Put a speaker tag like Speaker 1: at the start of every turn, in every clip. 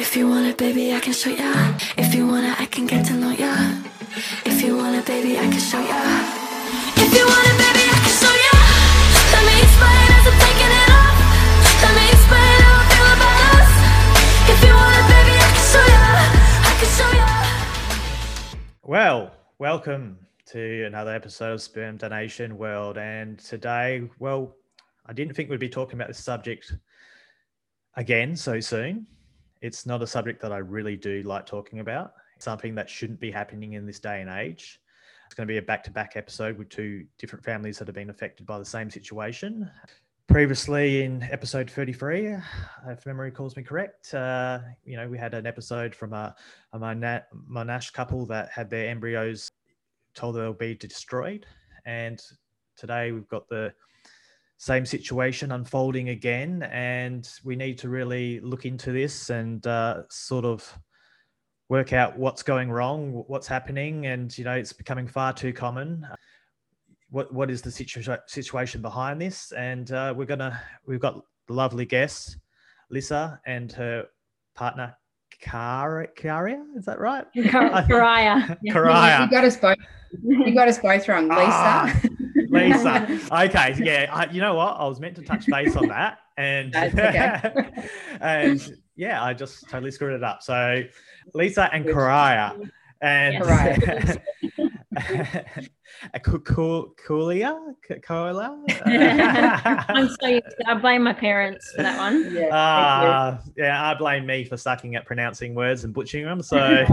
Speaker 1: If you want it, baby, I can show ya. If you want it, I can get to know ya. If you want it, baby, I can show ya. If you want it, baby, I can show ya. Let me explain as I'm taking it off. Let me explain how I feel about us. If you want it, baby, I can show ya. I can show ya.
Speaker 2: Well, welcome to another episode of Sperm Donation World. And today, well, I didn't think we'd be talking about this subject again so soon. It's not a subject that I really do like talking about, it's something that shouldn't be happening in this day and age. It's going to be a back to back episode with two different families that have been affected by the same situation. Previously, in episode 33, if memory calls me correct, uh, you know, we had an episode from a, a Mona- Monash couple that had their embryos told they'll be destroyed. And today we've got the same situation unfolding again, and we need to really look into this and uh, sort of work out what's going wrong, what's happening, and you know it's becoming far too common. What what is the situa- situation behind this? And uh, we're gonna we've got lovely guests, Lisa and her partner Kara, Karia, is that right?
Speaker 3: Karaya.
Speaker 2: Karaya.
Speaker 4: You got us both. You got us both wrong, Lisa.
Speaker 2: Ah, Lisa. Okay, yeah. I, you know what? I was meant to touch base on that, and
Speaker 4: okay.
Speaker 2: and yeah, I just totally screwed it up. So, Lisa and Karaya, and. a Kulia, Kola.
Speaker 3: I'm so used to, I blame my parents for that one.
Speaker 4: yeah,
Speaker 2: Ah, yeah, I blame me for sucking at pronouncing words and butchering them. So,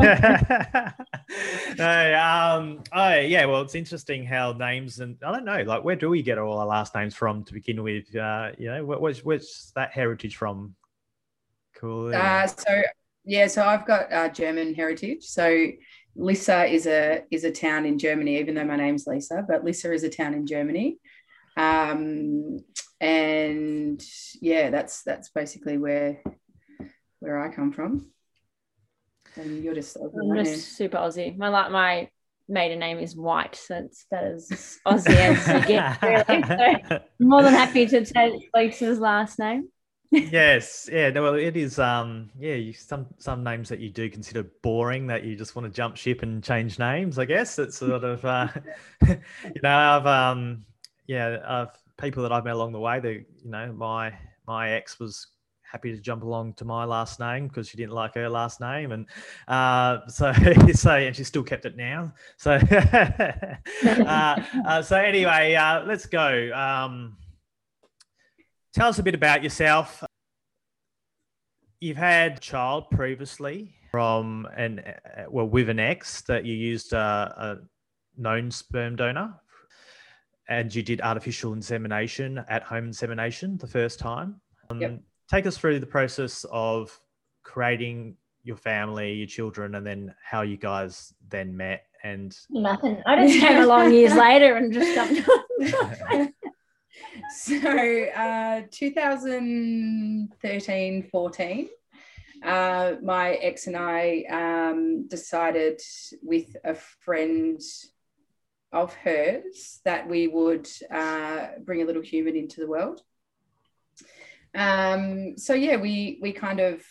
Speaker 2: no, um, oh yeah, well, it's interesting how names and I don't know, like, where do we get all our last names from to begin with? Uh, you know, where, where's, where's that heritage from? Cool.
Speaker 4: Uh, so yeah, so I've got uh, German heritage. So Lissa is a is a town in Germany, even though my name's Lisa, but Lissa is a town in Germany. Um, and yeah, that's that's basically where where I come from. And you're just
Speaker 3: I'm just super Aussie. My like my maiden name is White, so it's that as Aussie as you get. Really. So more than happy to take Lisa's last name.
Speaker 2: Yes, yeah. No, well, it is. Um, yeah, you, some some names that you do consider boring that you just want to jump ship and change names. I guess it's sort of, uh, you know, I've um, yeah, I've people that I've met along the way. That you know, my my ex was happy to jump along to my last name because she didn't like her last name, and uh, so so and she still kept it now. So uh, uh, so anyway, uh, let's go. Um, tell us a bit about yourself. You've had a child previously from an uh, well with an ex that you used uh, a known sperm donor, and you did artificial insemination at home insemination the first time. Um,
Speaker 4: Yep.
Speaker 2: Take us through the process of creating your family, your children, and then how you guys then met and
Speaker 3: Nothing. I just came along years later and just jumped on.
Speaker 4: so uh, 2013 14 uh, my ex and i um, decided with a friend of hers that we would uh, bring a little human into the world. Um, so yeah we we kind of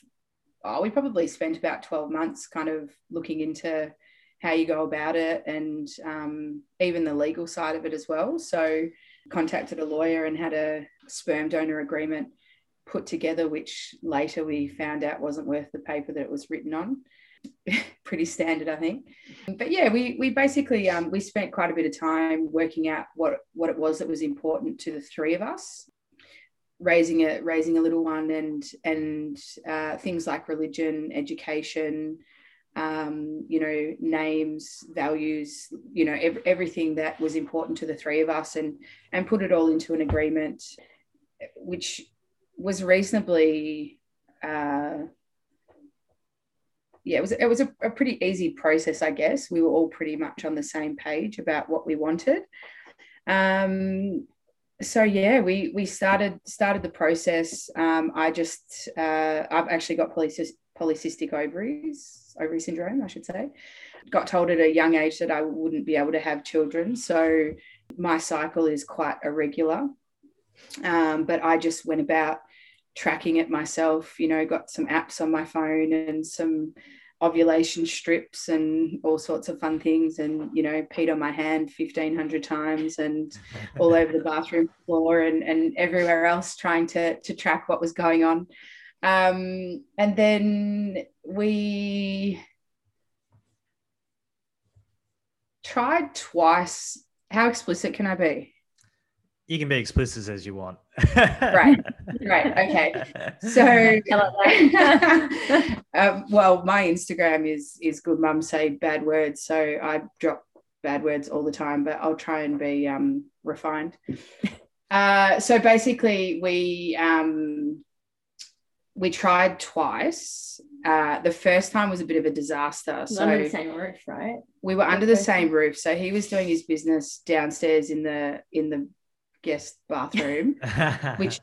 Speaker 4: oh, we probably spent about 12 months kind of looking into how you go about it and um, even the legal side of it as well. So contacted a lawyer and had a sperm donor agreement put together, which later we found out wasn't worth the paper that it was written on. Pretty standard, I think. But yeah, we we basically um, we spent quite a bit of time working out what what it was that was important to the three of us, raising a raising a little one, and and uh, things like religion, education, um, you know, names, values, you know, ev- everything that was important to the three of us, and and put it all into an agreement, which was reasonably, uh, yeah, it was it was a, a pretty easy process, I guess. We were all pretty much on the same page about what we wanted. Um, so yeah, we we started started the process. Um, I just uh, I've actually got polycystic, polycystic ovaries, ovary syndrome, I should say. Got told at a young age that I wouldn't be able to have children, so my cycle is quite irregular. Um, but I just went about tracking it myself. You know, got some apps on my phone and some ovulation strips and all sorts of fun things and you know peed on my hand 1500 times and all over the bathroom floor and, and everywhere else trying to to track what was going on um, and then we tried twice how explicit can i be
Speaker 2: you can be explicit as you want.
Speaker 4: right. Right. Okay. So, um, well, my Instagram is is good mum say bad words, so I drop bad words all the time, but I'll try and be um, refined. Uh, so basically, we um, we tried twice. Uh, the first time was a bit of a disaster. So
Speaker 3: under the same roof, right?
Speaker 4: We were under the same roof. So he was doing his business downstairs in the in the guest bathroom, which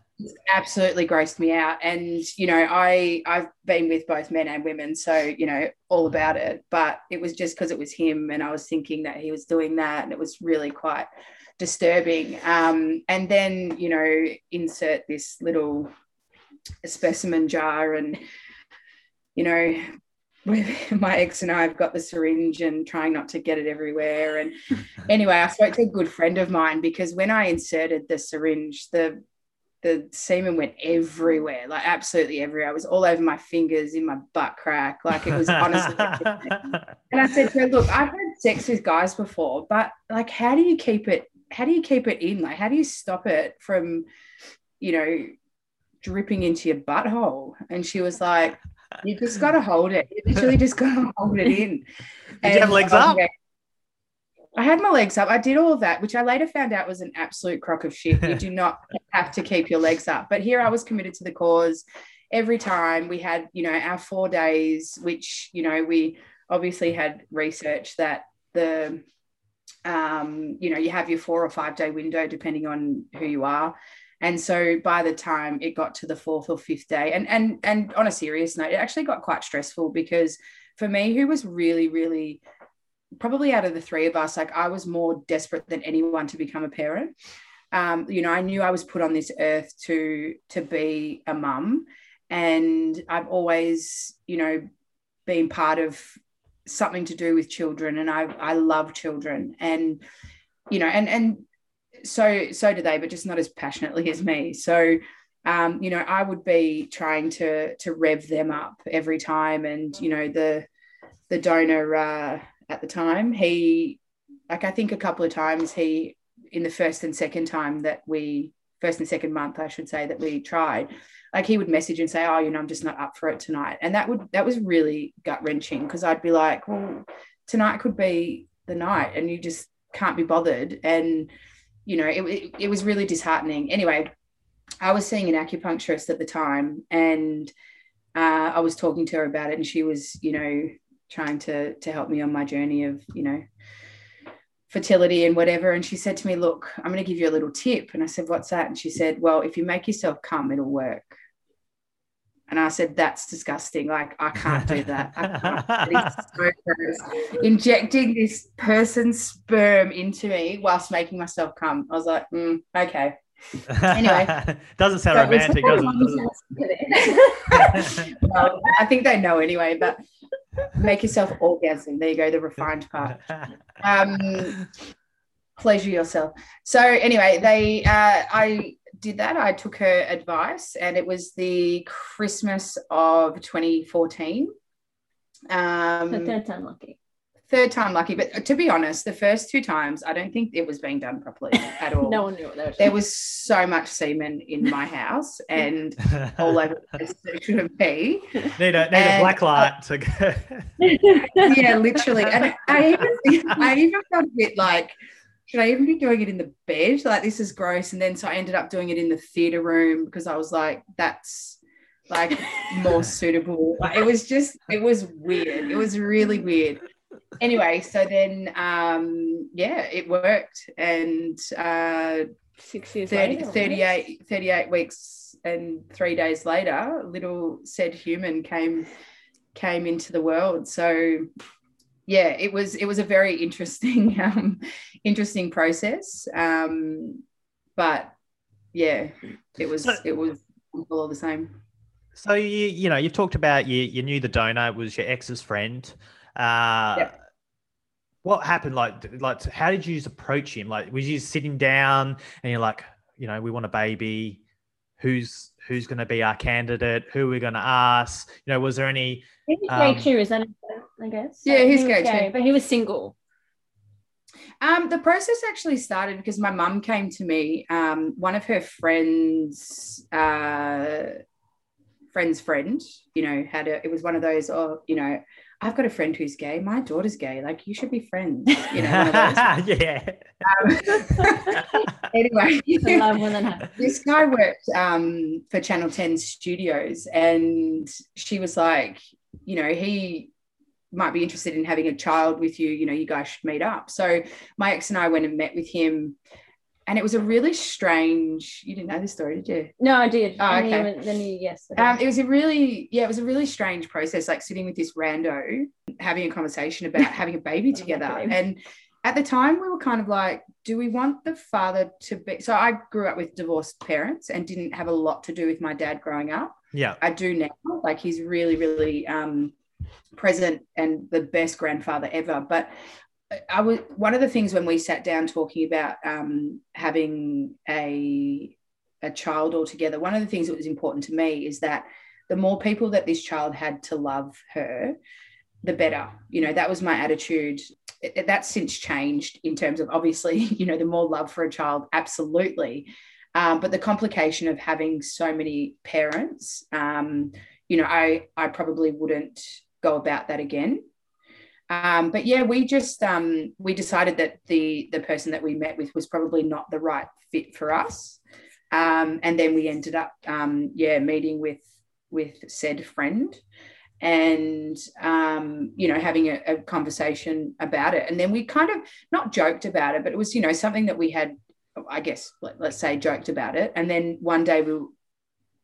Speaker 4: absolutely grossed me out. And you know, I I've been with both men and women, so you know all about it. But it was just because it was him, and I was thinking that he was doing that, and it was really quite disturbing. Um, and then you know, insert this little specimen jar, and you know, with my ex and I have got the syringe and trying not to get it everywhere. And anyway, I spoke to a good friend of mine because when I inserted the syringe, the the semen went everywhere, like absolutely everywhere. I was all over my fingers, in my butt crack, like it was honestly. and I said to her, "Look, I've had sex with guys before, but like, how do you keep it? How do you keep it in? Like, how do you stop it from, you know, dripping into your butthole?" And she was like, you just got to hold it. You literally just got to hold it in.
Speaker 2: Did and you have legs up?
Speaker 4: I had my legs up. I did all of that, which I later found out was an absolute crock of shit. You do not have to keep your legs up. But here I was committed to the cause. Every time we had, you know, our four days, which, you know, we obviously had research that the, um, you know, you have your four or five day window depending on who you are. And so by the time it got to the fourth or fifth day, and and and on a serious note, it actually got quite stressful because for me, who was really, really probably out of the three of us, like I was more desperate than anyone to become a parent. Um, you know, I knew I was put on this earth to to be a mum, and I've always, you know, been part of something to do with children, and I I love children, and you know, and and so so do they, but just not as passionately as me. So um, you know, I would be trying to to rev them up every time, and you know, the the donor uh, at the time, he like I think a couple of times he in the first and second time that we first and second month, I should say, that we tried, like he would message and say, "Oh, you know, I'm just not up for it tonight," and that would that was really gut wrenching because I'd be like, "Well, tonight could be the night, and you just can't be bothered," and you know, it, it, it was really disheartening. Anyway, I was seeing an acupuncturist at the time and uh, I was talking to her about it and she was, you know, trying to to help me on my journey of, you know, fertility and whatever. And she said to me, Look, I'm going to give you a little tip. And I said, What's that? And she said, Well, if you make yourself come, it'll work. And I said, that's disgusting. Like, I can't do that. so Injecting this person's sperm into me whilst making myself come. I was like, mm, okay. Anyway.
Speaker 2: doesn't sound romantic, does
Speaker 4: it? well, I think they know anyway, but make yourself orgasm. There you go, the refined part. Um, pleasure yourself. So anyway, they uh, I did that. I took her advice, and it was the Christmas of 2014. Um,
Speaker 3: the third time lucky.
Speaker 4: Third time lucky, but to be honest, the first two times I don't think it was being done properly at all.
Speaker 3: no one knew what they were.
Speaker 4: There was so much semen in my house and all over the place it shouldn't be.
Speaker 2: Need a need and, a black light to go.
Speaker 4: yeah, literally, and I even I even felt a bit like should I even be doing it in the bed? Like, this is gross. And then so I ended up doing it in the theater room because I was like, that's like more suitable. Like, it was just, it was weird. It was really weird. Anyway, so then, um, yeah, it worked. And uh,
Speaker 3: six years
Speaker 4: 30,
Speaker 3: later,
Speaker 4: 38, 38 weeks and three days later, little said human came came into the world. So yeah, it was it was a very interesting um, interesting process. Um, but yeah, it was it was all the same.
Speaker 2: So you you know you've talked about you you knew the donor was your ex's friend. Uh,
Speaker 4: Yep.
Speaker 2: What happened? Like like how did you just approach him? Like was you sitting down and you're like you know we want a baby. Who's who's going to be our candidate? Who we're we going to ask? You know, was there any?
Speaker 3: He's
Speaker 2: Um,
Speaker 3: gay too, is that? I guess.
Speaker 4: Yeah,
Speaker 3: He
Speaker 4: he's
Speaker 3: was
Speaker 4: gay too.
Speaker 3: but he was single.
Speaker 4: Um, the process actually started because my mum came to me. Um, one of her friends, uh, friend's friend, you know, had a. It was one of those. Oh, you know, I've got a friend who's gay. My daughter's gay. Like you should be friends. You know, one of those.
Speaker 2: yeah.
Speaker 4: Um, anyway,
Speaker 3: I love when that happens.
Speaker 4: this guy worked um, for Channel 10 studios, and she was like, you know, he might be interested in having a child with you. You know, you guys should meet up. So my ex and I went and met with him, and it was a really strange. You didn't know this story, did you?
Speaker 3: No, I did.
Speaker 4: Oh,
Speaker 3: And
Speaker 4: okay.
Speaker 3: you- then you, yes. I
Speaker 4: Um, it was a really, yeah, it was a really strange process, like sitting with this rando, having a conversation about having a baby
Speaker 3: Oh
Speaker 4: together. And at the time, we were kind of like, do we want the father to be? So I grew up with divorced parents and didn't have a lot to do with my dad growing up.
Speaker 2: Yeah.
Speaker 4: I do now. Like he's really, really um, present and the best grandfather ever. But I was one of the things when we sat down talking about um, having a a child altogether. One of the things that was important to me is that the more people that this child had to love her, the better. You know, that was my attitude. It- it- That's since changed in terms of obviously, you know, the more love for a child, absolutely. Um, but the complication of having so many parents, um, you know, I I probably wouldn't go about that again. Um, but yeah, we just um, we decided that the the person that we met with was probably not the right fit for us, um, and then we ended up um, yeah meeting with with said friend, and um, you know having a, a conversation about it, and then we kind of not joked about it, but it was you know something that we had, I guess let, let's say joked about it, and then one day we,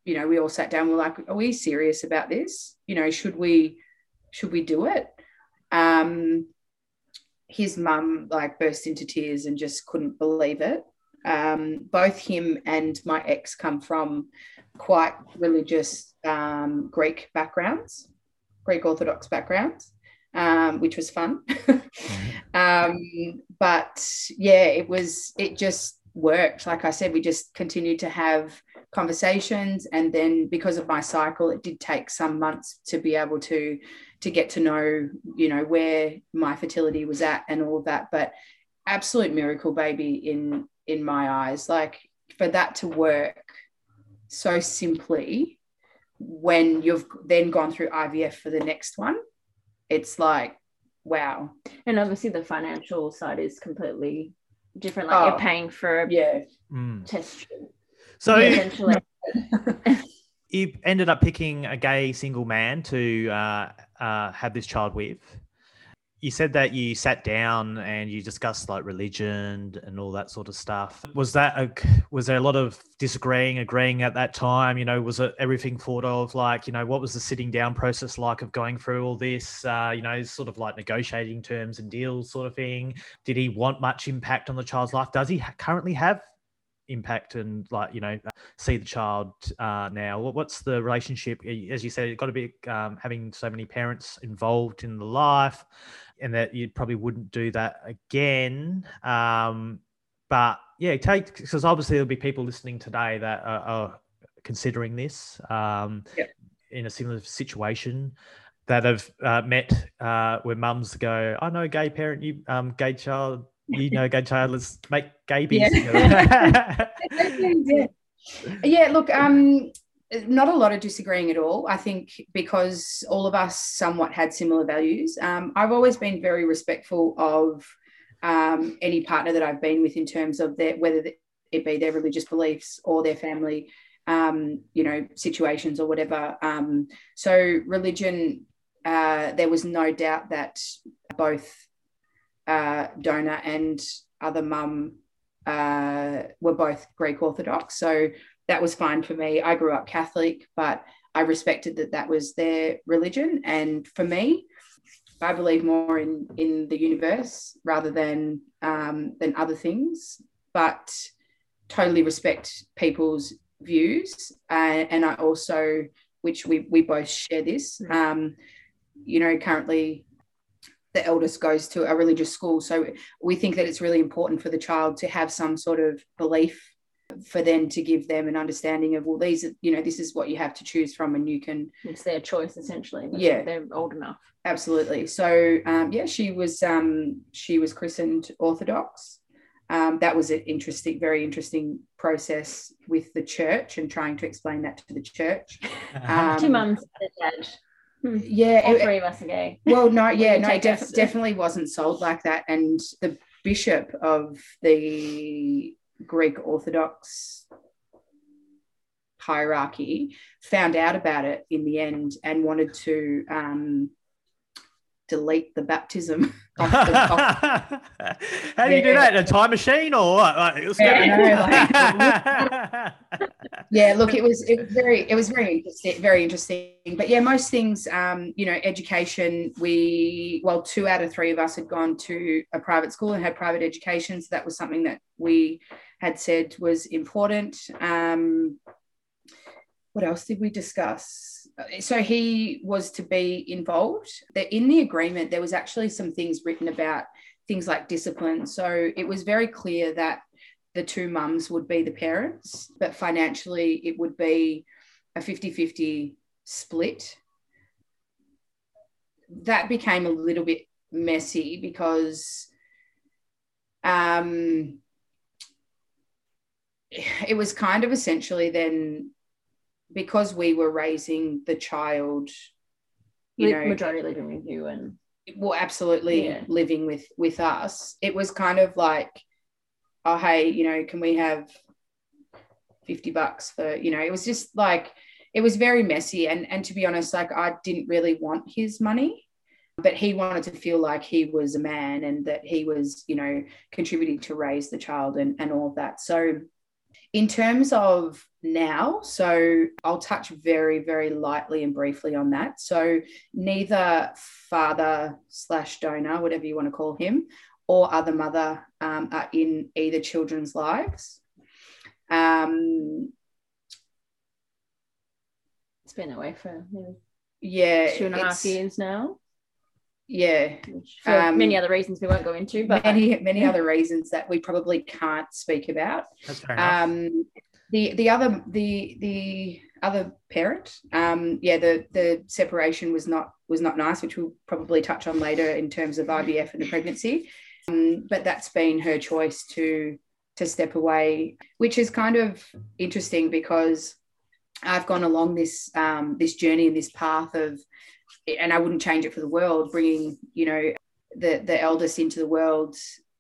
Speaker 4: you know, we all sat down, we're like, are we serious about this? You know, should we should we do it? um, his mum like burst into tears and just couldn't believe it. Um, both him and my ex come from quite religious um, Greek backgrounds, Greek Orthodox backgrounds, um, which was fun. um, but yeah, it was, it just worked. Like I said, we just continued to have conversations. And then because of my cycle, it did take some months to be able to to get to know, you know, where my fertility was at and all of that. But absolute miracle baby in in my eyes. Like for that to work so simply when you've then gone through IVF for the next one, it's like, wow.
Speaker 3: and obviously the financial side is completely different. Like
Speaker 4: Oh.
Speaker 3: you're paying for a
Speaker 4: Yeah.
Speaker 2: Mm.
Speaker 3: test
Speaker 2: So
Speaker 3: essentially.
Speaker 2: you ended up picking a gay single man to uh, uh, have this child with. You said that you sat down and you discussed like religion and all that sort of stuff. Was that a, was there a lot of disagreeing, agreeing at that time? You know, was it everything thought of like you know what was the sitting down process like of going through all this? Uh, you know, sort of like negotiating terms and deals, sort of thing. Did he want much impact on the child's life? Does he currently have impact and like you know see the child uh, now? What's the relationship? As you said, it's got to be um, having so many parents involved in the life, and that you probably wouldn't do that again. Um, but yeah, take because obviously there'll be people listening today that are, are considering this um, in a similar situation. That have uh, met uh, where mums go, I know a gay parent, you um, gay child, you know, gay child, let's make gay babies. together."
Speaker 4: yeah. yeah look um not a lot of disagreeing at all i think because all of us somewhat had similar values um, i've always been very respectful of um, any partner that i've been with in terms of their whether it be their religious beliefs or their family um, you know situations or whatever um, so religion uh, there was no doubt that both uh, donor and other mum uh, were both Greek Orthodox. So that was fine for me. I grew up Catholic, but I respected that that was their religion. And for me, I believe more in in the universe rather than um, than other things. But totally respect people's views, uh, and I also, which we we both share this.
Speaker 3: Mm.
Speaker 4: Um, you know, currently the eldest goes to a religious school, so we think that it's really important for the child to have some sort of belief for them to give them an understanding of well these are you know this is what you have to choose from and you can
Speaker 3: It's their choice essentially.
Speaker 4: Yeah.
Speaker 3: they're old enough.
Speaker 4: absolutely so um, yeah she was um, she was christened orthodox um, that was an interesting very interesting process with the church and trying to explain that to the church Um,
Speaker 3: Two mums and a dad.
Speaker 4: Yeah
Speaker 3: All
Speaker 4: it-
Speaker 3: three of us are gay.
Speaker 4: well no yeah no def- definitely wasn't sold like that and the bishop of the greek orthodox hierarchy found out about it in the end and wanted to um, delete the baptism. off the, off-
Speaker 2: How do you do that? In a time machine or what? Like, it was
Speaker 4: Yeah, yeah look it was it was very it was very interesting very interesting. But yeah most things um you know education we well two out of three of us had gone to a private school and had private education. So that was something that we had said was important. Um what else did we discuss? So he was to be involved. In the agreement there was actually some things written about things like discipline. So it was very clear that the two mums would be the parents, but financially it would be a 50 50 split. That became a little bit messy because um, it was kind of essentially then because we were raising the child, you know,
Speaker 3: majority living with you and
Speaker 4: well absolutely
Speaker 3: Yeah.
Speaker 4: living with with us. It was kind of like oh hey you know can we have 50 bucks for you know it was just like it was very messy. And and to be honest like i didn't really want his money but he wanted to feel like he was a man and that he was you know contributing to raise the child and and all of that. So in terms of now so i'll touch very very lightly and briefly on that so neither father slash donor, whatever you want to call him, or other mother um, are in either children's lives. Um,
Speaker 3: it's been away for maybe
Speaker 4: yeah,
Speaker 3: two and a half years now.
Speaker 4: Yeah,
Speaker 3: for
Speaker 4: Um,
Speaker 3: many other reasons we won't go into, but
Speaker 4: many many other reasons that we probably can't speak about.
Speaker 2: That's fair enough.
Speaker 4: Um, the the other the the other parent, um, yeah, the the separation was not was not nice, which we'll probably touch on later in terms of IVF and the pregnancy. Um, but that's been her choice to to step away, which is kind of interesting because I've gone along this um, this journey and this path of, and I wouldn't change it for the world, bringing you know the the eldest into the world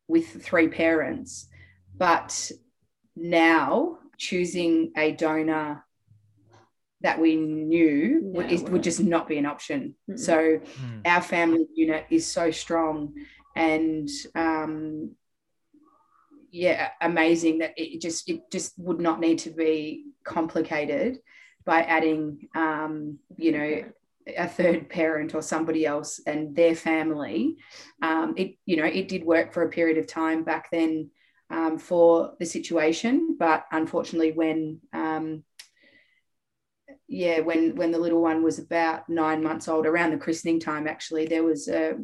Speaker 4: with three parents, but now choosing a donor that we knew would, is, would just not be an option.
Speaker 3: Mm-mm.
Speaker 4: So
Speaker 2: Hmm.
Speaker 4: our family unit is so strong and um, yeah, amazing that it just it just would not need to be complicated by adding um, you know a third parent or somebody else and their family. Um, it you know it did work for a period of time back then um, for the situation, but unfortunately when um, yeah when when the little one was about nine months old around the christening time actually there was a,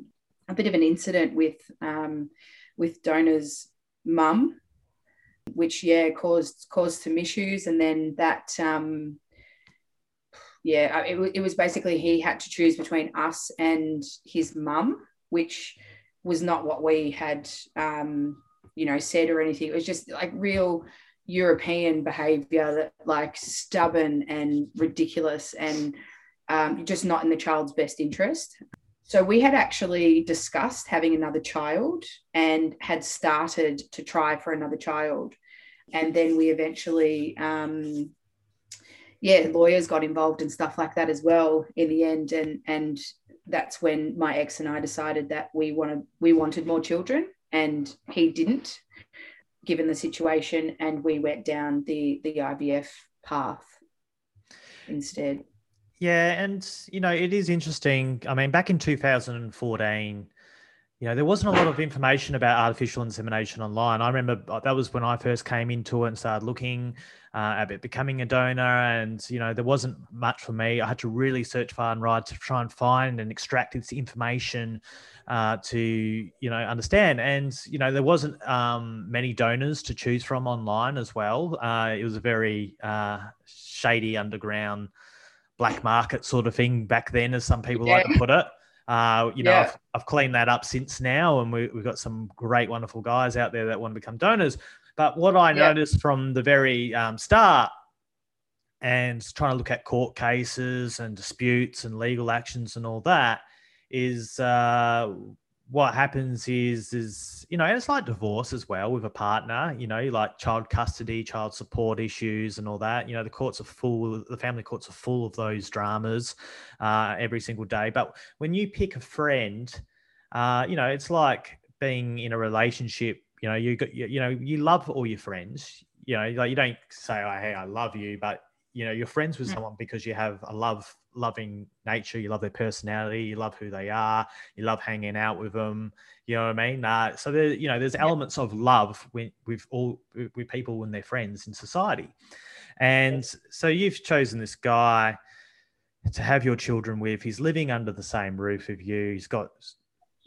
Speaker 4: a bit of an incident with um, with donor's mum which yeah caused caused some issues and then that um, yeah it, it was basically he had to choose between us and his mum which was not what we had um, you know said or anything it was just like real European behavior that like stubborn and ridiculous and um, just not in the child's best interest. So we had actually discussed having another child and had started to try for another child. And then we eventually, um, yeah, lawyers got involved and stuff like that as well in the end. And, and that's when my ex and I decided that we wanted, we wanted more children and he didn't given the situation, and we went down the the IVF path instead.
Speaker 2: Yeah, and you know, it is interesting. I mean, back in 2014, you know, there wasn't a lot of information about artificial insemination online. I remember uh, that was when I first came into it and started looking uh, about becoming a donor. And, you know, there wasn't much for me. I had to really search far and wide to try and find and extract this information uh, to, you know, understand. And, you know, there wasn't um, many donors to choose from online as well. Uh, it was a very uh, shady underground black market sort of thing back then, as some people yeah. like to put it. Uh, you know, yeah. I've, I've, cleaned that up since now, and we, have got some great, wonderful guys out there that want to become donors. But what I yeah. noticed from the very um, start, and trying to look at court cases and disputes and legal actions and all that, is uh, what happens is is you know and it's like divorce as well with a partner you know like child custody child support issues and all that. You know the courts are full the family courts are full of those dramas uh, every single day. But when you pick a friend uh, you know it's like being in a relationship you know you got you, you know you love all your friends you know like you don't say oh hey i love you but you know you're friends with mm. someone because you have a love loving nature you love their personality you love who they are you love hanging out with them you know what i mean? Uh, so there you know there's elements of love with, with all with people and their friends in society. And so you've chosen this guy to have your children with. He's living under the same roof of you. He's got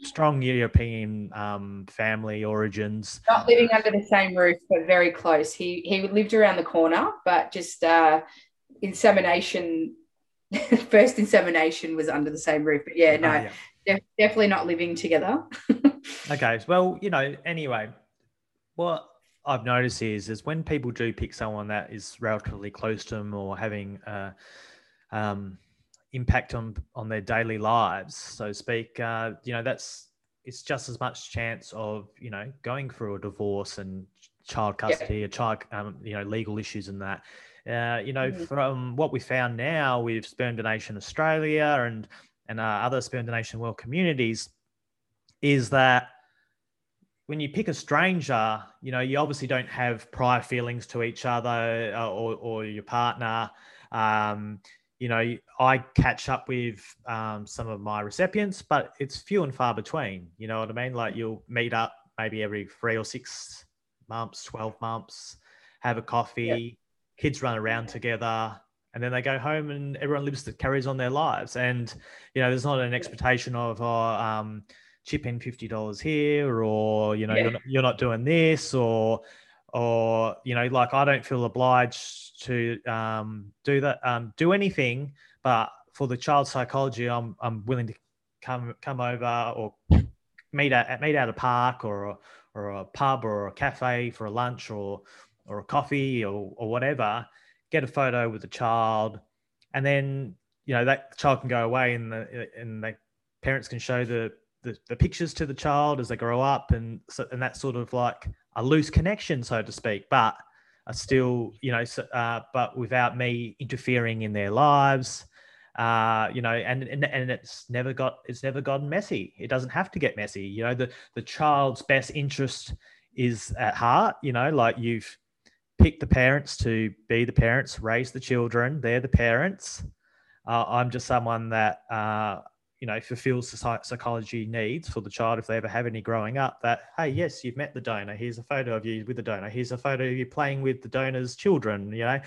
Speaker 2: strong European um, family origins.
Speaker 4: Not living under the same roof, but very close. He he lived around the corner, but just uh, insemination. first insemination was under the same roof, but yeah, no, oh, yeah. Def- definitely not living together.
Speaker 2: okay, well, you know, anyway, what I've noticed is is when people do pick someone that is relatively close to them or having. Uh, um, impact on on their daily lives, so to speak, uh, you know, that's it's just as much chance of you know going through a divorce and child custody, yeah. a child, um, you know, legal issues and that. Uh, you know, mm-hmm. from what we found now with Sperm Donation Australia and and uh, other sperm donation world communities, is that when you pick a stranger, you know, you obviously don't have prior feelings to each other uh, or, or your partner. Um, you know, I catch up with um, some of my recipients, but it's few and far between. You know what I mean? Like you'll meet up maybe every three or six months, 12 months, have a coffee, yeah. kids run around together, and then they go home and everyone lives that carries on their lives. And, you know, there's not an expectation of, oh, um, chip in $50 here, or, you know, yeah. you're, not, you're not doing this, or, or you know like i don't feel obliged to um, do that um, do anything but for the child psychology i'm, I'm willing to come come over or meet at meet at a park or a, or a pub or a cafe for a lunch or or a coffee or, or whatever get a photo with the child and then you know that child can go away and the and the parents can show the the, the pictures to the child as they grow up and so, and that sort of like a loose connection, so to speak, but are still, you know, uh, but without me interfering in their lives. Uh, you know, and, and and it's never got it's never gotten messy. It doesn't have to get messy. You know, the the child's best interest is at heart. You know, like you've picked the parents to be the parents, raise the children. They're the parents. Uh, I'm just someone that uh, you know fulfills the psychology needs for the child if they ever have any growing up that hey yes you've met the donor. Here's a photo of you with the donor. Here's a photo of you playing with the donor's children you know?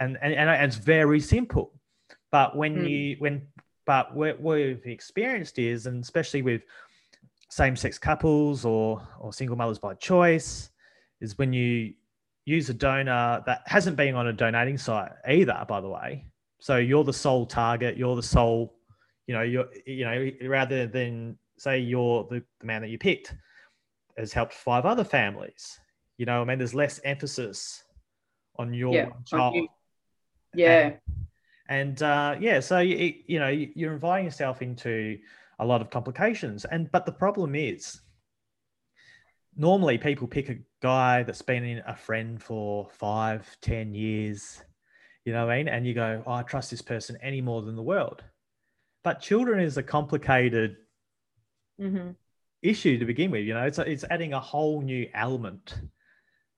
Speaker 2: And and, and it's very simple. But when mm. you when but what we've experienced is and especially with same-sex couples or or single mothers by choice is when you use a donor that hasn't been on a donating site either by the way. So you're the sole target you're the sole you know, you're, you know, rather than say you're the, the man that you picked has helped five other families. You know, I mean, there's less emphasis on your yeah, child. You.
Speaker 4: Yeah.
Speaker 2: And, and uh, yeah, so you, you know, you're inviting yourself into a lot of complications. And but the problem is, normally people pick a guy that's been in a friend for five, ten years. You know what I mean? And you go, oh, I trust this person any more than the world. But children is a complicated mm-hmm. issue to begin with. You know, it's it's adding a whole new element.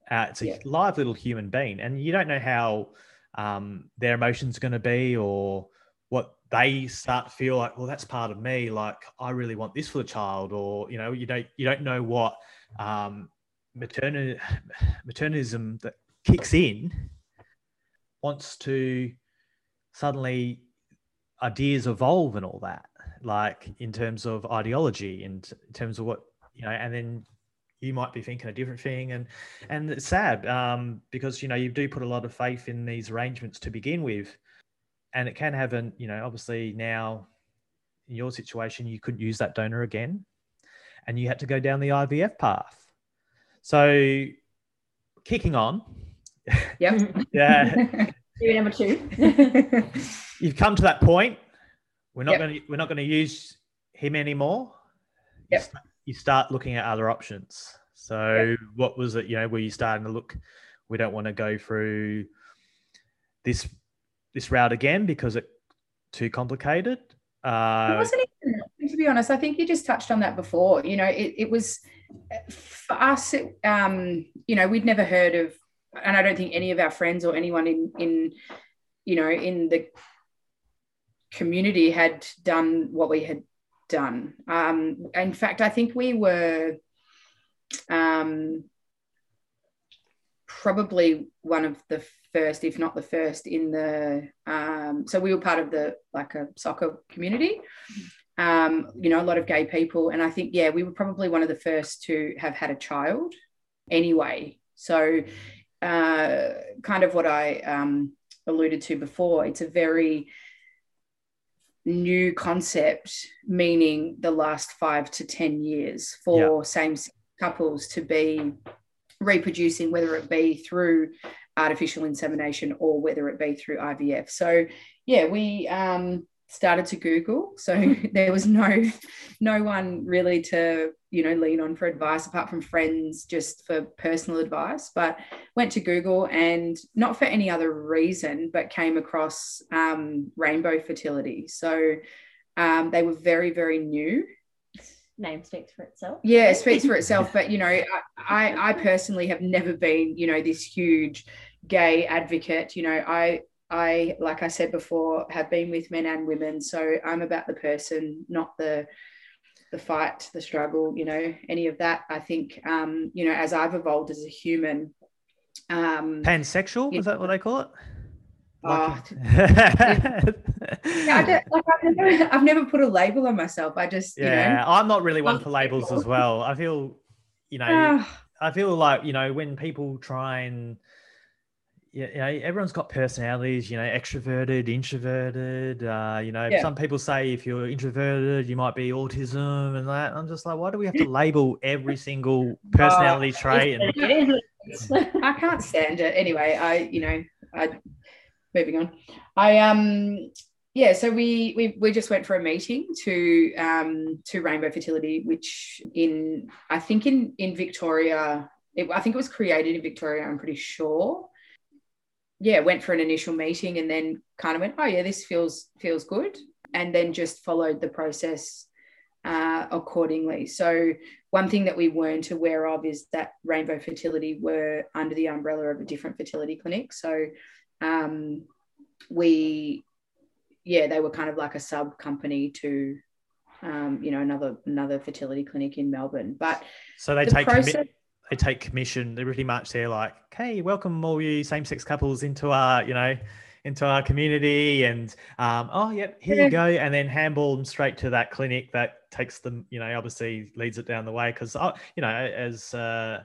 Speaker 2: Uh, it's a yeah. live little human being, and you don't know how um, their emotions are going to be, or what they start to feel like well that's part of me like i really want this for the child or you know you don't you don't know what um maternal maternism that kicks in wants to suddenly ideas evolve and all that like in terms of ideology and in terms of what you know and then you might be thinking a different thing. And and it's sad um, because you know you do put a lot of faith in these arrangements to begin with. And it can have an you know obviously now in your situation you couldn't use that donor again. And you had to go down the ivf path. So kicking on.
Speaker 4: Yep.
Speaker 2: yeah.
Speaker 3: Number two.
Speaker 2: you've come to that point we're not
Speaker 4: Yep.
Speaker 2: going to we're not going to use him anymore you,
Speaker 4: Yep.
Speaker 2: st- you start looking at other options so what was it you know were you starting to look we don't want to go through this this route again because it too complicated
Speaker 4: it
Speaker 2: uh
Speaker 4: wasn't even, to be honest, I think you just touched on that before. You know, it, it was for us, it, um, you know, we'd never heard of, and I don't think any of our friends or anyone in, in, you know, in the community had done what we had done. Um, in fact, I think we were um, probably one of the first, if not the first, in the. Um, so we were part of the like a soccer community. Um, you know, a lot of gay people, and I think yeah, we were probably one of the first to have had a child. Anyway, so uh, kind of what I um, alluded to before. It's a very new concept, meaning the last five to 10 years for same couples to be reproducing, whether it be through artificial insemination or whether it be through IVF. So, yeah, we um, started to Google. So there was no no one really to you know lean on for advice apart from friends just for personal advice but went to google and not for any other reason but came across um, rainbow fertility so um, they were very very new
Speaker 3: Name speaks for itself.
Speaker 4: yeah it speaks for itself but you know I, I i personally have never been you know this huge gay advocate you know i i like i said before have been with men and women so i'm about the person not the the fight the struggle you know any of that. I think um you know as i've evolved as a human um
Speaker 2: pansexual?
Speaker 4: Yeah.
Speaker 2: is that what they call it?
Speaker 4: Oh,
Speaker 2: yeah,
Speaker 4: yeah, I like, I've, never, I've never put a label on myself. I just you know
Speaker 2: I'm not really one for labels as well. I feel, you know, I feel like you know when people try and yeah, you know, everyone's got personalities. You know, extroverted, introverted. Uh, you know,
Speaker 4: Yeah.
Speaker 2: some people say if you're introverted, you might be autism and that. I'm just like, why do we have to label every single personality trait? And
Speaker 3: It is.
Speaker 4: I can't stand it. Anyway, I, you know, I moving on. I um yeah, so we we we just went for a meeting to um to Rainbow Fertility, which in I think in in Victoria, it, I think it was created in Victoria. I'm pretty sure. Yeah, went for an initial meeting and then kind of went, oh yeah, this feels feels good, and then just followed the process uh, accordingly. So one thing that we weren't aware of is that Rainbow Fertility were under the umbrella of a different fertility clinic. So um, we, yeah, they were kind of like a sub company to, um, you know, another another fertility clinic in Melbourne. But
Speaker 2: so they
Speaker 4: The
Speaker 2: take commi-
Speaker 4: process-
Speaker 2: they take commission. They're pretty much they're like, hey, welcome all you same-sex couples into our, you know, into our community, and um, oh, yep, here you go, and then handball them straight to that clinic that takes them, you know, obviously leads it down the way because, you know, as uh,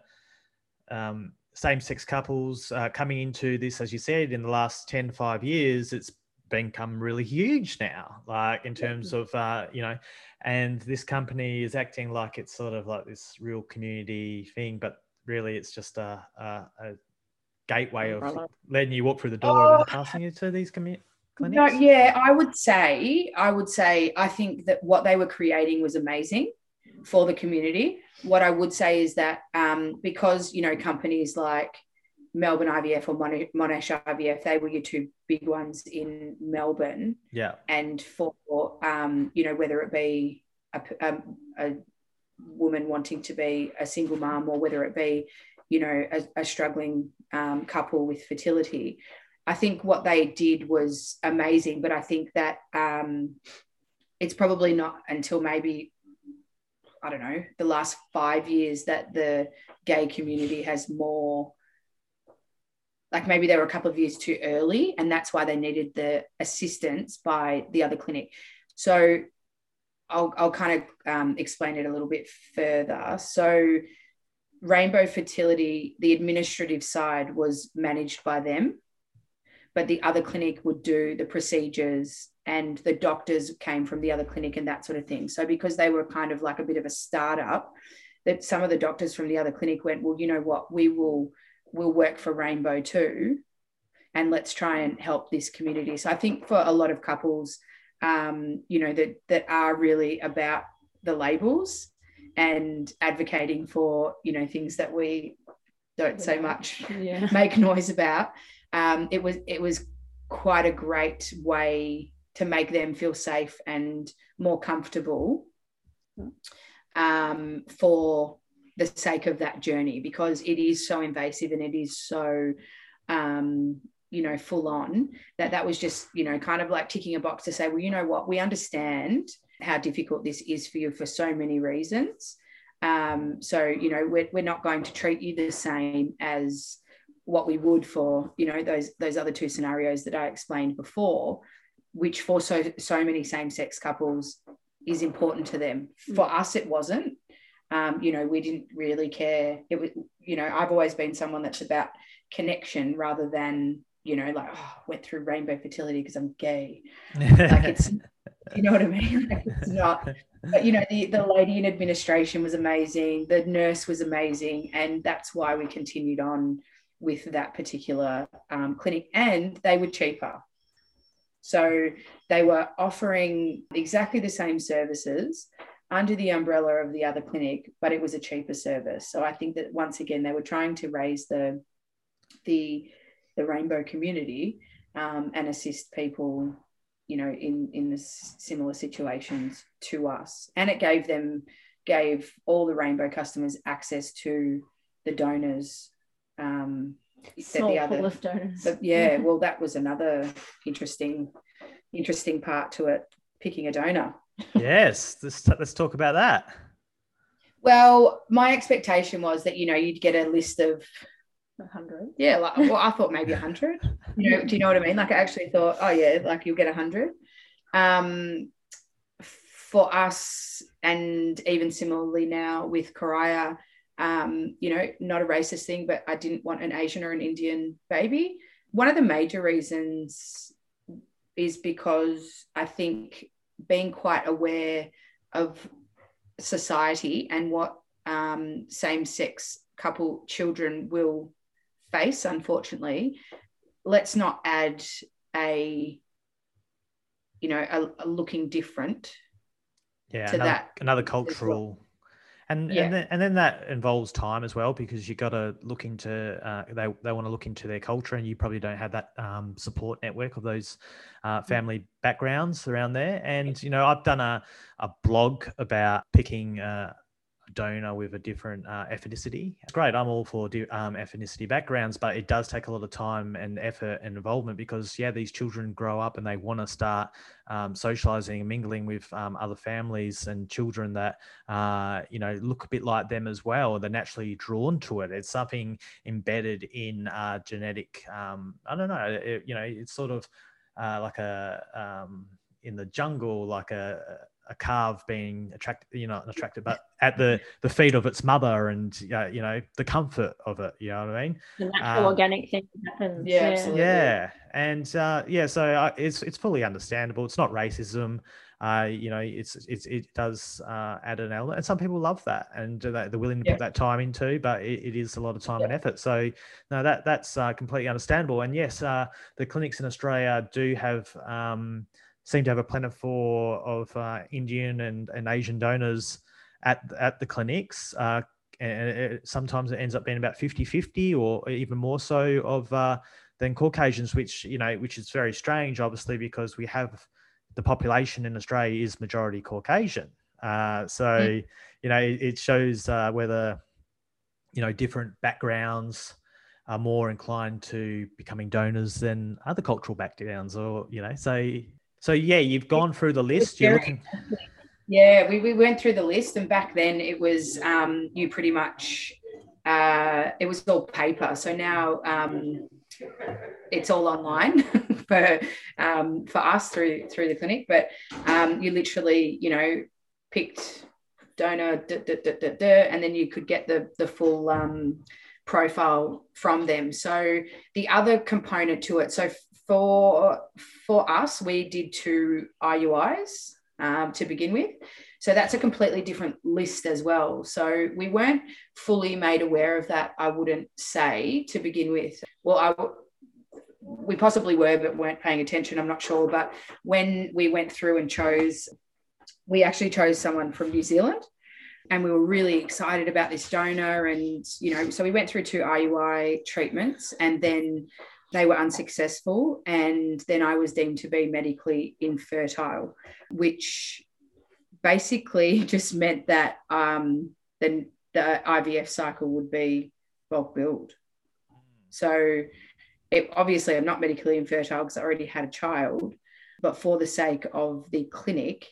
Speaker 2: um, same-sex couples uh, coming into this, as you said, in the last 10, 5 years, it's become really huge now, like in terms of, uh, you know, and this company is acting like it's sort of like this real community thing, but really it's just a, a, a gateway of letting you walk through the door and then passing you to these commu- clinics.
Speaker 4: no, yeah, I would say, I would say, I think that what they were creating was amazing for the community. What I would say is that um, because you know companies like Melbourne IVF or Mon- Monash IVF, they were your two big ones in Melbourne.
Speaker 2: Yeah,
Speaker 4: and for um, you know whether it be a, a, a woman wanting to be a single mom or whether it be you know a, a struggling um, couple with fertility I think what they did was amazing, but I think that um, it's probably not until maybe I don't know the last five years that the gay community has more. Like maybe they were a couple of years too early, and that's why they needed the assistance by the other clinic. So I'll, I'll kind of um, explain it a little bit further. So, Rainbow Fertility, the administrative side was managed by them, but the other clinic would do the procedures and the doctors came from the other clinic and that sort of thing. So, because they were kind of like a bit of a startup, that some of the doctors from the other clinic went, Well, you know what, we will will work for Rainbow too. And let's try and help this community. So I think for a lot of couples, um, you know, that that are really about the labels and advocating for, you know, things that we don't so much
Speaker 3: Yeah.
Speaker 4: make noise about. Um, it was it was quite a great way to make them feel safe and more comfortable um, for the sake of that journey because it is so invasive and it is so um, you know full on that that was just you know kind of like ticking a box to say well you know what? We understand how difficult this is for you for so many reasons. Um, so you know we're, we're not going to treat you the same as what we would for you know those those other two scenarios that I explained before which for so so many same-sex couples is important to them. For us it wasn't um, you know we didn't really care. It was you know I've always been someone that's about connection rather than you know like oh, went through rainbow fertility because I'm gay. Like it's you know what I mean? Like it's not. But you know the, the lady in administration was amazing. The nurse was amazing. And that's why we continued on with that particular um, clinic. And they were cheaper. So they were offering exactly the same services under the umbrella of the other clinic but it was a cheaper service. So i think that once again they were trying to raise the the the rainbow community um, and assist people you know in in the similar situations to us. And it gave them gave all the rainbow customers access to the donors um
Speaker 3: Small
Speaker 4: the
Speaker 3: pool
Speaker 4: other
Speaker 3: of donors.
Speaker 4: but yeah well that was another interesting interesting part to it picking a donor
Speaker 2: yes, let's, let's talk about that.
Speaker 4: well my expectation was that you know you'd get a list of
Speaker 3: A hundred.
Speaker 4: yeah like well i thought maybe 100 you know do you know what i mean like i actually thought oh yeah like you'll get 100 um for us and even similarly now with Karaya, um, you know, not a racist thing, but I didn't want an Asian or an Indian baby. One of the major reasons is because I think being quite aware of society and what um, same sex couple children will face, unfortunately, let's not add a you know a, a looking different
Speaker 2: Yeah,
Speaker 4: to
Speaker 2: another,
Speaker 4: that
Speaker 2: another
Speaker 4: well.
Speaker 2: And,
Speaker 4: Yeah.
Speaker 2: and then and then that involves time as well because you've got to look into uh, they they want to look into their culture and you probably don't have that um, support network of those uh, family backgrounds around there. And you know I've done a a blog about picking uh, donor with a different uh, ethnicity. It's great. I'm all for um, ethnicity backgrounds, but it does take a lot of time and effort and involvement because yeah, these children grow up and they want to start um, socializing and mingling with um, other families and children that uh, you know look a bit like them as well. They're naturally drawn to it. It's something embedded in uh, genetic. Um, I don't know. It, you know, it's sort of uh, like a um, in the jungle, like a a calf being attracted, you know, attracted, but at the the feet of its mother, and uh, you know the comfort of it. You know what I mean?
Speaker 3: The natural
Speaker 2: Um,
Speaker 3: organic thing that happens.
Speaker 4: Yeah, absolutely.
Speaker 2: Yeah, and uh, yeah, so uh, it's it's fully understandable. It's not racism. Uh, you know, it's it's it does uh, add an element, and some people love that, and they're they're willing to
Speaker 4: Yeah.
Speaker 2: put that time into. But it, it is a lot of time and effort. So no, that that's uh, completely understandable. And yes, uh, the clinics in Australia do have um, seem to have a plentiful of uh, Indian and, and Asian donors at at the clinics. Uh, and it, sometimes it ends up being about 50-50 or even more so of uh, than Caucasians, which you know, which is very strange, obviously, because we have the population in Australia is majority Caucasian. Uh, so you know, it, it shows uh, whether you know different backgrounds are more inclined to becoming donors than other cultural backgrounds or you know so so yeah you've gone through the list you're looking
Speaker 4: yeah we, we went through the list and back then it was um, you pretty much uh, it was all paper. So now um, it's all online for um, for us through through the clinic. But um, you literally you know picked donor duh, duh, duh, and then you could get the the full um, profile from them. So the other component to it, so for for us, we did two IUIs um, to begin with. So that's a completely different list as well. So we weren't fully made aware of that. I wouldn't say to begin with. Well, I we possibly were, but weren't paying attention. I'm not sure. But when we went through and chose, we actually chose someone from New Zealand and we were really excited about this donor and you know so we went through two iui treatments and then they were unsuccessful and then i was deemed to be medically infertile which basically just meant that um, then the ivf cycle would be bulk billed so it, obviously i'm not medically infertile because i already had a child but for the sake of the clinic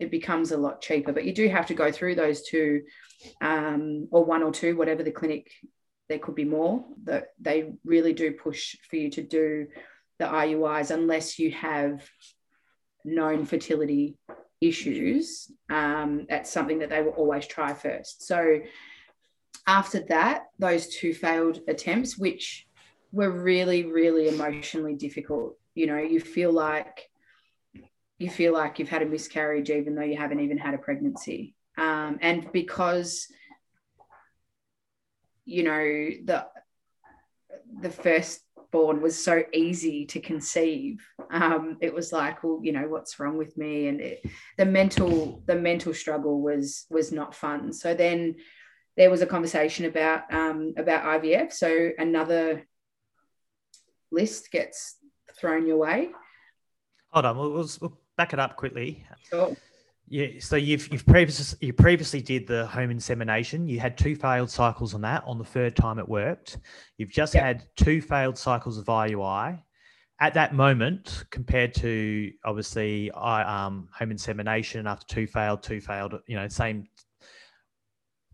Speaker 4: it becomes a lot cheaper. But you do have to go through those two, um, or one or two, whatever the clinic. There could be more. That they really do push for you to do the IUIs unless you have known fertility issues. Um, that's something that they will always try first. So after that, those two failed attempts, which were really, really emotionally difficult. You know, you feel like you feel like you've had a miscarriage even though you haven't even had a pregnancy um, and because you know the the firstborn was so easy to conceive. Um, it was like well you know what's wrong with me? And it, the mental the mental struggle was was not fun. So then there was a conversation about um, about ivf so another list gets thrown your way.
Speaker 2: Hold on we'll, we'll back it up quickly. Sure. Yeah, so you've you've previously you previously did the home insemination. You had two failed cycles on that. On the third time, it worked. You've just yep. had two failed cycles of IUI. At that moment, compared to obviously I um, home insemination after two failed, two failed, you know, same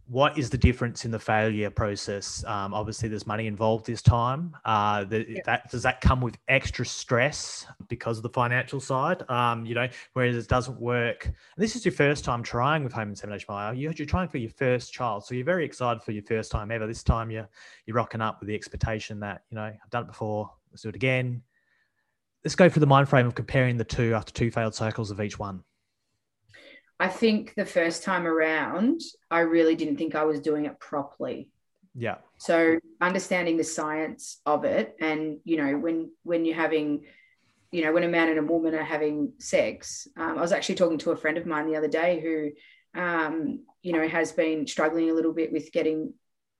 Speaker 2: what is the difference in the failure process? Um, obviously, there's money involved this time. Uh, the, yeah. that, does that come with extra stress because of the financial side? Um, you know, whereas it doesn't work. this is your first time trying with home insemination. You're, you're trying for your first child, so you're very excited for your first time ever. This time, you're you're rocking up with the expectation that you know I've done it before. Let's do it again. Let's go through the mind frame of comparing the two after two failed cycles of each one.
Speaker 4: I think the first time around, I really didn't think I was doing it properly.
Speaker 2: Yeah.
Speaker 4: So understanding the science of it, and you know, when when you're having, you know, when a man and a woman are having sex, um, I was actually talking to a friend of mine the other day who, um, you know, has been struggling a little bit with getting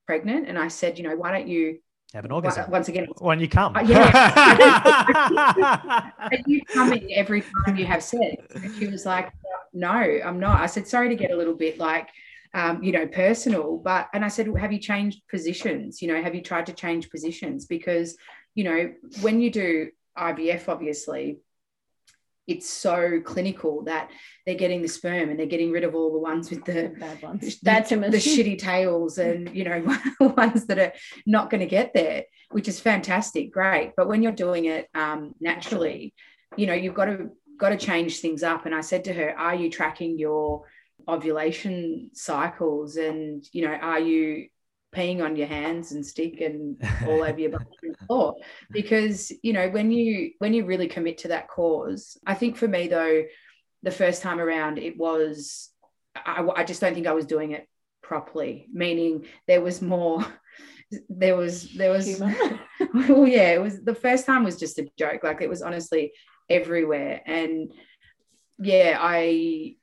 Speaker 4: pregnant, and I said, you know, why don't you
Speaker 2: have an orgasm
Speaker 4: once again
Speaker 2: when you come.
Speaker 4: Uh, yeah, are you coming every time you have sex? And she was like, no, I'm not. I said, sorry to get a little bit like, um, you know, personal, but, and I said, have you changed positions? You know, have you tried to change positions? Because, you know, when you do IVF, obviously, it's so clinical that they're getting the sperm and they're getting rid of all the ones with the
Speaker 3: bad ones,
Speaker 4: the, the shitty tails and you know ones that are not going to get there, which is fantastic, great. But when you're doing it um, naturally, you know you've got to got to change things up. And I said to her, Are you tracking your ovulation cycles? And, you know, are you peeing on your hands and stick and all over your bathroom floor? Because, you know, when you when you really commit to that cause, I think for me though, the first time around it was I, I just don't think I was doing it properly, meaning there was more there was there was well yeah it was the first time was just a joke like it was honestly everywhere. And yeah, I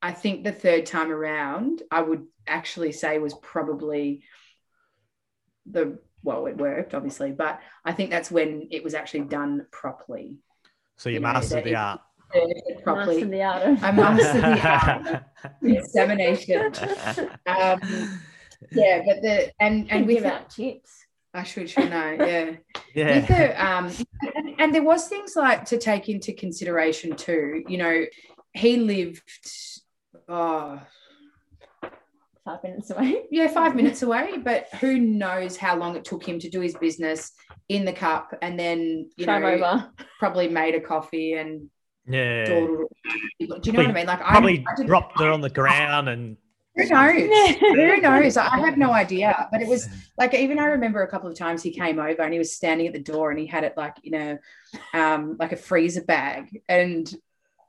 Speaker 4: I think the third time around, I would actually say was probably the well, it worked obviously, but I think that's when it was actually done properly.
Speaker 2: So you, you mastered the art.
Speaker 3: Properly. Mastered the art.
Speaker 4: I mastered the art. Examination. Um, yeah, but the and and
Speaker 3: we give out tips
Speaker 4: I should, shouldn't Yeah.
Speaker 2: Yeah.
Speaker 4: the, um, and, and there was things like to take into consideration too. You know, he lived, oh,
Speaker 3: Five minutes away.
Speaker 4: yeah, five minutes away, but who knows how long it took him to do his business in the cup and then, you
Speaker 3: Drive
Speaker 4: know,
Speaker 3: over.
Speaker 4: probably made a coffee and
Speaker 2: Yeah.
Speaker 4: dawdled. Do you know what I mean? Like, I
Speaker 2: Probably
Speaker 4: I didn't-
Speaker 2: dropped it on the ground and
Speaker 4: Who knows? Who knows? I have no idea. But it was like even I remember a couple of times he came over and he was standing at the door and he had it like you know, um like a freezer bag. And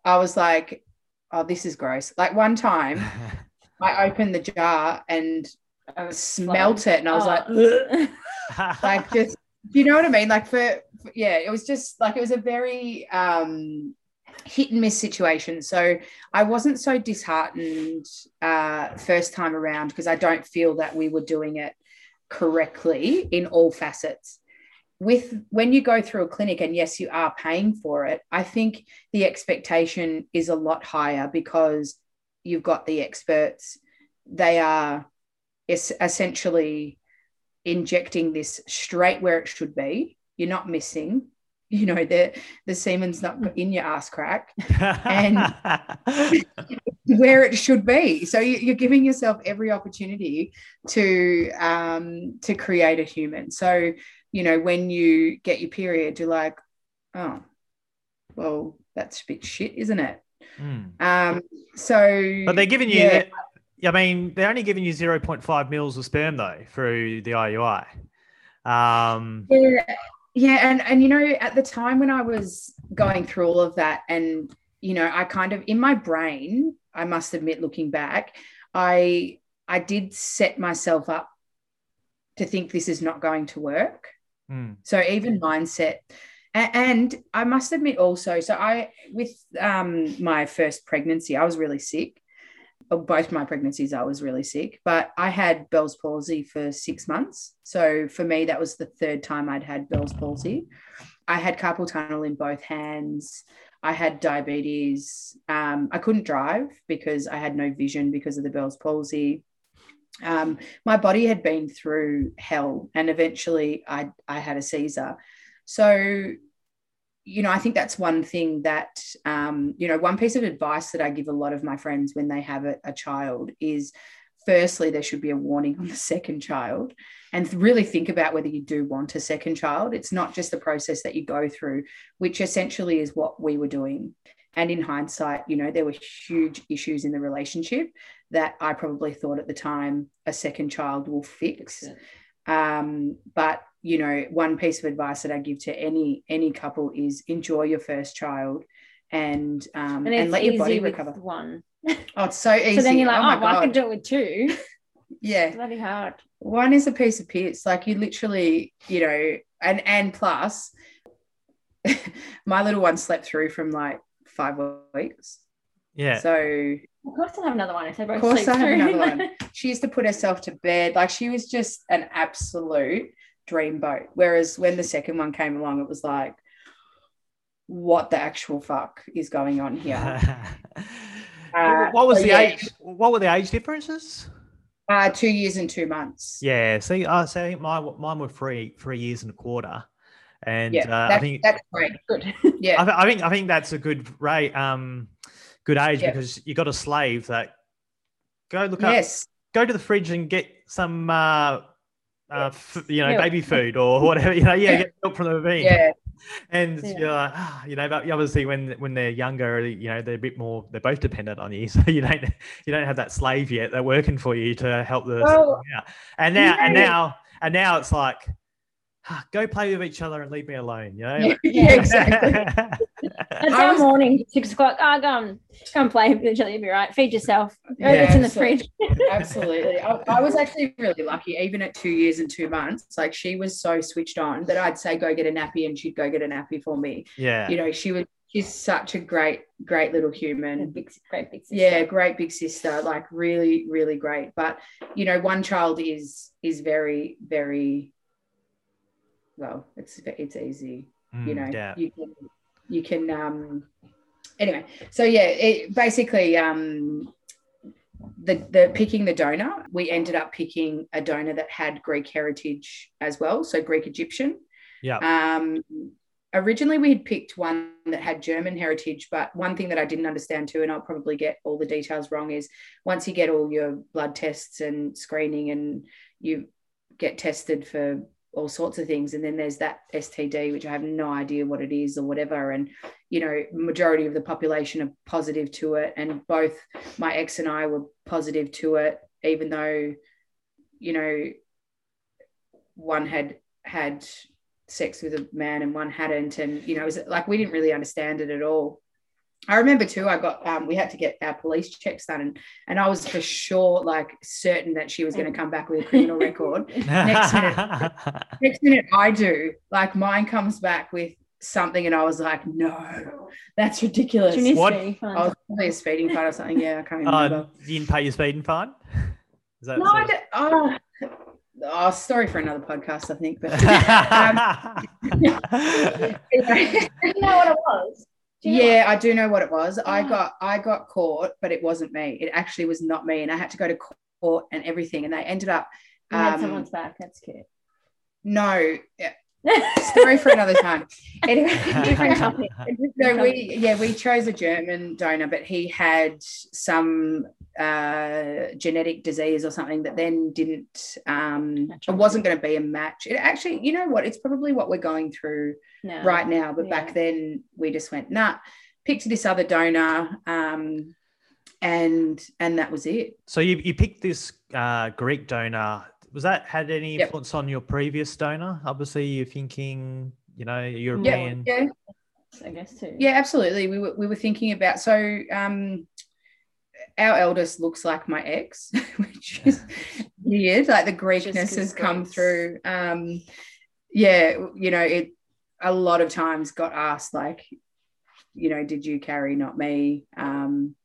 Speaker 4: I was like, oh, this is gross. Like one time I opened the jar and I smelt it and I was like,
Speaker 3: Oh.
Speaker 4: like just you know what I mean? Like for, for- yeah, it was just like it was a very um hit and miss situation. So I wasn't so disheartened uh first time around because I don't feel that we were doing it correctly in all facets. With when you go through a clinic and yes, you are paying for it, I think the expectation is a lot higher because you've got the experts. They are es- essentially injecting this straight where it should be. You're not missing. You know, the the semen's not in your ass crack And- where it should be. So you, you're giving yourself every opportunity to um, to create a human. So you know, when you get your period, you're like, oh, well, that's a bit shit, isn't it?
Speaker 2: Mm.
Speaker 4: Um, so,
Speaker 2: But they're giving you,
Speaker 4: Yeah.
Speaker 2: I mean, they're only giving you 0.5 mils of sperm though through the IUI. Um,
Speaker 4: Yeah, yeah, and and you know, at the time when I was going through all of that, and you know, I kind of in my brain, I must admit, looking back, I I did set myself up to think this is not going to work.
Speaker 2: mm,
Speaker 4: So even mindset, and I must admit also, so I with um, my first pregnancy, I was really sick. Or Both my pregnancies, I was really sick, but I had Bell's palsy for six months. So for me, that was the third time I'd had Bell's palsy. I had carpal tunnel in both hands. I had diabetes. Um, I couldn't drive because I had no vision because of the Bell's palsy. Um, my body had been through hell, and eventually I I had a Caesar. So, you know, I think that's one thing that um, you know, one piece of advice that I give a lot of my friends when they have a, a child is, firstly, there should be a warning on the second child, and really think about whether you do want a second child. It's not just the process that you go through, which essentially is what we were doing. And in hindsight, you know, there were huge issues in the relationship that I probably thought at the time a second child will fix. Um, but you know, one piece of advice that I give to any any couple is enjoy your first child and um,
Speaker 3: And
Speaker 4: and, let your body recover.
Speaker 3: one.
Speaker 4: Oh, it's so easy.
Speaker 3: So then you're like,
Speaker 4: oh
Speaker 3: oh, well, I
Speaker 4: God.
Speaker 3: can do it with two.
Speaker 4: yeah.
Speaker 3: Bloody hard.
Speaker 4: one is a piece of piss like you literally you know and and plus my little one slept through from like five weeks
Speaker 2: yeah.
Speaker 4: so
Speaker 3: Of course, I'll have another one if they both
Speaker 4: of course
Speaker 3: sleep
Speaker 4: i have
Speaker 3: through.
Speaker 4: another one she used to put herself to bed like she was just an absolute dreamboat whereas when the second one came along it was like what the actual fuck is going on here Uh,
Speaker 2: what was
Speaker 4: so
Speaker 2: the
Speaker 4: yeah.
Speaker 2: age? What were the age differences?
Speaker 4: uh, two years and two months
Speaker 2: Yeah. See, I say mine, mine were three, three years and a quarter. And
Speaker 4: yeah
Speaker 2: uh, I think
Speaker 4: that's great
Speaker 3: Good.
Speaker 4: yeah
Speaker 2: I, th- I think I think that's a good rate, um, good age
Speaker 4: Yeah.
Speaker 2: because you got a slave that go look up,
Speaker 4: yes
Speaker 2: go to the fridge and get some, uh, uh, f- you know,
Speaker 3: Milk.
Speaker 2: baby food or whatever. You know, yeah,
Speaker 4: Yeah.
Speaker 2: get milk from the ravine.
Speaker 4: yeah
Speaker 2: And
Speaker 3: Yeah.
Speaker 2: you're like, ah, you know, but obviously when when they're younger, you know, they're a bit more. They're both dependent on you, so you don't you don't have that slave yet. They're working for you to help the.
Speaker 4: Well,
Speaker 2: out. And now and now and now it's like, go play with each other and leave me alone. You know.
Speaker 4: yeah, yeah, exactly
Speaker 3: That's
Speaker 4: I
Speaker 3: our
Speaker 4: was-
Speaker 3: morning, six o'clock. Ah, go and go and play with each other. You'll be right. Feed yourself. Oh,
Speaker 2: Yeah.
Speaker 3: it's in the
Speaker 4: So-
Speaker 3: fridge.
Speaker 4: Absolutely. I, I was actually really lucky, even at two years and two months. Like she was so switched on that I'd say, go get a nappy, and she'd go get a nappy for me.
Speaker 2: yeah.
Speaker 4: You know, she was, she's such a great, great little human.
Speaker 3: Big, great big sister.
Speaker 4: Yeah, great big sister, like really, really great. But you know, one child is is very, very well, it's it's easy you
Speaker 2: Mm,
Speaker 4: know
Speaker 2: yeah.
Speaker 4: you can you can um anyway so yeah it basically um the, the picking the donor, we ended up picking a donor that had Greek heritage as well, so Greek Egyptian.
Speaker 2: Yeah.
Speaker 4: Um, originally, we had picked one that had German heritage, but one thing that I didn't understand too, and I'll probably get all the details wrong, is once you get all your blood tests and screening and you get tested for all sorts of things, and then there's that STD, which I have no idea what it is or whatever, and you know, majority of the population are positive to it, and both my ex and I were positive to it, even though, you know, one had had sex with a man and one hadn't. And you know it was like we didn't really understand it at all i remember too i got um, we had to get our police checks done and, and i was for sure like certain that she was going to come back with a criminal record next minute next minute i do like mine comes back with something and i was like no that's ridiculous
Speaker 3: Junior
Speaker 2: What?
Speaker 3: speed,
Speaker 4: i was probably a speeding fine or something yeah i can't
Speaker 2: Uh,
Speaker 4: remember
Speaker 2: you didn't pay your speeding fine? Is that
Speaker 4: no I
Speaker 2: of-
Speaker 4: don't, oh, oh story for another podcast i think but um,
Speaker 3: you know what it was? Do you know
Speaker 4: yeah i do know what it was i
Speaker 3: Ah.
Speaker 4: got i got caught but it wasn't me it actually was not me and i had to go to court and everything and they ended up?
Speaker 3: You had
Speaker 4: um,
Speaker 3: someone's back. That's cute.
Speaker 4: no yeah, story for another time anyway
Speaker 3: Different topic.
Speaker 4: so we yeah we chose a german donor but he had some uh genetic disease or something that then didn't um it wasn't going to be a match it actually you know what it's probably what we're going through
Speaker 3: No.
Speaker 4: right now but
Speaker 3: Yeah.
Speaker 4: back then we just went nah picked this other donor um and and that was it
Speaker 2: so you, you picked this uh, Greek donor. Was that had any
Speaker 4: Yep.
Speaker 2: influence on your previous donor? Obviously, you're thinking, you know,
Speaker 4: yeah
Speaker 2: European.
Speaker 4: yeah
Speaker 3: I guess too.
Speaker 4: Yeah, absolutely. We were we were thinking about so um our eldest looks like my ex, which is weird. Like the Greekness has come
Speaker 3: Greeks.
Speaker 4: through. Um yeah, you know, it a lot of times got asked like, you know, did you carry, not me? Um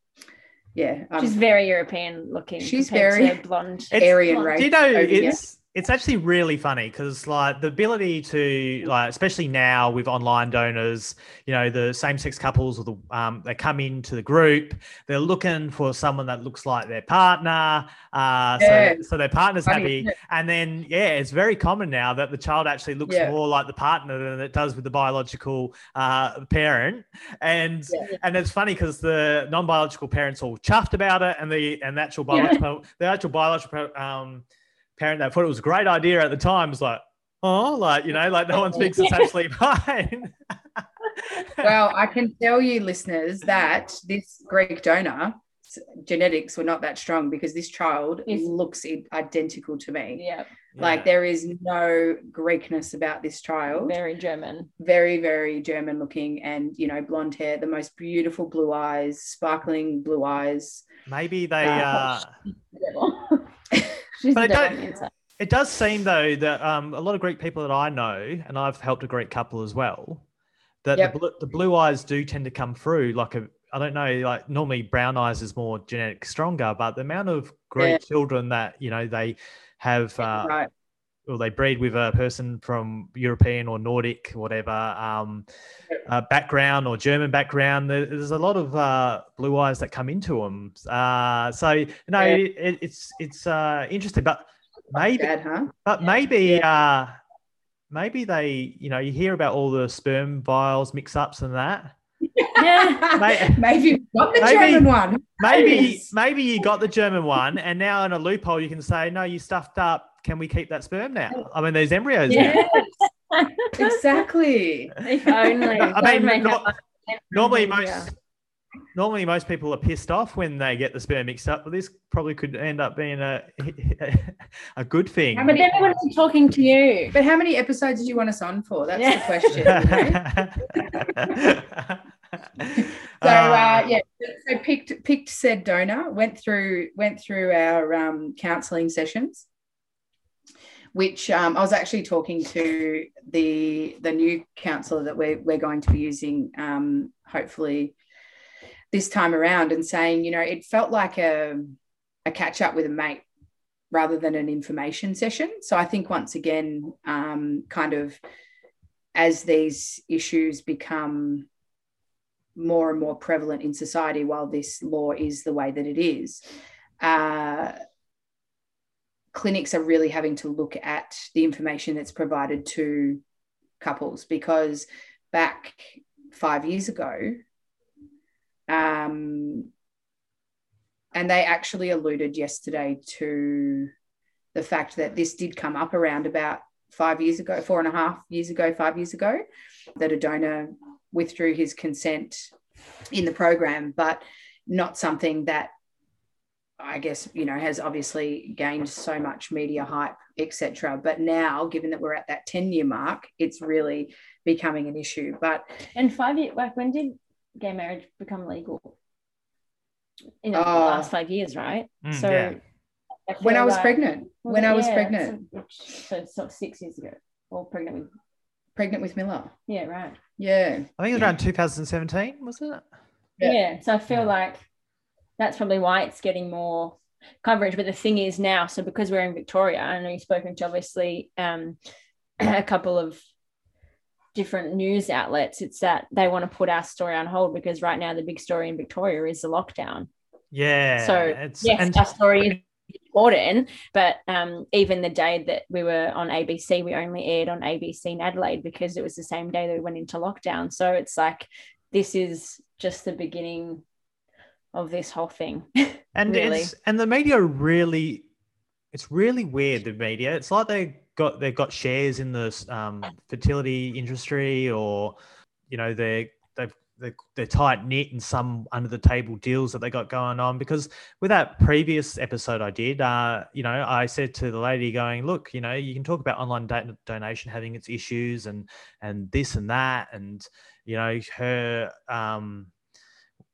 Speaker 4: yeah. um,
Speaker 3: She's very European looking.
Speaker 4: She's very-
Speaker 3: blonde.
Speaker 2: It's-
Speaker 4: Aryan
Speaker 3: blonde.
Speaker 4: race.
Speaker 2: Do you know
Speaker 4: over
Speaker 2: it's it's actually really funny because like the ability to like especially now with online donors, you know, the same sex couples or the um they come into the group, they're looking for someone that looks like their partner. Uh
Speaker 4: Yeah.
Speaker 2: so so their partner's
Speaker 4: Funny,
Speaker 2: happy. And then yeah, it's very common now that the child actually looks
Speaker 4: Yeah.
Speaker 2: more like the partner than it does with the biological uh parent. And
Speaker 4: Yeah.
Speaker 2: and it's funny because the non-biological parents all chuffed about it, and the and the actual biological the actual biological um, parent that thought it was a great idea at the time was like, oh, like you know, like no one thinks it's actually fine.
Speaker 4: well, I can tell you, listeners, that this Greek donor genetics were not that strong because this child
Speaker 3: Yes.
Speaker 4: looks identical to me.
Speaker 3: Yeah,
Speaker 4: Like there is no Greekness about this child.
Speaker 3: very German.
Speaker 4: Very, very German looking and, you know, blonde hair, the most beautiful blue eyes, sparkling blue eyes.
Speaker 2: maybe they.
Speaker 4: Uh,
Speaker 2: Uh,
Speaker 3: The devil. She's
Speaker 2: But
Speaker 3: the
Speaker 2: I
Speaker 3: devil
Speaker 2: don't-
Speaker 3: on the inside.
Speaker 2: it does seem though that um, a lot of Greek people that I know, and I've helped a Greek couple as well, that
Speaker 4: Yep.
Speaker 2: the, blue, the blue eyes do tend to come through. Like a, I don't know, like normally brown eyes is more genetic stronger, but the amount of Greek
Speaker 4: Yeah.
Speaker 2: children that you know they have, uh,
Speaker 4: right.
Speaker 2: Or they breed with a person from European or Nordic, whatever um, uh, background or German background. There's a lot of uh, blue eyes that come into them. Uh, so you know,
Speaker 4: Yeah.
Speaker 2: it, it, it's it's uh, interesting, but maybe
Speaker 4: Bad, huh?
Speaker 2: but maybe uh maybe they you know you hear about all the sperm vials mix ups and that.
Speaker 3: Yeah.
Speaker 4: Maybe we've got the
Speaker 2: Maybe-
Speaker 4: German one.
Speaker 2: Maybe maybe you got the German one and now in a loophole you can say, No, you stuffed up. Can we keep that sperm now? I mean there's embryos now.
Speaker 3: Yeah.
Speaker 4: Exactly.
Speaker 3: if only.
Speaker 2: I mean,
Speaker 3: may
Speaker 2: no-
Speaker 3: have-
Speaker 2: Normally
Speaker 3: Yeah.
Speaker 2: most normally most people are pissed off when they get the sperm mixed up, but this probably could end up being a a good thing.
Speaker 3: But then we want to be talking to you.
Speaker 4: But how many episodes did you want us on for? That's
Speaker 3: Yeah.
Speaker 4: the question. So uh, yeah, so picked picked said donor, went through went through our um, counselling sessions, which um, I was actually talking to the the new counsellor that we're we're going to be using, um, hopefully this time around, and saying, you know, it felt like a a catch up with a mate rather than an information session. So I think once again, um, kind of as these issues become more and more prevalent in society while this law is the way that it is uh, clinics are really having to look at the information that's provided to couples because back five years ago, um, and they actually alluded yesterday to the fact that this did come up around about five years ago, four and a half years ago, five years ago, that a donor withdrew his consent in the program, but not something that I guess you know has obviously gained so much media hype, etc. But now, given that we're at that ten year mark, it's really becoming an issue. But
Speaker 3: And five years, like when did gay marriage become legal? In the
Speaker 4: Oh.
Speaker 3: last five years, right?
Speaker 2: Mm,
Speaker 3: so
Speaker 2: yeah.
Speaker 4: when I was
Speaker 3: like-
Speaker 4: pregnant,
Speaker 3: was
Speaker 4: when
Speaker 3: it-
Speaker 4: I was pregnant,
Speaker 3: So, so it's sort of six years ago, or pregnant with,
Speaker 4: pregnant with Miller,
Speaker 3: yeah, right.
Speaker 4: yeah,
Speaker 2: I think it was around 2017, wasn't it?
Speaker 4: Yeah.
Speaker 3: Yeah. So I feel
Speaker 2: Yeah.
Speaker 3: like that's probably why it's getting more coverage. But the thing is now, so because we're in Victoria, I know you've spoken to obviously um, a couple of different news outlets. It's that they want to put our story on hold because right now the big story in Victoria is the lockdown.
Speaker 2: Yeah.
Speaker 3: So
Speaker 2: it's,
Speaker 3: yes,
Speaker 2: and
Speaker 3: our story is important, but um, even the day that we were on ABC, we only aired on ABC in Adelaide because it was the same day that we went into lockdown. So it's like this is just the beginning of this whole thing.
Speaker 2: and
Speaker 3: really.
Speaker 2: it's and the media really it's really weird the media it's like they got they've got shares in the um, fertility industry or you know they they've they're, they're tight knit in some under the table deals that they got going on because with that previous episode I did, uh, you know, I said to the lady going, look, you know, you can talk about online da- donation having its issues and and this and that, and you know, her um,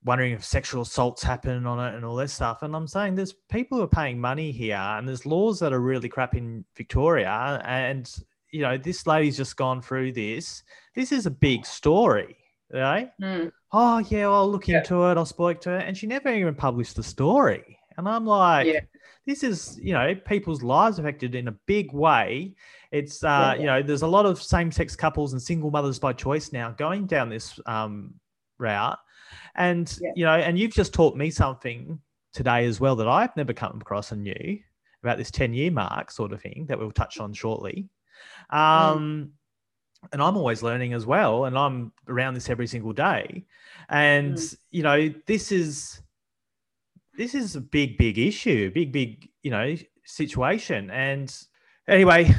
Speaker 2: wondering if sexual assaults happen on it and all this stuff. And I'm saying there's people who are paying money here, and there's laws that are really crap in Victoria, and you know, this lady's just gone through this. This is a big story, right?
Speaker 4: Mm.
Speaker 2: oh yeah, well, I'll look
Speaker 4: Yeah.
Speaker 2: into it. I'll speak to her, and she never even published the story. And I'm like,
Speaker 4: Yeah.
Speaker 2: this is you know people's lives affected in a big way. It's uh,
Speaker 4: Yeah.
Speaker 2: you know there's a lot of same-sex couples and single mothers by choice now going down this um, route, and
Speaker 4: Yeah.
Speaker 2: you know, and you've just taught me something today as well that I've never come across and knew about this 10-year mark sort of thing that we'll touch on shortly. Um, and I'm always learning as well, and I'm around this every single day. And
Speaker 4: Mm.
Speaker 2: you know, this is this is a big, big issue, big, big, you know, situation. And anyway,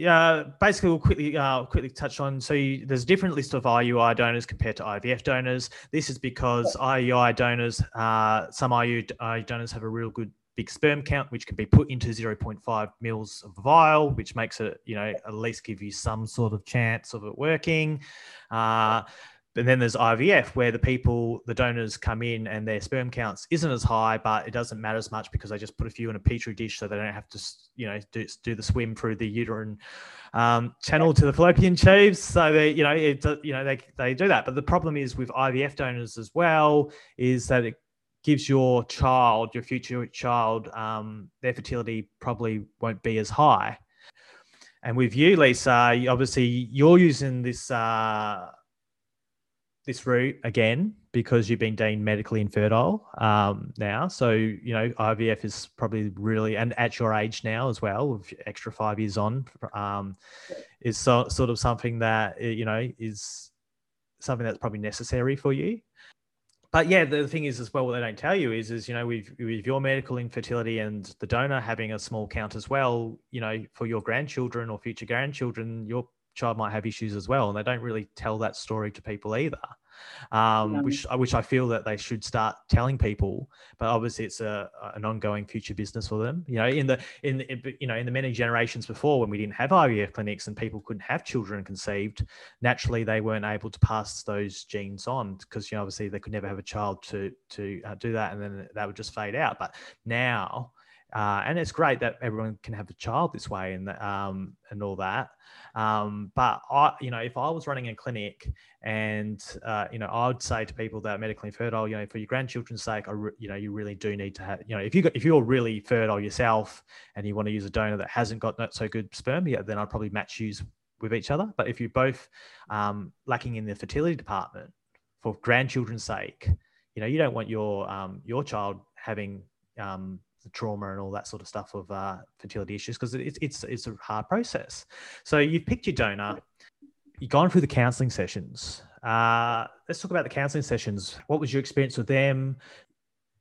Speaker 2: yeah, basically, we'll quickly uh, quickly touch on. So you, there's a different list of IUI donors compared to IVF donors. This is because IUI donors, uh, some IUI donors have a real good big sperm count, which can be put into 0.5 mils of vial, which makes it, you know, at least give you some sort of chance of it working. Uh, but then there's IVF, where the people, the donors come in and their sperm counts isn't as high, but it doesn't matter as much because they just put a few in a petri dish, so they don't have to, you know, do, do the swim through the uterine um, channel to the fallopian tubes. So they, you know, it, you know, they they do that. But the problem is with IVF donors as well is that it gives your child, your future child, um, their fertility probably won't be as high. And with you, Lisa, obviously you're using this uh, this route again because you've been deemed medically infertile um, now. So you know IVF is probably really, and at your age now as well, with extra five years on, um, is so, sort of something that uh, you know is something that's probably necessary for you but yeah, the thing is as well, what they don't tell you is, is you know, with with your medical infertility and the donor having a small count as well, you know, for your grandchildren or future grandchildren, your child might have issues as well, and they don't really tell that story to people either. Um,
Speaker 4: No.
Speaker 2: which which I feel that they should start telling people, but obviously it's a an ongoing future business for them. You know, in the in, the- you know in the many generations before when we didn't have IVF clinics and people couldn't have children conceived, naturally they weren't able to pass those genes on because you know obviously they could never have a child to to uh, do that and then that would just fade out but now uh, and it's great that everyone can have a child this way and um, and all that. Um, but I you know if I was running a clinic and uh, you know I would say to people that are medically infertile you know for your grandchildren's sake I re- you know you really do need to have you know if you got if you're really fertile yourself and you want to use a donor that hasn't got not so good sperm yeah then I'd probably match you with each other. But if you're both um, lacking in the fertility department for grandchildren's sake, you know, you don't want your um, your child having um, the trauma and all that sort of stuff of uh, fertility issues because it's it's it's a hard process. So you've picked your donor, you've gone through the counselling sessions. Uh, let's talk about the counselling sessions. What was your experience with them?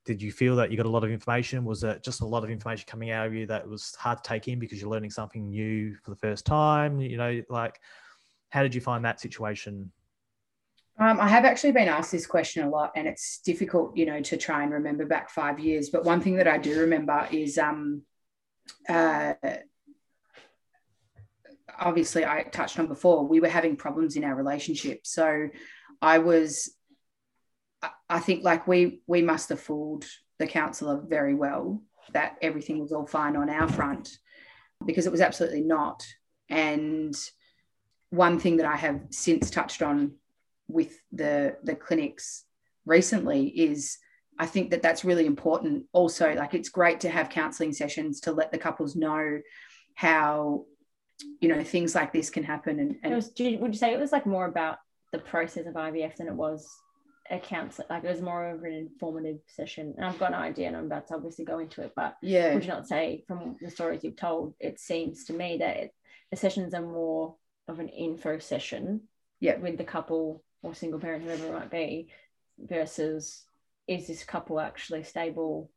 Speaker 2: Did you feel that you got a lot of information? Was it just a lot of information coming out of you that was hard to take in because you're learning something new for the first time? You know, like how did you find that situation?
Speaker 4: Um, I have actually been asked this question a lot, and it's difficult, you know, to try and remember back five years. But one thing that I do remember is, um, uh, obviously, I touched on before, we were having problems in our relationship. So, I was, I think, like we we must have fooled the counsellor very well that everything was all fine on our front, because it was absolutely not. And one thing that I have since touched on with the the clinics recently is I think that that's really important. Also, like it's great to have counselling sessions to let the couples know how you know things like this can happen. And, and
Speaker 3: was, would you say it was like more about the process of IVF than it was a counselor? Like it was more of an informative session. And I've got an idea, and I'm about to obviously go into it. But
Speaker 4: yeah,
Speaker 3: would you not say from the stories you've told, it seems to me that it, the sessions are more of an info session,
Speaker 4: yeah,
Speaker 3: with the couple or single parent, whoever it might be, versus is this couple actually stable?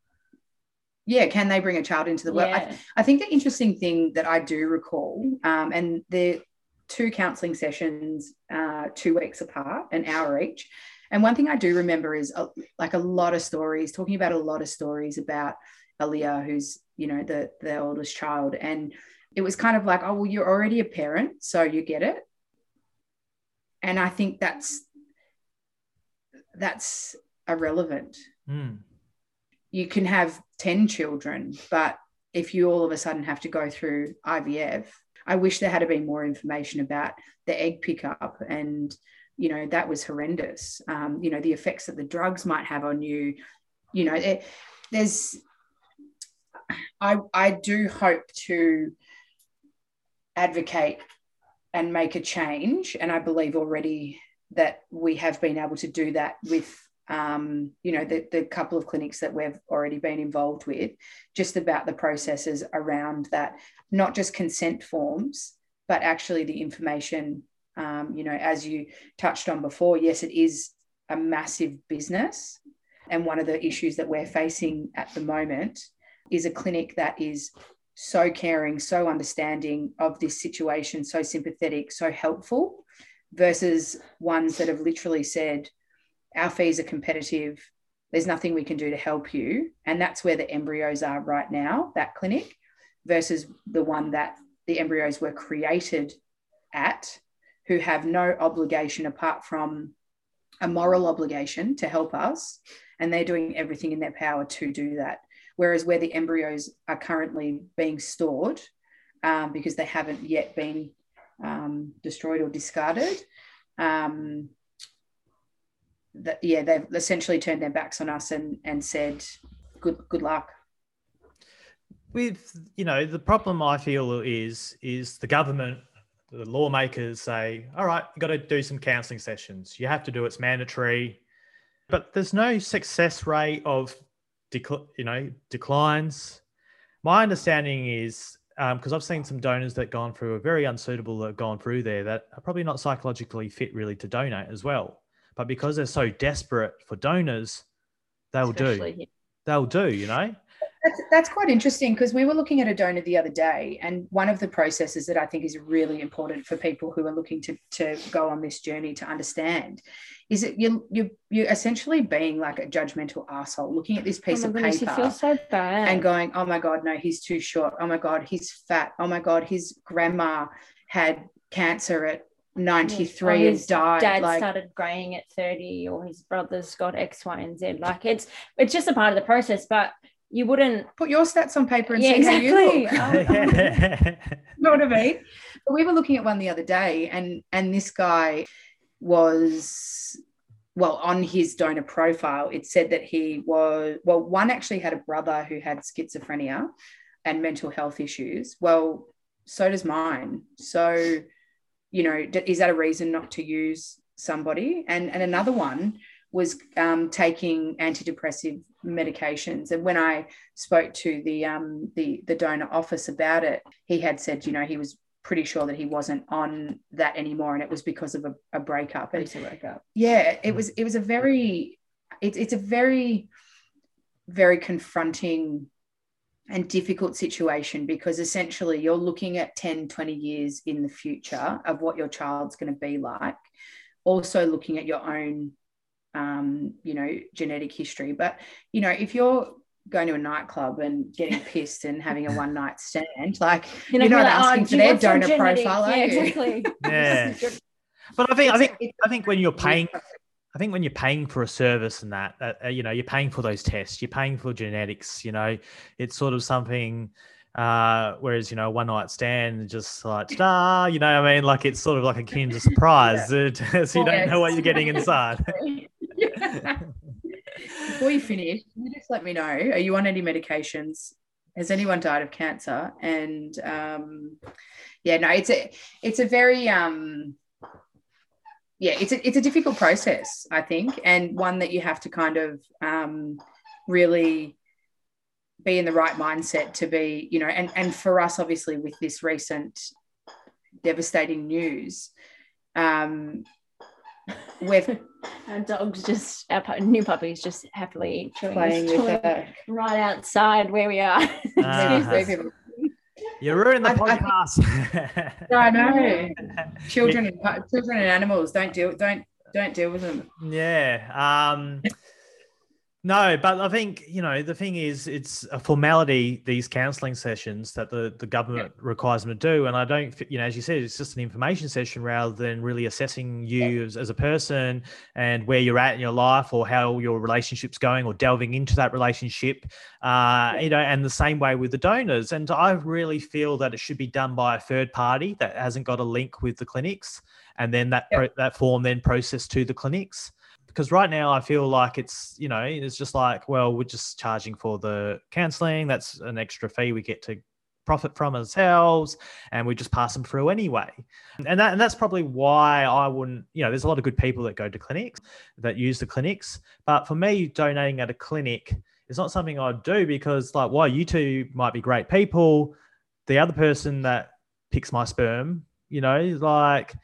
Speaker 4: Yeah, can they bring a child into the world?
Speaker 3: Yeah.
Speaker 4: I, I think the interesting thing that I do recall, um, and the two counselling sessions, uh, two weeks apart, an hour each. And one thing I do remember is uh, like a lot of stories, talking about a lot of stories about Aaliyah, who's you know the the oldest child, and it was kind of like, oh well, you're already a parent, so you get it and I think that's that's irrelevant.
Speaker 2: Mm.
Speaker 4: You can have 10 children, but if you all of a sudden have to go through IVF, I wish there had been more information about the egg pickup and you know that was horrendous. Um, you know the effects that the drugs might have on you. You know, it, there's. I I do hope to advocate and make a change. And I believe already that we have been able to do that with, um, you know, the, the couple of clinics that we've already been involved with, just about the processes around that, not just consent forms, but actually the information. Um, you know, as you touched on before, yes, it is a massive business. And one of the issues that we're facing at the moment is a clinic that is so caring, so understanding of this situation, so sympathetic, so helpful, versus ones that have literally said, Our fees are competitive. There's nothing we can do to help you. And that's where the embryos are right now, that clinic, versus the one that the embryos were created at, who have no obligation apart from a moral obligation to help us. And they're doing everything in their power to do that. Whereas where the embryos are currently being stored um, because they haven't yet been um, destroyed or discarded, um, that, yeah, they've essentially turned their backs on us and, and said, good, good luck.
Speaker 2: With, you know, the problem I feel is, is the government the lawmakers say, all right, you've got to do some counselling sessions. You have to do it's mandatory. But there's no success rate of decl- you know declines. My understanding is because um, I've seen some donors that gone through are very unsuitable that have gone through there that are probably not psychologically fit really to donate as well. But because they're so desperate for donors, they'll Especially do. Here. They'll do, you know.
Speaker 4: That's, that's quite interesting because we were looking at a donor the other day, and one of the processes that I think is really important for people who are looking to, to go on this journey to understand is that you you you're essentially being like a judgmental asshole, looking at this oh piece
Speaker 3: oh
Speaker 4: of
Speaker 3: goodness,
Speaker 4: paper
Speaker 3: so
Speaker 4: and going, "Oh my god, no, he's too short. Oh my god, he's fat. Oh my god, his grandma had cancer at 93 and died
Speaker 3: dad
Speaker 4: like,
Speaker 3: started graying at 30 or his brother's got x y and z like it's it's just a part of the process but you wouldn't
Speaker 4: put your stats on paper and
Speaker 3: yeah,
Speaker 4: see
Speaker 3: exactly.
Speaker 4: how you look. you know what I mean? But we were looking at one the other day, and and this guy was well on his donor profile. It said that he was well. One actually had a brother who had schizophrenia and mental health issues. Well, so does mine. So, you know, is that a reason not to use somebody? And and another one was um, taking antidepressive medications. And when I spoke to the um, the the donor office about it, he had said, you know, he was pretty sure that he wasn't on that anymore, and it was because of a, a breakup. And
Speaker 3: breakup.
Speaker 4: yeah, it was it was a very it's it's a very very confronting and difficult situation because essentially you're looking at 10 20 years in the future of what your child's going to be like also looking at your own um, you know genetic history but you know if you're going to a nightclub and getting pissed and having a one night stand like
Speaker 3: You know,
Speaker 4: you're not
Speaker 3: like,
Speaker 4: asking
Speaker 3: "Oh,
Speaker 4: for their donor
Speaker 3: genetics?"
Speaker 4: profile are
Speaker 3: Yeah,
Speaker 4: you?
Speaker 3: exactly.
Speaker 2: Yeah. But I think I think I think when you're paying I think when you're paying for a service and that, uh, uh, you know, you're paying for those tests, you're paying for genetics, you know, it's sort of something. Uh, whereas you know, one night stand, just like da, you know, what I mean, like it's sort of like a Kinder surprise, so you don't know what you're getting inside.
Speaker 4: Before you finish, you just let me know are you on any medications? Has anyone died of cancer? And um, yeah, no, it's a it's a very um, yeah, it's a it's a difficult process, I think, and one that you have to kind of um, really be in the right mindset to be, you know, and and for us, obviously, with this recent devastating news, um, we've
Speaker 3: Our dog's just our pu- new puppies just happily chewing
Speaker 4: playing with
Speaker 3: toy
Speaker 4: a
Speaker 3: right outside where we are.
Speaker 2: Ah. You ruined the
Speaker 4: I- I think-
Speaker 2: podcast.
Speaker 4: I know. children and children and animals don't deal don't don't deal with them.
Speaker 2: Yeah. Um, no, but I think, you know, the thing is, it's a formality, these counselling sessions that the, the government requires them to do. And I don't, you know, as you said, it's just an information session rather than really assessing you as, as a person and where you're at in your life or how your relationship's going or delving into that relationship. Uh, you know, and the same way with the donors. And I really feel that it should be done by a third party that hasn't got a link with the clinics. And then that, pro- that form then processed to the clinics because right now I feel like it's you know it's just like well we're just charging for the counselling that's an extra fee we get to profit from ourselves and we just pass them through anyway. And that and that's probably why I wouldn't you know there's a lot of good people that go to clinics that use the clinics. But for me donating at a clinic is not something I'd do because like while you two might be great people the other person that picks my sperm you know like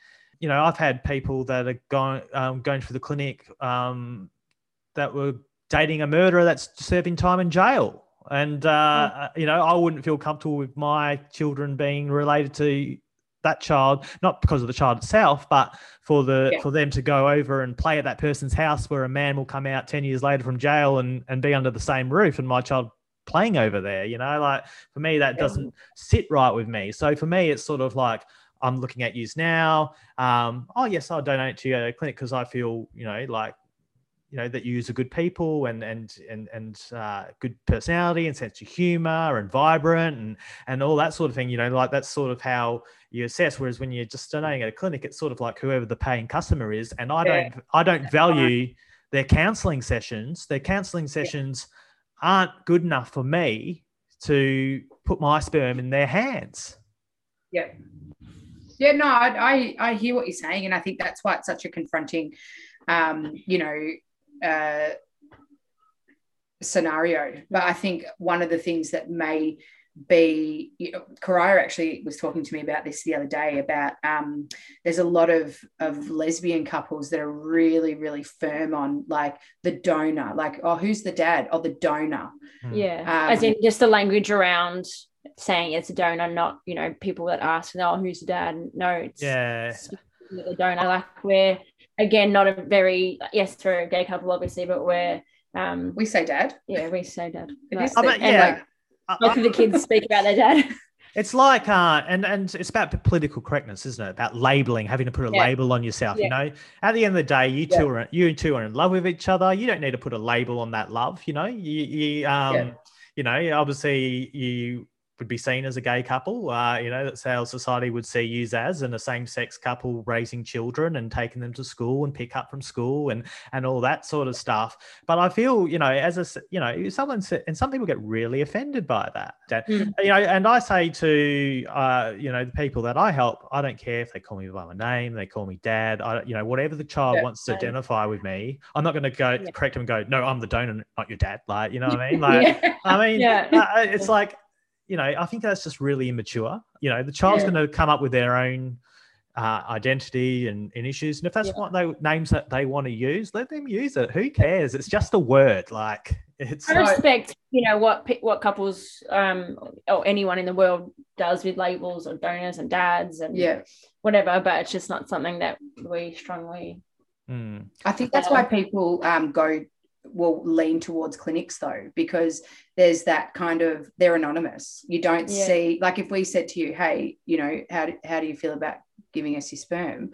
Speaker 2: you know, I've had people that are going um, going through the clinic um, that were dating a murderer that's serving time in jail, and uh, you know, I wouldn't feel comfortable with my children being related to that child, not because of the child itself, but for the
Speaker 4: Yeah.
Speaker 2: for them to go over and play at that person's house where a man will come out ten years later from jail and and be under the same roof, and my child playing over there. You know, like for me, that
Speaker 4: Yeah.
Speaker 2: doesn't sit right with me. So for me, it's sort of like I'm looking at yous now. Um, oh yes, I'll donate to your clinic because I feel you know like you know that you are good people and and and and uh, good personality and sense of humor and vibrant and and all that sort of thing. You know, like that's sort of how you assess. Whereas when you're just donating at a clinic, it's sort of like whoever the paying customer is. And I
Speaker 4: Yeah.
Speaker 2: don't I don't value their counselling sessions. Their counselling sessions aren't good enough for me to put my sperm in their hands.
Speaker 4: Yeah. Yeah, no, I, I I hear what you're saying, and I think that's why it's such a confronting, um, you know, uh, scenario. But I think one of the things that may be, you know, Karaya actually was talking to me about this the other day about um, there's a lot of of lesbian couples that are really really firm on like the donor, like oh who's the dad? Oh the donor.
Speaker 3: Yeah.
Speaker 4: Um,
Speaker 3: As in just the language around saying it's a donor, not, you know, people that ask, oh, who's the dad? No, it's
Speaker 2: Yeah.
Speaker 3: specifically the donor. Like we're again not a very yes, for a gay couple, obviously, but we're um
Speaker 4: We say dad.
Speaker 3: yeah, we say dad.
Speaker 4: It
Speaker 3: Like,
Speaker 4: is the-
Speaker 2: bet, yeah.
Speaker 3: like,
Speaker 2: I-
Speaker 3: both of the kids speak about their dad.
Speaker 2: It's like, uh, and and it's about political correctness, isn't it? About labeling, having to put a
Speaker 3: Yeah.
Speaker 2: label on yourself. You know, at the end of the day, you
Speaker 4: Yeah.
Speaker 2: two are you two are in love with each other. You don't need to put a label on that love. You know, you you um,
Speaker 4: Yeah.
Speaker 2: you know, obviously you would be seen as a gay couple, uh, you know, that our society would see you as, and a same-sex couple raising children and taking them to school and pick up from school and and all that sort of stuff. But I feel, you know, as a, you know, someone said, and some people get really offended by that. Mm. You know, and I say to, uh, you know, the people that I help, I don't care if they call me by my name, they call me dad, I, you know, whatever the child yeah, wants to identify with me, I'm not going to go yeah. correct them and go, no, I'm the donor, not your dad. Like, you know what I mean? Like, yeah. I mean, uh, it's like you know, I think that's just really immature. You know, the child's yeah. going to come up with their own uh, identity and, and, issues, and if that's yeah. what they names that they want to use, let them use it. Who cares? It's just a word. Like it's.
Speaker 3: I respect, you know, what what couples um, or anyone in the world does with labels or donors and dads and
Speaker 4: yeah,
Speaker 3: whatever. But it's just not something that we strongly.
Speaker 2: Mm.
Speaker 4: I think that's why people um, go will lean towards clinics though because there's that kind of they're anonymous. You don't yeah. see like if we said to you hey you know how do, how do you feel about giving us your sperm?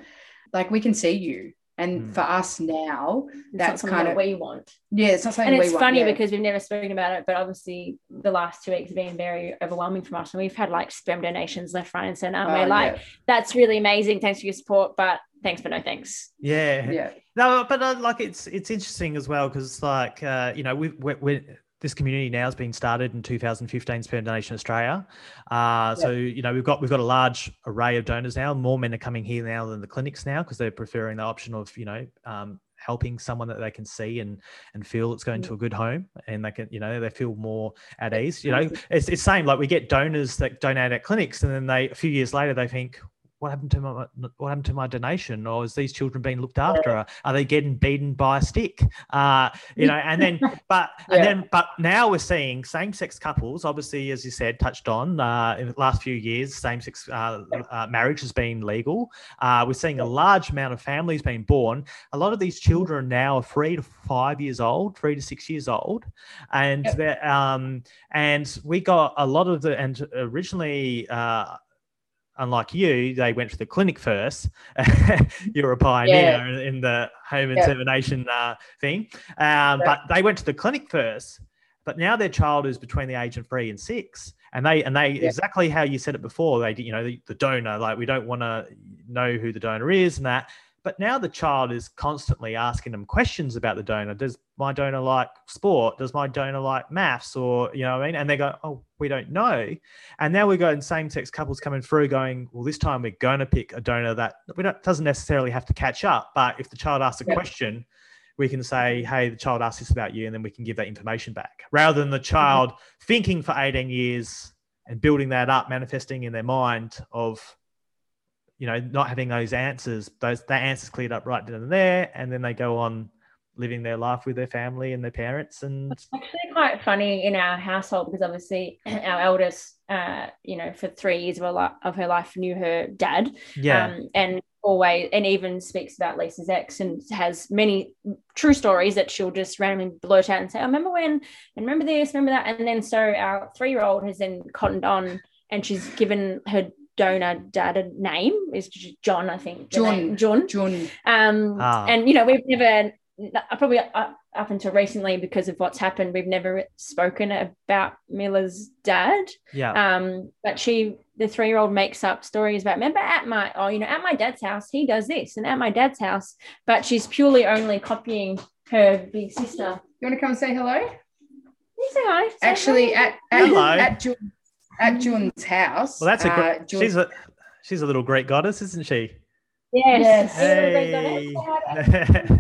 Speaker 4: Like we can see you and mm. for us now
Speaker 3: it's
Speaker 4: that's
Speaker 3: kind
Speaker 4: of
Speaker 3: what we want.
Speaker 4: Yeah it's not something
Speaker 3: and it's funny
Speaker 4: want,
Speaker 3: yeah. because we've never spoken about it but obviously the last two weeks have been very overwhelming for us. And we've had like sperm donations left right and center. And oh, we're like yeah. that's really amazing. Thanks for your support but thanks but no thanks.
Speaker 2: Yeah.
Speaker 4: Yeah.
Speaker 2: No but uh, like it's it's interesting as well because like uh, you know we we this community now has been started in 2015 sperm donation australia. Uh, so you know we've got we've got a large array of donors now. More men are coming here now than the clinics now because they're preferring the option of you know um, helping someone that they can see and and feel it's going to a good home and they can you know they feel more at ease you know. it's it's same like we get donors that donate at clinics and then they a few years later they think what happened to my what happened to my donation or is these children being looked after yeah. are they getting beaten by a stick uh you know and then but yeah. and then but now we're seeing same-sex couples obviously as you said touched on uh in the last few years same-sex uh, uh, marriage has been legal uh we're seeing a large amount of families being born a lot of these mm-hmm. children now are three to five years old three to six years old and yep. um and we got a lot of the and originally uh unlike you, they went to the clinic first. You're a pioneer yeah. in the home insemination uh, thing. Um, yeah. But they went to the clinic first. But now their child is between the age of three and six, and they and they exactly how you said it before. They, you know, the, the donor. Like we don't want to know who the donor is and that. But now the child is constantly asking them questions about the donor. Does my donor like sport? Does my donor like maths? Or, you know what I mean? And they go, oh, we don't know. And now we got same sex couples coming through going, well, this time we're going to pick a donor that we don't, doesn't necessarily have to catch up. But if the child asks a yeah. question, we can say, hey, the child asked this about you, and then we can give that information back rather than the child mm-hmm. thinking for 18 years and building that up, manifesting in their mind of, you know, not having those answers, those that answers cleared up right then and there, and then they go on living their life with their family and their parents. And
Speaker 3: it's actually quite funny in our household because obviously our eldest, uh, you know, for three years of her, life, of her life knew her dad.
Speaker 2: Yeah. Um,
Speaker 3: and always and even speaks about Lisa's ex and has many true stories that she'll just randomly blurt out and say, I oh, remember when and remember this, remember that. And then so our three year old has then cottoned on and she's given her donor dad a name is John, I think.
Speaker 4: John.
Speaker 3: John.
Speaker 4: John.
Speaker 3: Um, ah. And, you know, we've never, probably up, up until recently, because of what's happened, we've never spoken about Miller's dad.
Speaker 2: Yeah.
Speaker 3: Um, but she, the three year old, makes up stories about, remember at my, oh, you know, at my dad's house, he does this, and at my dad's house, but she's purely only copying her big sister.
Speaker 4: You want to come say hello?
Speaker 3: say hi. Say
Speaker 4: Actually, hi. at, at, hello. at John at Jun's house.
Speaker 2: Well, that's a uh, she's a she's a little great goddess, isn't she?
Speaker 3: Yes.
Speaker 2: Hey.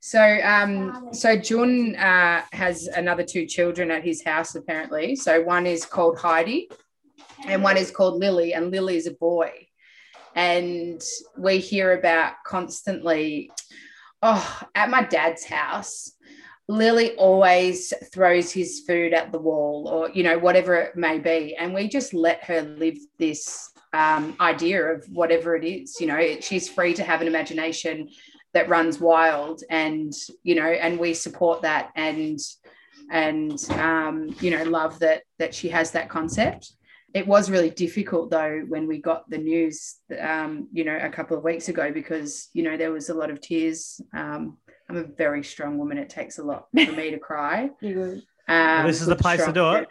Speaker 4: so um so Jun uh, has another two children at his house apparently. So one is called Heidi and one is called Lily and Lily is a boy. And we hear about constantly oh at my dad's house Lily always throws his food at the wall or, you know, whatever it may be. And we just let her live this um, idea of whatever it is. You know, she's free to have an imagination that runs wild and, you know, and we support that and, and, um, you know, love that, that she has that concept. It was really difficult though when we got the news, um, you know, a couple of weeks ago because, you know, there was a lot of tears um, I'm a very strong woman. It takes a lot for me to cry. Um,
Speaker 2: Well, this is the place to do it.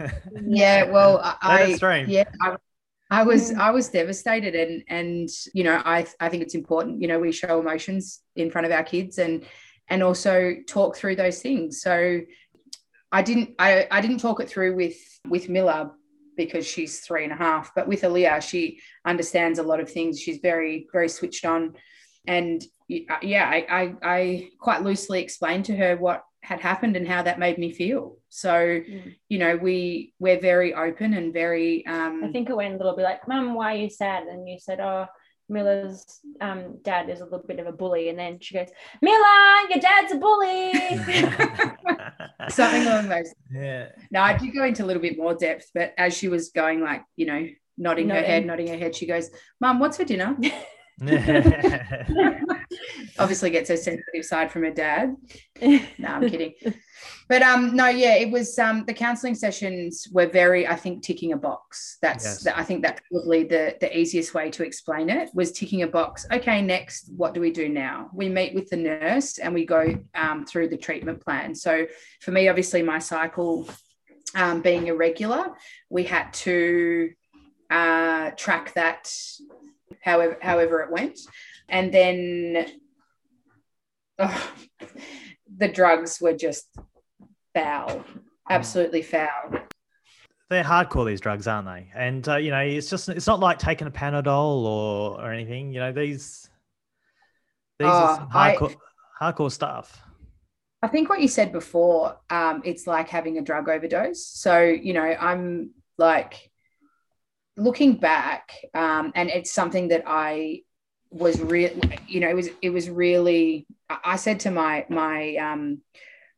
Speaker 4: yeah well
Speaker 2: Let
Speaker 4: i
Speaker 2: it stream.
Speaker 4: yeah I, I was i was devastated and and you know i i think it's important you know we show emotions in front of our kids and and also talk through those things. So i didn't i i didn't talk it through with with miller because she's three and a half but with Aaliyah, she understands a lot of things. She's very very switched on. And uh, yeah I, I i quite loosely explained to her what had happened and how that made me feel so
Speaker 3: Mm.
Speaker 4: you know we we're very open and very um
Speaker 3: I think it went a little bit like, Mum, why are you sad? And you said, Oh, Miller's um, dad is a little bit of a bully. And then she goes, Miller, your dad's a bully.
Speaker 4: something along those
Speaker 2: yeah.
Speaker 4: now i did go into a little bit more depth but as she was going like you know nodding her head nodding her head she goes mum what's for dinner obviously gets her sensitive side from her dad. No i'm kidding. But um no yeah it was um the counseling sessions were very i think ticking a box. That's
Speaker 2: Yes.
Speaker 4: that i think that's probably the the easiest way to explain it was ticking a box. Okay next what do we do now? We meet with the nurse and we go um, through the treatment plan. So for me obviously my cycle um, being irregular we had to uh, track that however however it went and then oh, the drugs were just foul absolutely foul
Speaker 2: They're hardcore these drugs, aren't they? And uh, you know, it's just it's not like taking a Panadol or or anything. You know, these these are
Speaker 4: Oh, I-
Speaker 2: hardcore hardcore stuff.
Speaker 4: I think what you said before, um, it's like having a drug overdose. So, you know, I'm like looking back, um, and it's something that I was really, you know, it was it was really. I said to my my um,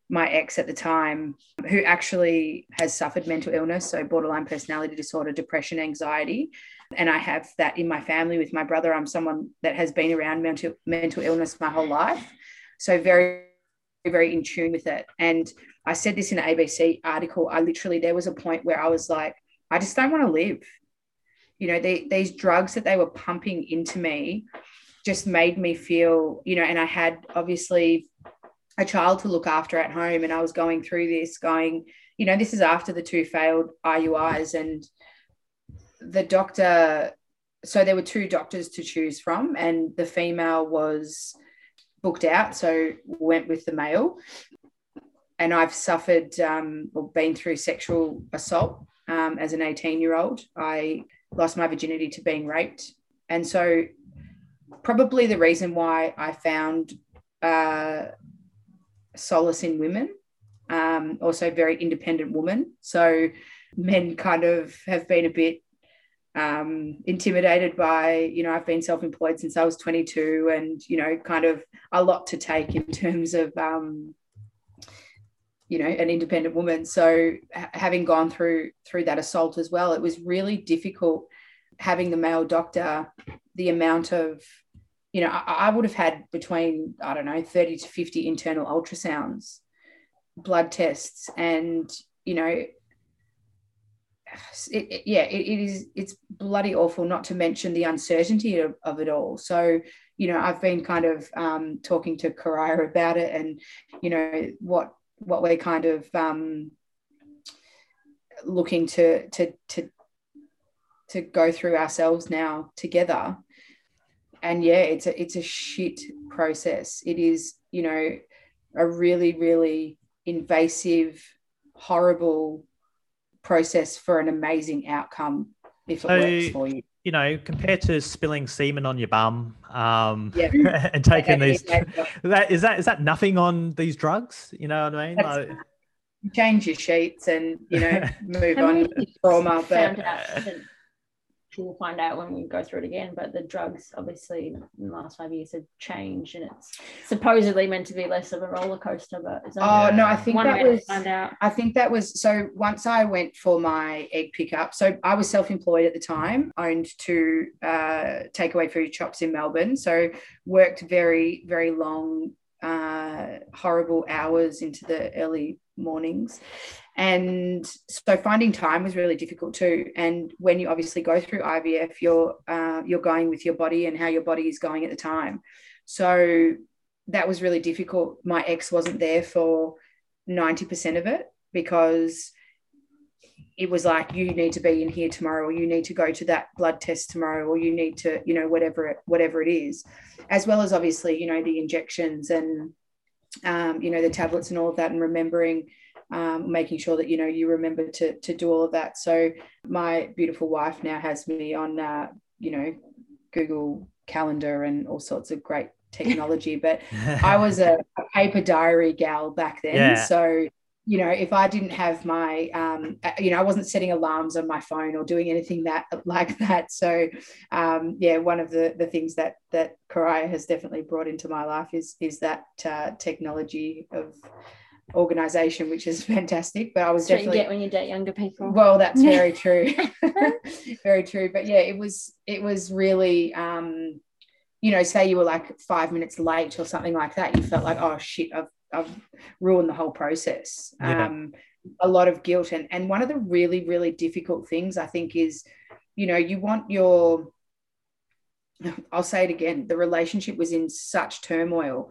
Speaker 4: my ex at the time, who actually has suffered mental illness, so borderline personality disorder, depression, anxiety, and I have that in my family with my brother. I'm someone that has been around mental mental illness my whole life, so very very in tune with it. And I said this in an ABC article. I literally, there was a point where I was like, I just don't want to live. You know, they, these drugs that they were pumping into me just made me feel, you know, and I had obviously a child to look after at home. And I was going through this, going, you know, this is after the two failed IUIs. And the doctor, so there were two doctors to choose from, and the female was booked out, so went with the male. And I've suffered um, or been through sexual assault um, as an 18 year old. I lost my virginity to being raped. And so, probably the reason why I found uh, solace in women, um, also very independent woman. So, men kind of have been a bit um, intimidated by, you know, I've been self employed since I was 22 and, you know, kind of a lot to take in terms of, um, you know, an independent woman. So ha- having gone through through that assault as well, it was really difficult having the male doctor, the amount of, you know, I, I would have had between, I don't know, 30 to 50 internal ultrasounds, blood tests, and, you know, it, it- yeah, it, it is. It's bloody awful. Not to mention the uncertainty of, of it all. So, you know, I've been kind of um, talking to Karaya about it, and you know what what we're kind of um, looking to to to to go through ourselves now together. And yeah, it's a it's a shit process. It is, you know, a really really invasive, horrible process for an amazing outcome if it
Speaker 2: So-
Speaker 4: works for you.
Speaker 2: You know, compared to spilling semen on your bum, um,
Speaker 4: Yeah.
Speaker 2: and taking these,
Speaker 4: Yeah.
Speaker 2: that is that is that nothing on these drugs? You know what I mean?
Speaker 4: That's-
Speaker 2: Like,
Speaker 4: Change your sheets and you know move on trauma. But
Speaker 3: out that we'll find out when we go through it again. But the drugs, obviously, in the last five years have changed, and it's supposedly meant to be less of a roller coaster. But it's
Speaker 4: oh no, I think that was
Speaker 3: find out.
Speaker 4: I think that was so once I went for my egg pickup. So I was self employed at the time, owned two uh, takeaway food shops in Melbourne. So worked very, very long, uh, horrible hours into the early mornings. And so finding time was really difficult too. And when you obviously go through IVF, you're uh, you're going with your body and how your body is going at the time. So that was really difficult. My ex wasn't there for 90% of it. because it was like you need to be in here tomorrow or you need to go to that blood test tomorrow or you need to you know whatever it whatever it is as well as obviously you know the injections and um, you know the tablets and all of that and remembering um, making sure that you know you remember to to do all of that so my beautiful wife now has me on uh, you know google calendar and all sorts of great technology but i was a, a, paper diary gal back then yeah. so you know, if I didn't have my, um, uh, you know, I wasn't setting alarms on my phone or doing anything that like that. So, um, yeah, one of the the things that that Karaya has definitely brought into my life is is that uh, technology of organization, which is fantastic. But I was
Speaker 3: that's
Speaker 4: definitely
Speaker 3: get when you date younger people.
Speaker 4: Well, that's very true, very true. But yeah, it was it was really. Um, you know, say you were like five minutes late or something like that, you felt like, oh shit, I've I've ruined the whole process. Yeah. Um, a lot of guilt. And, and one of the really, really difficult things I think is, you know, you want your, I'll say it again, the relationship was in such turmoil.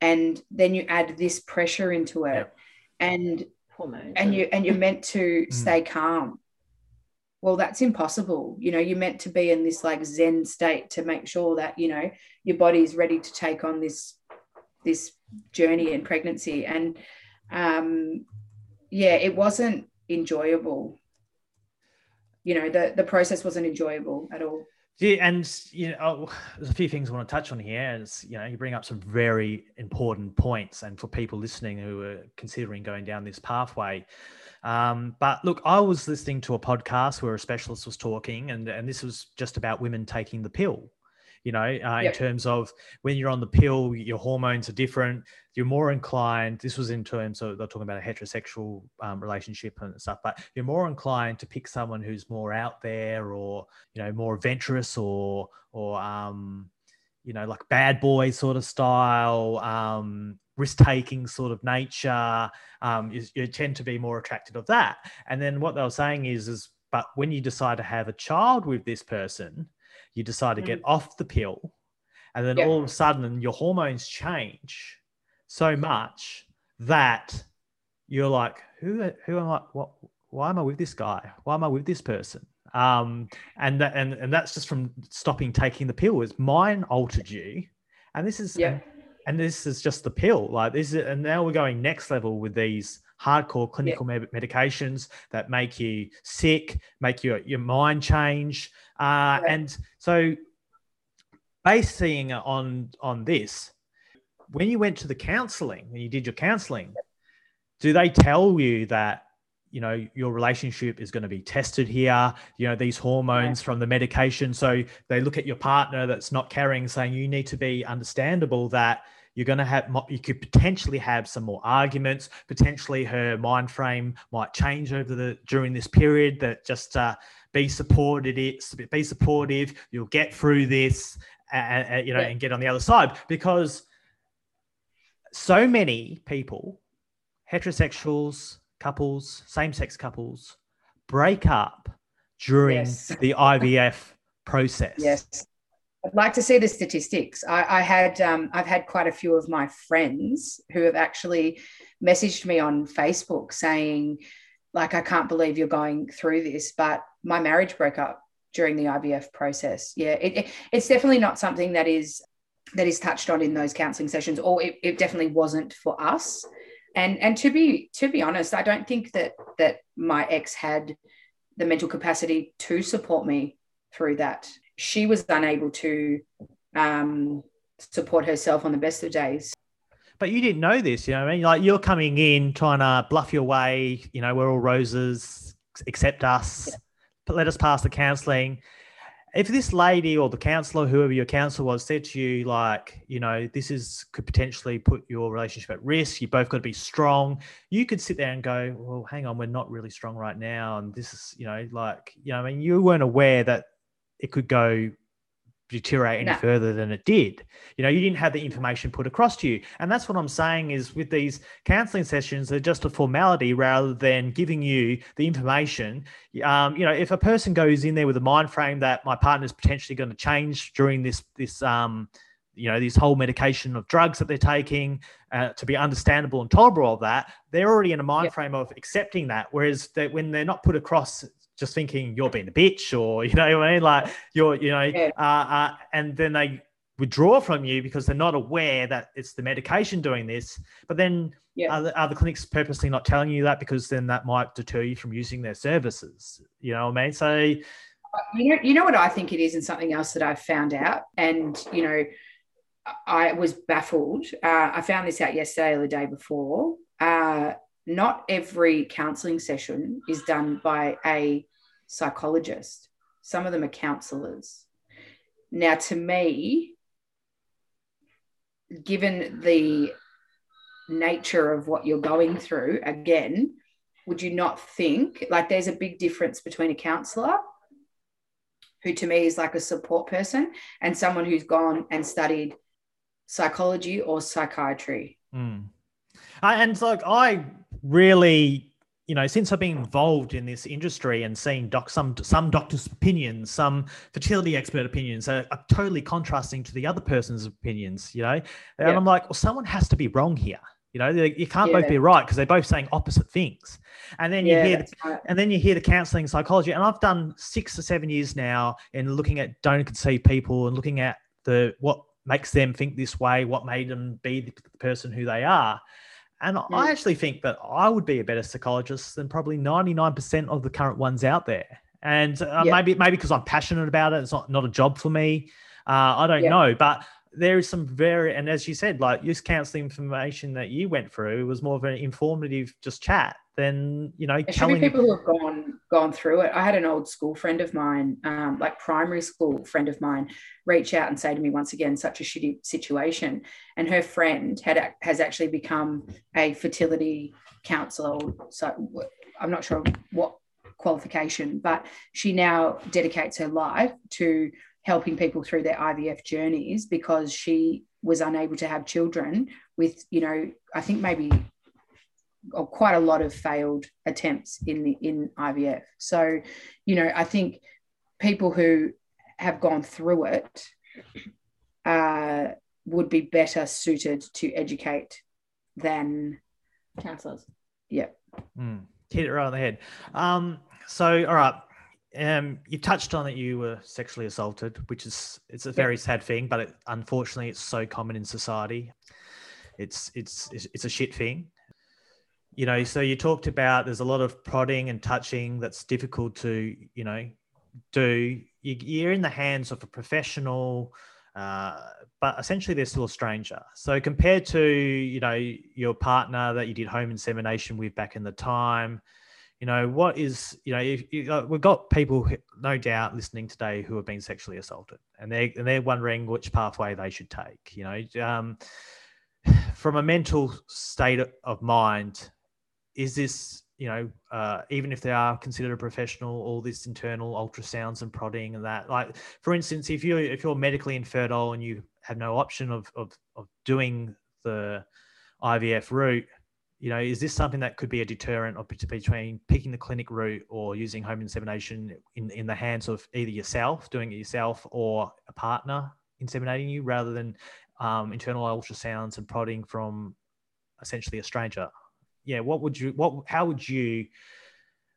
Speaker 4: And then you add this pressure into it. Yep. And Hormones and you and you're meant to mm. stay calm well that's impossible you know you're meant to be in this like zen state to make sure that you know your body is ready to take on this this journey and pregnancy and um yeah it wasn't enjoyable you know the the process wasn't enjoyable at all
Speaker 2: yeah, and you know, oh, there's a few things I want to touch on here. As you know, you bring up some very important points, and for people listening who are considering going down this pathway. Um, but look, I was listening to a podcast where a specialist was talking, and and this was just about women taking the pill you know, uh, yep. in terms of when you're on the pill, your hormones are different. You're more inclined, this was in terms of, they're talking about a heterosexual um, relationship and stuff, but you're more inclined to pick someone who's more out there or, you know, more adventurous or, or, um, you know, like bad boy sort of style, um, risk taking sort of nature. Um, you, you tend to be more attracted of that. And then what they were saying is, is, but when you decide to have a child with this person, you decide to get mm. off the pill, and then yeah. all of a sudden your hormones change so much that you're like, who who am I? What? Why am I with this guy? Why am I with this person? Um, and that and and that's just from stopping taking the pill. Is mine altered you? And this is
Speaker 4: yeah.
Speaker 2: And this is just the pill. Like this is, and now we're going next level with these hardcore clinical yeah. medications that make you sick, make your, your mind change. Uh, And so, basing on on this, when you went to the counselling, when you did your counselling, do they tell you that you know your relationship is going to be tested here you know these hormones yeah. from the medication so they look at your partner that's not carrying saying you need to be understandable that you're going to have you could potentially have some more arguments potentially her mind frame might change over the during this period that just uh, be supported it be supportive you'll get through this and, you know yeah. and get on the other side because so many people heterosexuals couples same-sex couples break up during yes. the ivf process
Speaker 4: yes I'd like to see the statistics. I, I had um, I've had quite a few of my friends who have actually messaged me on Facebook saying, like, I can't believe you're going through this, but my marriage broke up during the IVF process. Yeah, it, it, it's definitely not something that is that is touched on in those counselling sessions, or it, it definitely wasn't for us. And and to be to be honest, I don't think that that my ex had the mental capacity to support me through that she was unable to um, support herself on the best of days.
Speaker 2: But you didn't know this, you know. I mean, like you're coming in trying to bluff your way. You know, we're all roses. Accept us. Yeah. Let us pass the counselling. If this lady or the counsellor, whoever your counsellor was, said to you, like, you know, this is could potentially put your relationship at risk. You both got to be strong. You could sit there and go, well, hang on, we're not really strong right now, and this is, you know, like, you know, I mean, you weren't aware that it could go deteriorate any no. further than it did. You know, you didn't have the information put across to you. And that's what I'm saying is with these counseling sessions, they're just a formality rather than giving you the information. Um, you know, if a person goes in there with a mind frame that my partner is potentially going to change during this, this, um, you know this whole medication of drugs that they're taking uh, to be understandable and tolerable of that they're already in a mind
Speaker 4: Yep.
Speaker 2: frame of accepting that whereas that when they're not put across just thinking you're being a bitch or you know what i mean? Like you're you know
Speaker 4: Yeah.
Speaker 2: uh, uh, and then they withdraw from you because they're not aware that it's the medication doing this. But then
Speaker 4: Yeah.
Speaker 2: are, the, are the clinics purposely not telling you that because then that might deter you from using their services. You know what i mean? So
Speaker 4: you know you know what i think it is and something else that i've found out? And you know i was baffled. Uh, i found this out yesterday or the day before. Uh, not every counseling session is done by a psychologist. Some of them are counselors. Now to me given the nature of what you're going through again would you not think like there's a big difference between a counselor who to me is like a support person and someone who's gone and studied psychology or psychiatry?
Speaker 2: Mm. And like I really, you know, since I've been involved in this industry and seeing doc some some doctors' opinions, some fertility expert opinions are, are totally contrasting to the other person's opinions, you know, and
Speaker 4: Yeah.
Speaker 2: I'm like, well, someone has to be wrong here. You know, They- you can't both be right because they're both saying opposite things. And then you
Speaker 4: yeah
Speaker 2: hear
Speaker 4: that's right.
Speaker 2: and then you hear the counseling psychology and i've done six or seven years now in looking at donor conceived people and looking at the what makes them think this way what made them be the person who they are and i
Speaker 4: Mm.
Speaker 2: actually think that i would be a better psychologist than probably 99% of the current ones out there and uh,
Speaker 4: Yeah.
Speaker 2: maybe maybe because i'm passionate about it it's not not a job for me uh, i don't
Speaker 4: Yeah.
Speaker 2: know but there is some very and as you said like this counseling information that you went through was more of an informative just chat than you know
Speaker 4: There should be people who have gone gone through it. I had an old school friend of mine, um, like primary school friend of mine, reach out and say to me once again, such a shitty situation. And her friend had has actually become a fertility counselor. So I'm not sure what qualification, but she now dedicates her life to helping people through their IVF journeys because she was unable to have children with, you know, I think maybe or quite a lot of failed attempts in the in IVF. So, you know, I think people who have gone through it uh, would be better suited to educate than
Speaker 3: counselors.
Speaker 2: Mm, hit it right on the head. Um, so, all right. Um, you touched on that you were sexually assaulted, which is it's a very sad thing, but it, unfortunately, it's so common in society. It's it's it's it's a shit thing. You know, so you talked about there's a lot of prodding and touching that's difficult to you know do. You, you're in the hands of a professional, uh, but essentially they're still a stranger. So compared to you know your partner that you did home insemination with back in the time, you know what is you know if, uh, we've got people who, no doubt listening today who have been sexually assaulted, and they're and they're wondering which pathway they should take. You know, um, from a mental state of mind, is this you know, uh, even if they are considered a professional, all this internal ultrasounds and prodding and that. Like, for instance, if you if you're medically infertile and you have no option of of, of doing the IVF route, you know, is this something that could be a deterrent of, between picking the clinic route or using home insemination in in the hands of either yourself doing it yourself or a partner inseminating you, rather than um, internal ultrasounds and prodding from essentially a stranger? Yeah, what would you what how would you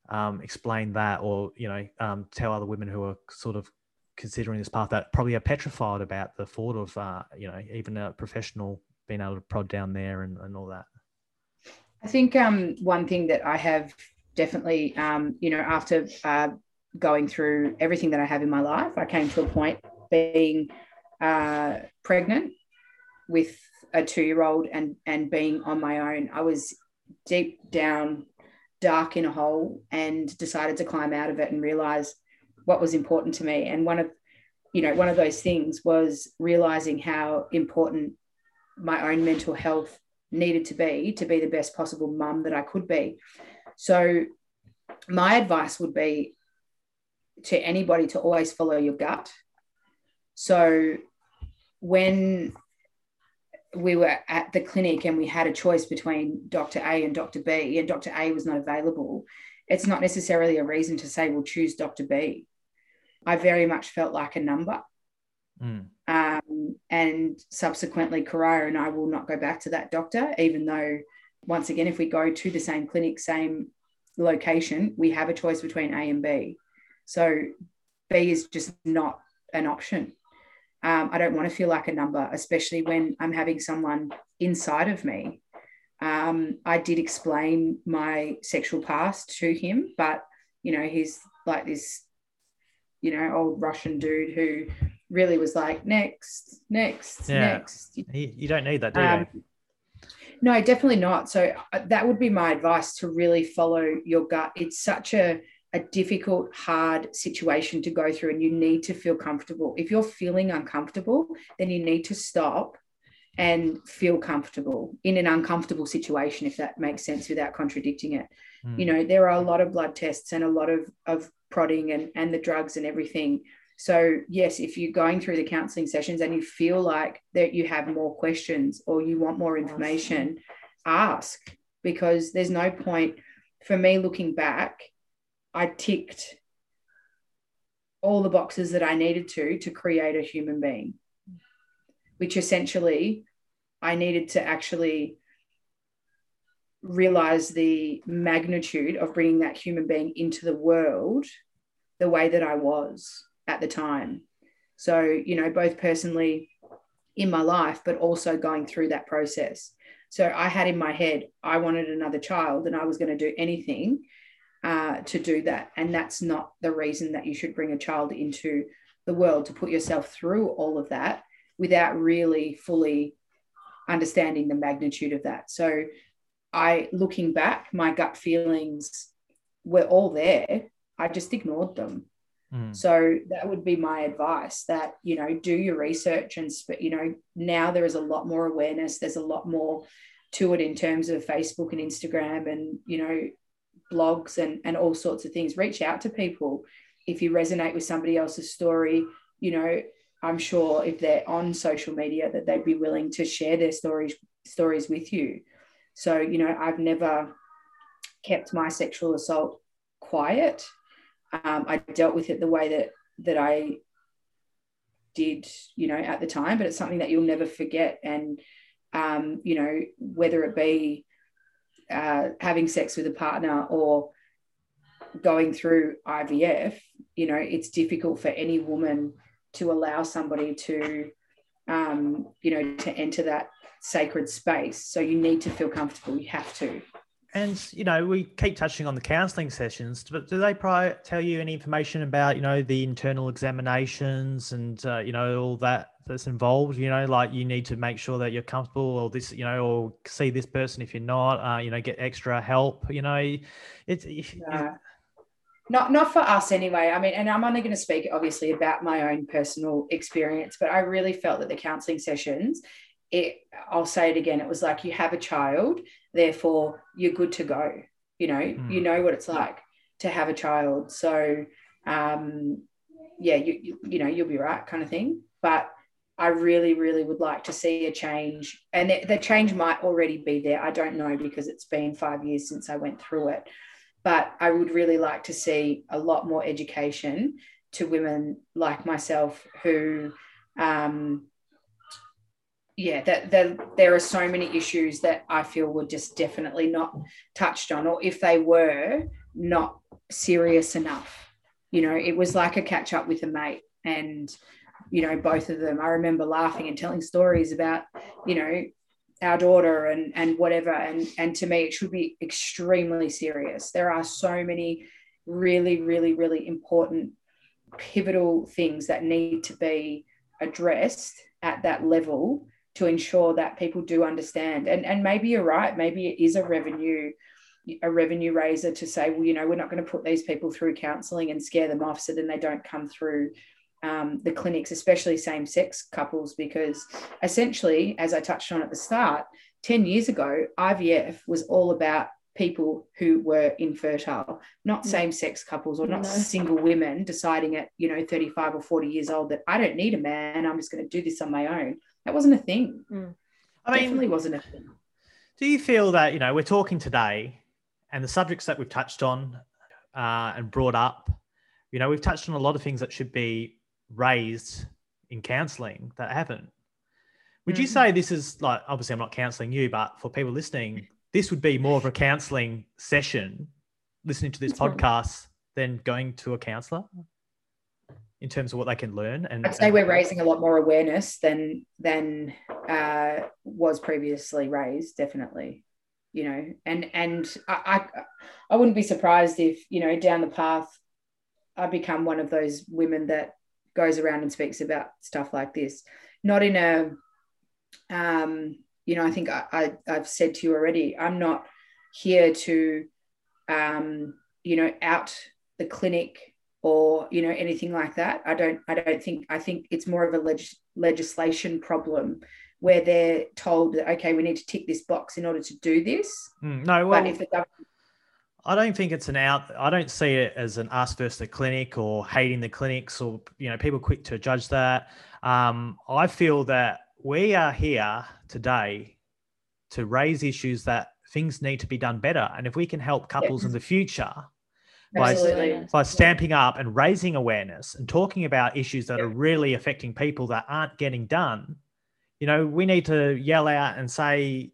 Speaker 2: um, explain that, or you know, um, tell other women who are sort of considering this path that probably are petrified about the thought of uh, you know even a professional being able to prod down there and, and all that.
Speaker 4: I think um, one thing that I have definitely, um, you know, after uh, going through everything that I have in my life, I came to a point being uh, pregnant with a two-year-old and and being on my own. I was deep down, dark in a hole, and decided to climb out of it and realize what was important to me. And one of, you know, one of those things was realizing how important my own mental health needed to be to be the best possible mum that I could be. So, my advice would be to anybody to always follow your gut. So, when we were at the clinic and we had a choice between Dr. A and Dr. B, and Dr. A was not available, it's not necessarily a reason to say, we'll choose Dr. B. I very much felt like a number.
Speaker 2: Mm.
Speaker 4: Um, and subsequently, Karaya and I will not go back to that doctor, even though, once again, if we go to the same clinic, same location, we have a choice between A and B. So B is just not an option. Um, I don't want to feel like a number, especially when I'm having someone inside of me. Um, I did explain my sexual past to him, but you know, he's like this, you know, old Russian dude who really was like, next, next,
Speaker 2: Yeah.
Speaker 4: next.
Speaker 2: You, you don't need that, do
Speaker 4: Um,
Speaker 2: you?
Speaker 4: no, definitely not. So uh, that would be my advice to really follow your gut. It's such a a difficult, hard situation to go through, and you need to feel comfortable. If you're feeling uncomfortable, then you need to stop and feel comfortable in an uncomfortable situation, if that makes sense without contradicting it.
Speaker 2: Mm.
Speaker 4: You know, there are a lot of blood tests and a lot of, of prodding and, and the drugs and everything. So, yes, if you're going through the counseling sessions and you feel like that you have more questions or you want more information, ask because there's no point for me looking back. I ticked all the boxes that I needed to to create a human being, which essentially I needed to actually realize the magnitude of bringing that human being into the world the way that I was at the time. So, you know, both personally in my life, but also going through that process. So I had in my head, I wanted another child and I was going to do anything uh, to do that. And that's not the reason that you should bring a child into the world to put yourself through all of that without really fully understanding the magnitude of that. So I, looking back, my gut feelings were all there. I just ignored them.
Speaker 2: Mm.
Speaker 4: So that would be my advice that, you know, do your research and, sp- you know, now there is a lot more awareness. There's a lot more to it in terms of Facebook and Instagram and, you know, blogs and, and all sorts of things. Reach out to people. If you resonate with somebody else's story, you know, I'm sure if they're on social media that they'd be willing to share their stories stories with you. So, you know, I've never kept my sexual assault quiet um, I dealt with it the way that that I did, you know, at the time. But it's something that you'll never forget. And um, you know, whether it be uh, having sex with a partner or going through IVF, you know, it's difficult for any woman to allow somebody to, um, you know, to enter that sacred space. So you need to feel comfortable. You have to.
Speaker 2: And you know, we keep touching on the counselling sessions, but do they tell you any information about you know the internal examinations and uh, you know all that that's involved? You know, like you need to make sure that you're comfortable, or this, you know, or see this person if you're not. Uh, you know, get extra help. You know, it's it,
Speaker 4: No. Not not for us anyway. I mean, and I'm only going to speak obviously about my own personal experience, but I really felt that the counselling sessions, it I'll say it again, it was like you have a child, therefore you're good to go. You know,
Speaker 2: Mm.
Speaker 4: you know what it's like to have a child. So um yeah, you, you you know, you'll be right kind of thing. But I really, really would like to see a change. And the, the change might already be there. I don't know because it's been five years since I went through it but I would really like to see a lot more education to women like myself who, um, yeah, that, that there are so many issues that I feel were just definitely not touched on, or if they were, not serious enough. You know, it was like a catch up with a mate, and you know, both of them. I remember laughing and telling stories about, you know, our daughter and and whatever. And and to me it should be extremely serious. There are so many really really really important pivotal things that need to be addressed at that level to ensure that people do understand. And and maybe you're right. Maybe it is a revenue a revenue raiser to say well you know we're not going to put these people through counseling and scare them off so then they don't come through um, the clinics, especially same sex couples, because essentially, as I touched on at the start, 10 years ago, IVF was all about people who were infertile, not
Speaker 3: Mm.
Speaker 4: same sex couples or not
Speaker 3: No.
Speaker 4: single women deciding at, you know, 35 or 40 years old that I don't need a man, I'm just going to do this on my own. That wasn't a thing.
Speaker 2: I mean,
Speaker 4: Definitely wasn't a thing.
Speaker 2: Do you feel that you know we're talking today, and the subjects that we've touched on uh, and brought up, you know, we've touched on a lot of things that should be raised in counselling that haven't. Would you
Speaker 4: Mhm.
Speaker 2: say this is like obviously I'm not counselling you, but for people listening, this would be more of a counselling session, listening to this
Speaker 3: That's right.
Speaker 2: podcast than going to a counsellor in terms of what they can learn. And
Speaker 4: I'd say
Speaker 2: and-
Speaker 4: we're raising a lot more awareness than than uh, was previously raised, definitely. You know, and and I, I I wouldn't be surprised if you know down the path I become one of those women that goes around and speaks about stuff like this, not in a um, you know I think I, I I've said to you already I'm not here to um, you know out the clinic or you know anything like that. I don't i don't think i think it's more of a leg- legislation problem where they're told that okay we need to tick this box in order to do this.
Speaker 2: Mm, no, well,
Speaker 4: but if the government
Speaker 2: I don't think it's an out. I don't see it as an us versus the clinic or hating the clinics or you know people quick to judge that. Um, I feel that we are here today to raise issues that things need to be done better, and if we can help couples in the future by
Speaker 4: absolutely
Speaker 2: by stamping up and raising awareness and talking about issues that are really affecting people that aren't getting done, you know, we need to yell out and say,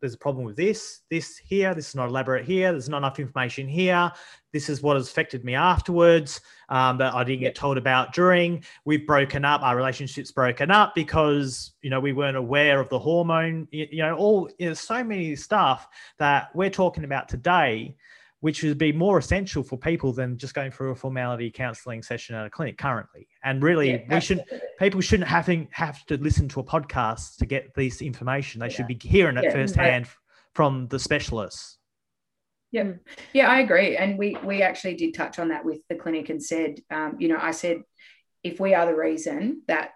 Speaker 2: there's a problem with this, this here, this is not elaborate here, there's not enough information here, this is what has affected me afterwards um, that I didn't get told about during. We've broken up, our relationship's broken up because, you know, we weren't aware of the hormone, you, you know, all, you know, so many stuff that we're talking about today which would be more essential for people than just going through a formality counselling session at a clinic currently. And really,
Speaker 4: Yeah,
Speaker 2: we should
Speaker 4: absolutely.
Speaker 2: people shouldn't having have to listen to a podcast to get this information. They should be hearing it
Speaker 4: Yeah,
Speaker 2: firsthand from the specialists.
Speaker 4: Yeah, yeah, I agree. And we we actually did touch on that with the clinic and said, um, you know, I said, if we are the reason that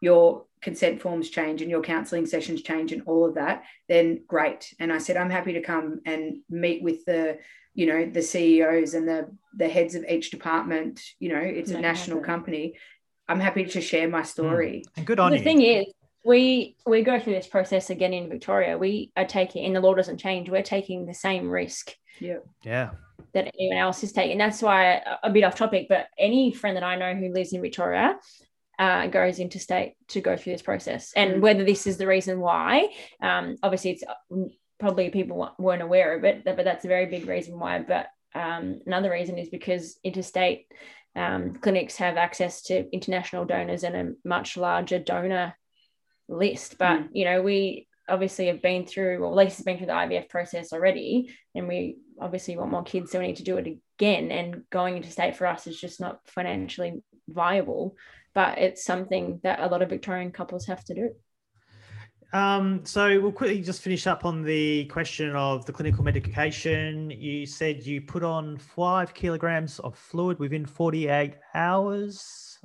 Speaker 4: your consent forms change and your counselling sessions change and all of that, then great. And I said, I'm happy to come and meet with the, you know, the CEOs and the the heads of each department. You know, it's a national
Speaker 3: happy.
Speaker 4: company. I'm happy to share my story.
Speaker 2: And good on
Speaker 3: the
Speaker 2: you.
Speaker 3: thing is we we go through this process again in victoria we are taking and the law doesn't change we're taking the same risk
Speaker 2: yeah. Yeah.
Speaker 3: That anyone else is taking that's why a- a bit off topic but any friend that i know who lives in victoria uh, goes into state to go through this process and
Speaker 4: Mm.
Speaker 3: whether this is the reason why um, obviously it's probably people weren't aware of it but that's a very big reason why but um, another reason is because interstate um, clinics have access to international donors and a much larger donor list. But
Speaker 4: Mm.
Speaker 3: you know, we obviously have been through, or Lisa's been through the IVF process already, and we obviously want more kids, so we need to do it again. And going interstate for us is just not financially viable, but it's something that a lot of Victorian couples have to do.
Speaker 2: Um, so we'll quickly just finish up on the question of the clinical medication. You said you put on five kilograms of fluid within 48 hours.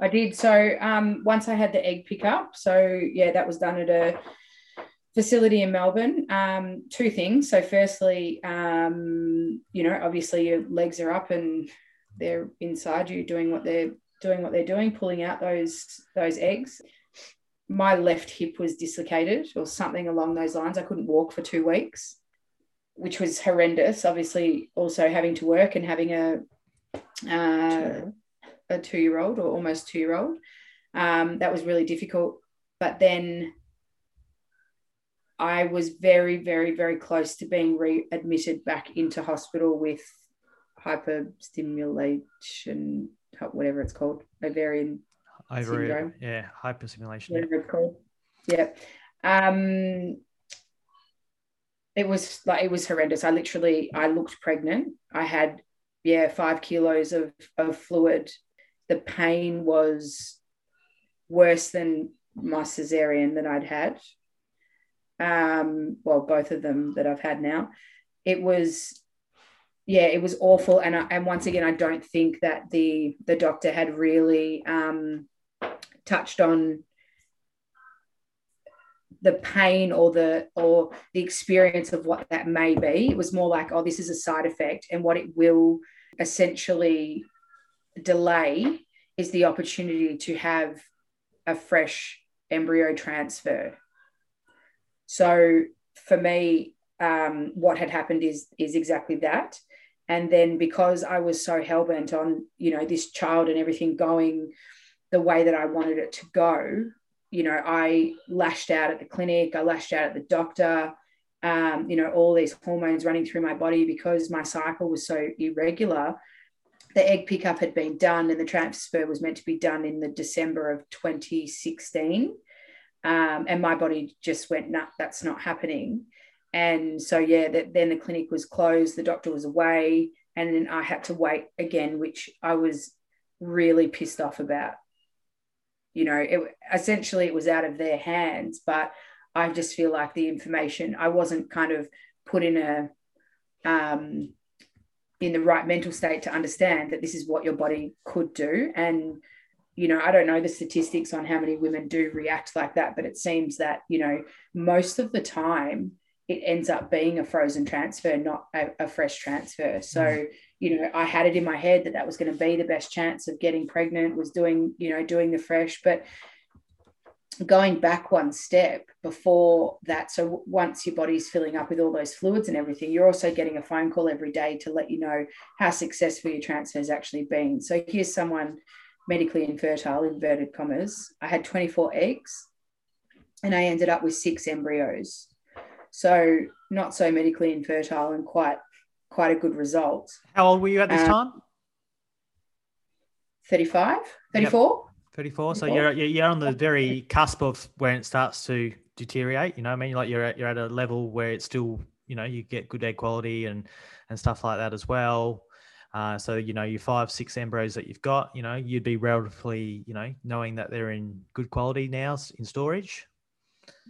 Speaker 4: I did. So um, once I had the egg pickup, so yeah, that was done at a facility in Melbourne. Um, two things. So firstly, um, you know, obviously your legs are up and they're inside you doing what they're doing what they're doing, pulling out those those eggs. My left hip was dislocated or something along those lines. I couldn't walk for two weeks, which was horrendous. Obviously, also having to work and having a uh, a two year old or almost two year old. Um, that was really difficult. But then I was very, very, very close to being readmitted back into hospital with hyperstimulation, whatever it's called, ovarian,
Speaker 2: Ovary,
Speaker 4: Syndrome.
Speaker 2: yeah, hyperstimulation. Yeah.
Speaker 4: whatever it's called. Yeah. Um, it was like it was horrendous. I literally I looked pregnant. I had yeah five kilos of of fluid. The pain was worse than my cesarean that I'd had. Um, well, both of them that I've had now. It was yeah, it was awful. And I, and once again, I don't think that the the doctor had really um, touched on the pain or the or the experience of what that may be. It was more like oh this is a side effect and what it will essentially delay is the opportunity to have a fresh embryo transfer. So for me um, what had happened is is exactly that. And then because i was so hell-bent on you know this child and everything going the way that I wanted it to go, you know, I lashed out at the clinic, I lashed out at the doctor, um, you know, all these hormones running through my body because my cycle was so irregular. The egg pickup had been done and the transfer was meant to be done in the December of 2016. Um, and my body just went, nah, that's not happening. And so, yeah, that, then the clinic was closed, the doctor was away, and then I had to wait again, which I was really pissed off about. You know, it essentially it was out of their hands, but I just feel like the information I wasn't kind of put in a um, in the right mental state to understand that this is what your body could do and you know, I don't know the statistics on how many women do react like that, but it seems that, you know, most of the time it ends up being a frozen transfer, not a, a fresh transfer. So, mm. You know, I had it in my head that that was going to be the best chance of getting pregnant, was doing, you know, doing the fresh. But going back one step before that, so once your body's filling up with all those fluids and everything, you're also getting a phone call every day to let you know how successful your transfer has actually been. So here's someone medically infertile, inverted commas. I had 24 eggs and I ended up with six embryos. So not so medically infertile and quite quite a good result.
Speaker 2: How old were you at this um, time?
Speaker 4: 35, 34.
Speaker 2: Yep. 34. So you're you're on the very cusp of where it starts to deteriorate. You know, I mean, like you're at you're at a level where it's still, you know, you get good egg quality and and stuff like that as well. Uh, so you know your five six embryos that you've got, you know, you'd be relatively, you know, knowing that they're in good quality now in storage.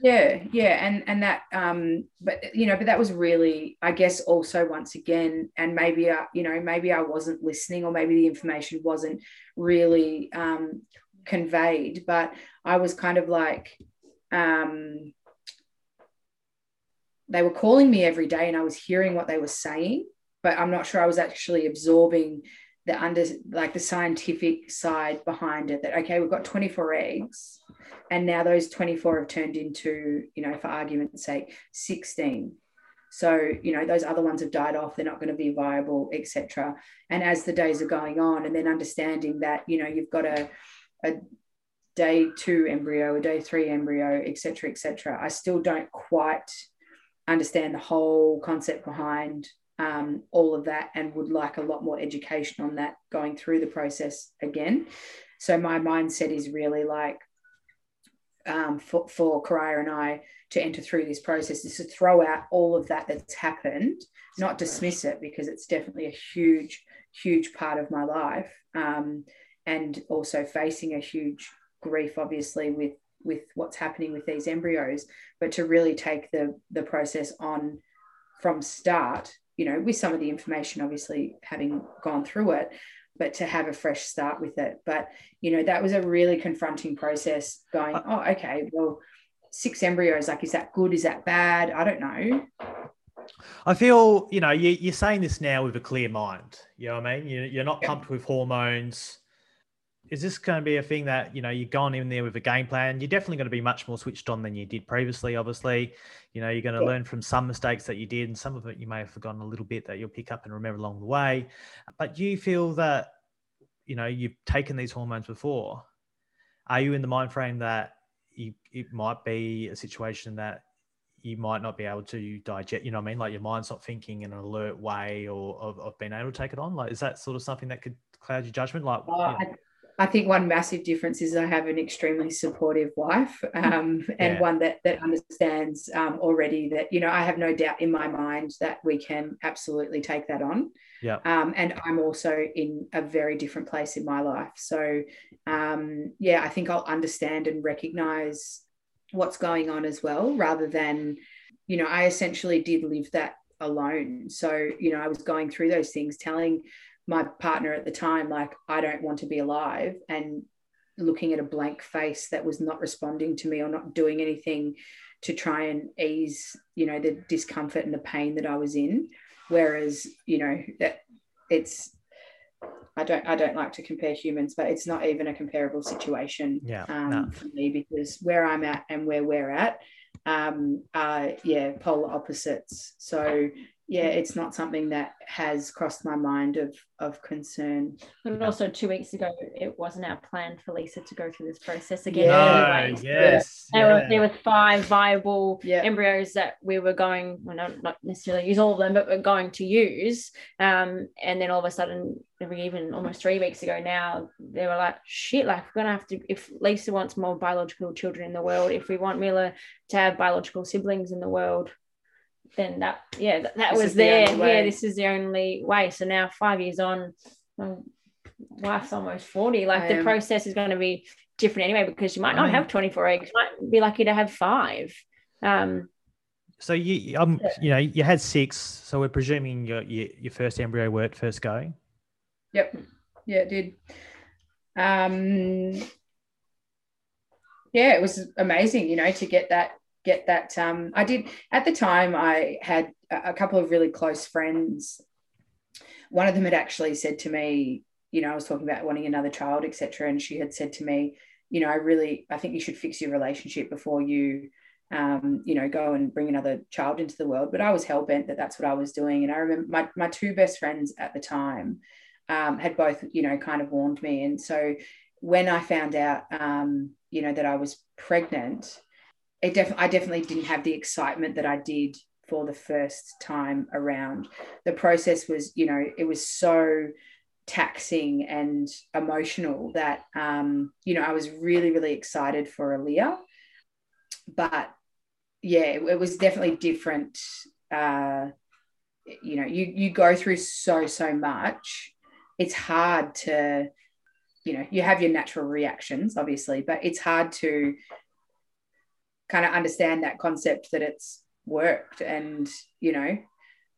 Speaker 4: Yeah, yeah, and and that, um, but you know, but that was really, I guess, also once again, and maybe, I, you know, maybe I wasn't listening, or maybe the information wasn't really um, conveyed, but I was kind of like, um, they were calling me every day, and I was hearing what they were saying, but I'm not sure I was actually absorbing the under like the scientific side behind it that okay we've got 24 eggs and now those 24 have turned into you know for argument's sake 16 so you know those other ones have died off they're not going to be viable etc and as the days are going on and then understanding that you know you've got a, a day two embryo a day three embryo etc etc i still don't quite understand the whole concept behind um, all of that and would like a lot more education on that going through the process again. So my mindset is really like um, for, for Karaya and I to enter through this process is to throw out all of that that's happened, not dismiss it because it's definitely a huge, huge part of my life. Um, and also facing a huge grief, obviously, with with what's happening with these embryos, but to really take the the process on from start you know, with some of the information, obviously having gone through it, but to have a fresh start with it. But, you know, that was a really confronting process going, uh, oh, okay, well, six embryos, like, is that good? Is that bad? I don't know.
Speaker 2: I feel, you know, you, are saying this now with a clear mind. You know what I mean? You, are not pumped with hormones is this going to be a thing that you know you're going in there with a game plan? You're definitely going to be much more switched on than you did previously obviously. You know you're going to yeah. learn from some mistakes that you did and some of it you may have forgotten a little bit that you'll pick up and remember along the way. But you feel that you know you've taken these hormones before? Are you in the mind frame that you, it might be a situation that you might not be able to digest you know what i mean? Like your mind's not thinking in an alert way or of, of being able to take it on? Like is that sort of something that could cloud your judgment? Like
Speaker 4: you know? I think one massive difference is I have an extremely supportive wife um, and yeah. one that that understands um, already that you know I have no doubt in my mind that we can absolutely take that on.
Speaker 2: Yeah.
Speaker 4: Um, and I'm also in a very different place in my life, so um, yeah, I think I'll understand and recognize what's going on as well, rather than you know I essentially did live that alone. So you know I was going through those things, telling my partner at the time like i don't want to be alive and looking at a blank face that was not responding to me or not doing anything to try and ease you know the discomfort and the pain that i was in whereas you know that it's i don't i don't like to compare humans but it's not even a comparable situation
Speaker 2: yeah,
Speaker 4: um,
Speaker 2: no.
Speaker 4: for me because where i'm at and where we're at um, uh, yeah polar opposites so yeah, it's not something that has crossed my mind of of concern.
Speaker 3: But also two weeks ago, it wasn't our plan for Lisa to go through this process again.
Speaker 4: Yeah.
Speaker 3: anyway.
Speaker 2: No, yes.
Speaker 3: There, were, there were five viable
Speaker 4: Yeah.
Speaker 3: embryos that we were going, well, not, not necessarily use all of them, but we're going to use. Um, and then all of a sudden, even almost three weeks ago now, they were like, shit, like we're going to have to, if Lisa wants more biological children in the world, if we want Mila to have biological siblings in the world, then that, yeah, that, that was
Speaker 4: is the
Speaker 3: there. Yeah, this is the only way. So now, five years on, my wife's almost 40. Like
Speaker 4: I
Speaker 3: the
Speaker 4: am.
Speaker 3: process is going to be different anyway because you might not
Speaker 2: mean-
Speaker 3: have 24 eggs you might be lucky to have five um
Speaker 2: So you, um, you know, you had six. So we're presuming your your, your first embryo worked first go.
Speaker 4: Yep. Yeah, it did. Um, yeah, it was amazing, you know, to get that, get that. Um, I did at the time, I had a, couple of really close friends. One of them had actually said to me, you know, I was talking about wanting another child, etc. And she had said to me, you know, I really, I think you should fix your relationship before you, um, you know, go and bring another child into the world. But I was hell bent that that's what I was doing. And I remember my, my two best friends at the time um, had both, you know, kind of warned me. And so when I found out, um, you know, that I was pregnant, it def- I definitely didn't have the excitement that I did for the first time around. The process was, you know, it was so taxing and emotional that, um, you know, I was really, really excited for Aaliyah. But yeah, it, it was definitely different. Uh, you know, you you go through so so much. It's hard to, you know, you have your natural reactions, obviously, but it's hard to kind of understand that concept that it's worked and you know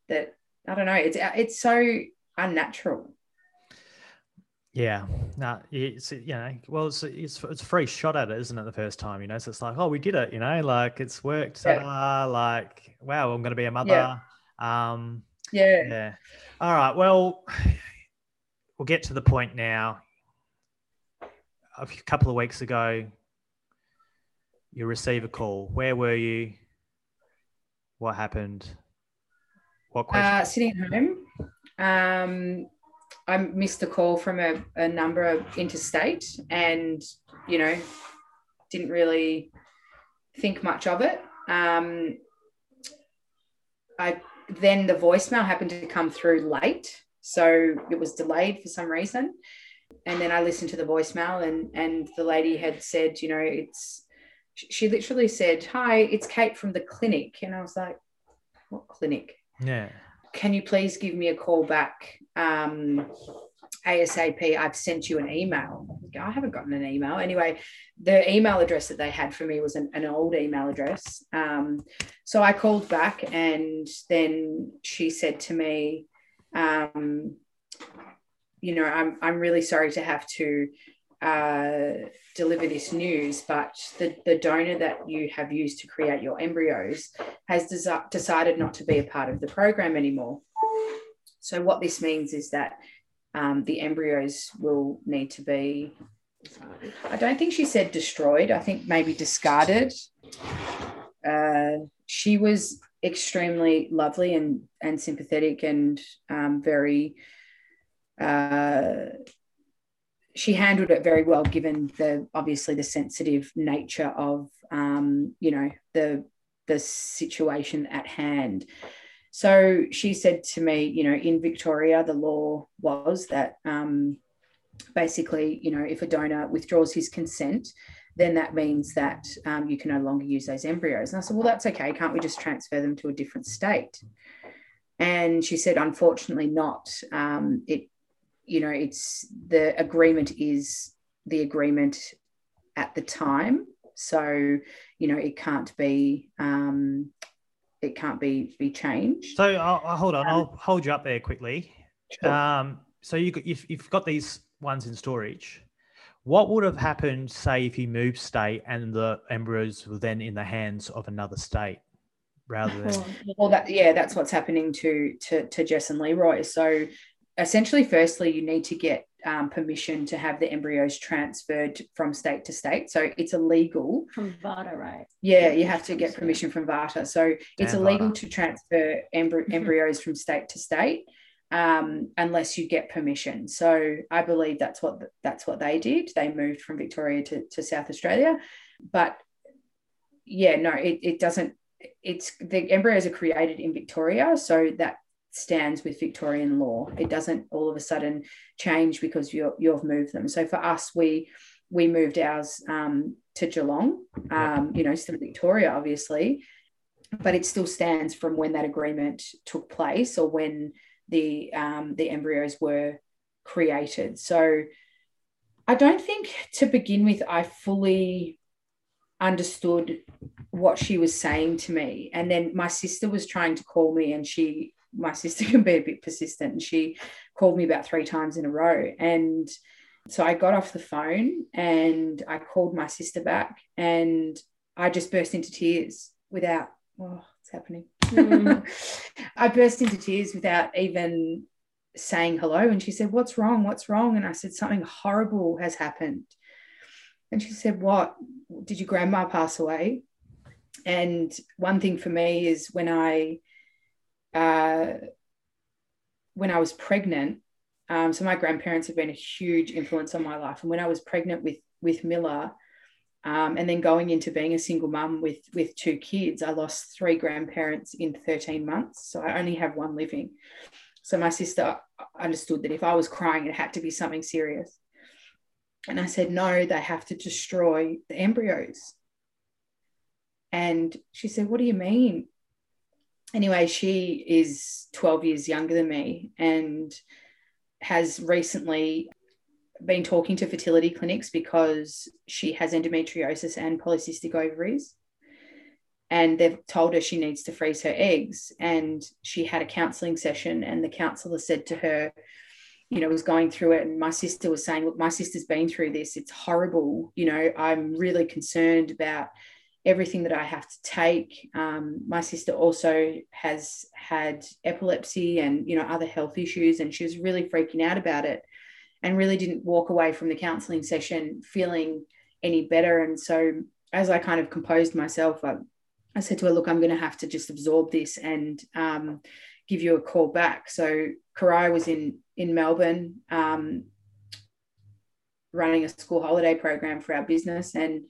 Speaker 4: that I don't know. It's it's so unnatural.
Speaker 2: Yeah, no, it's you know, well, it's it's it's a free shot at it, isn't it? The first time, you know, so it's like, oh, we did it, you know, like it's worked.
Speaker 4: Yeah.
Speaker 2: like, wow, I'm going to be a mother. Um,
Speaker 4: Yeah.
Speaker 2: yeah. All right. Well, we'll get to the point now. A couple of weeks ago, you receive a call. Where were you? What happened? What question?
Speaker 4: Uh, sitting at home, um, I missed the call from a, a number of interstate, and you know, didn't really think much of it. Um, I then the voicemail happened to come through late, so it was delayed for some reason. And then I listened to the voicemail, and and the lady had said, you know, it's she literally said, "Hi, it's Kate from the clinic," and I was like, "What clinic?"
Speaker 2: yeah.
Speaker 4: can you please give me a call back um, ASAP? I've sent you an email. I haven't gotten an email. Anyway, the email address that they had for me was an, an old email address. Um, so I called back, and then she said to me, um, you know, I'm, I'm really sorry to have to uh, deliver this news, but the, the donor that you have used to create your embryos has desi- decided not to be a part of the program anymore. So, what this means is that um, the embryos will need to be, I don't think she said destroyed, I think maybe discarded. Uh, she was extremely lovely and, and sympathetic and um, very, uh, she handled it very well given the obviously the sensitive nature of um, you know the the situation at hand. So she said to me you know in victoria the law was that um, basically you know if a donor withdraws his consent then that means that um, you can no longer use those embryos. And i said well that's okay. Can't we just transfer them to a different state? And she said unfortunately not. Um, it you know it's the agreement is the agreement at the time so you know it can't be um it can't be be changed
Speaker 2: So I'll, I'll hold on. I'll hold you up there quickly.
Speaker 4: Sure.
Speaker 2: Um, so you, got- you've, you've got these ones in storage. What would have happened, say, if you moved state and the embryos were then in the hands of another state rather than?
Speaker 4: well that yeah that's what's happening to to to jess and leroy so essentially firstly you need to get um, permission to have the embryos transferred from state to state. So it's illegal.
Speaker 3: From VARTA, right?
Speaker 4: Yeah, you have to get permission from VARTA. So it's
Speaker 2: Damn
Speaker 4: illegal
Speaker 2: VARTA.
Speaker 4: to transfer embry-
Speaker 3: Mhm.
Speaker 4: embryos from state to state um, unless you get permission. So I believe that's what that's what they did. They moved from Victoria to, to South Australia, but yeah, no, it, it doesn't. It's the embryos are created in Victoria, so that stands with Victorian law. It doesn't all of a sudden change because you you've moved them. So for us, we we moved ours um, to Geelong, um, you know, still Victoria, obviously, but it still stands from when that agreement took place or when the um, the embryos were created. So I don't think to begin with I fully understood what she was saying to me. And then my sister was trying to call me and she my sister can be a bit persistent and she called me about three times in a row. And so I got off the phone and I called my sister back and I just burst into tears without oh, what's happening.
Speaker 3: Mm.
Speaker 4: I burst into tears without even saying hello. And she said, What's wrong? What's wrong? And I said, Something horrible has happened. And she said, What? Did your grandma pass away? And one thing for me is when I uh, when I was pregnant, um, so my grandparents have been a huge influence on my life. And when I was pregnant with with Miller, um, and then going into being a single mum with with two kids, I lost three grandparents in 13 months. So I only have one living. So my sister understood that if I was crying, it had to be something serious. And I said, no, they have to destroy the embryos. And she said, what do you mean? Anyway, she is 12 years younger than me and has recently been talking to fertility clinics because she has endometriosis and polycystic ovaries. And they've told her she needs to freeze her eggs. And she had a counseling session, and the counselor said to her, you know, was going through it. And my sister was saying, Look, my sister's been through this. It's horrible. You know, I'm really concerned about everything that I have to take. Um, my sister also has had epilepsy and, you know, other health issues. And she was really freaking out about it and really didn't walk away from the counseling session feeling any better. And so as I kind of composed myself, I, I said to her, look, I'm going to have to just absorb this and um, give you a call back. So Karai was in, in Melbourne um, running a school holiday program for our business. And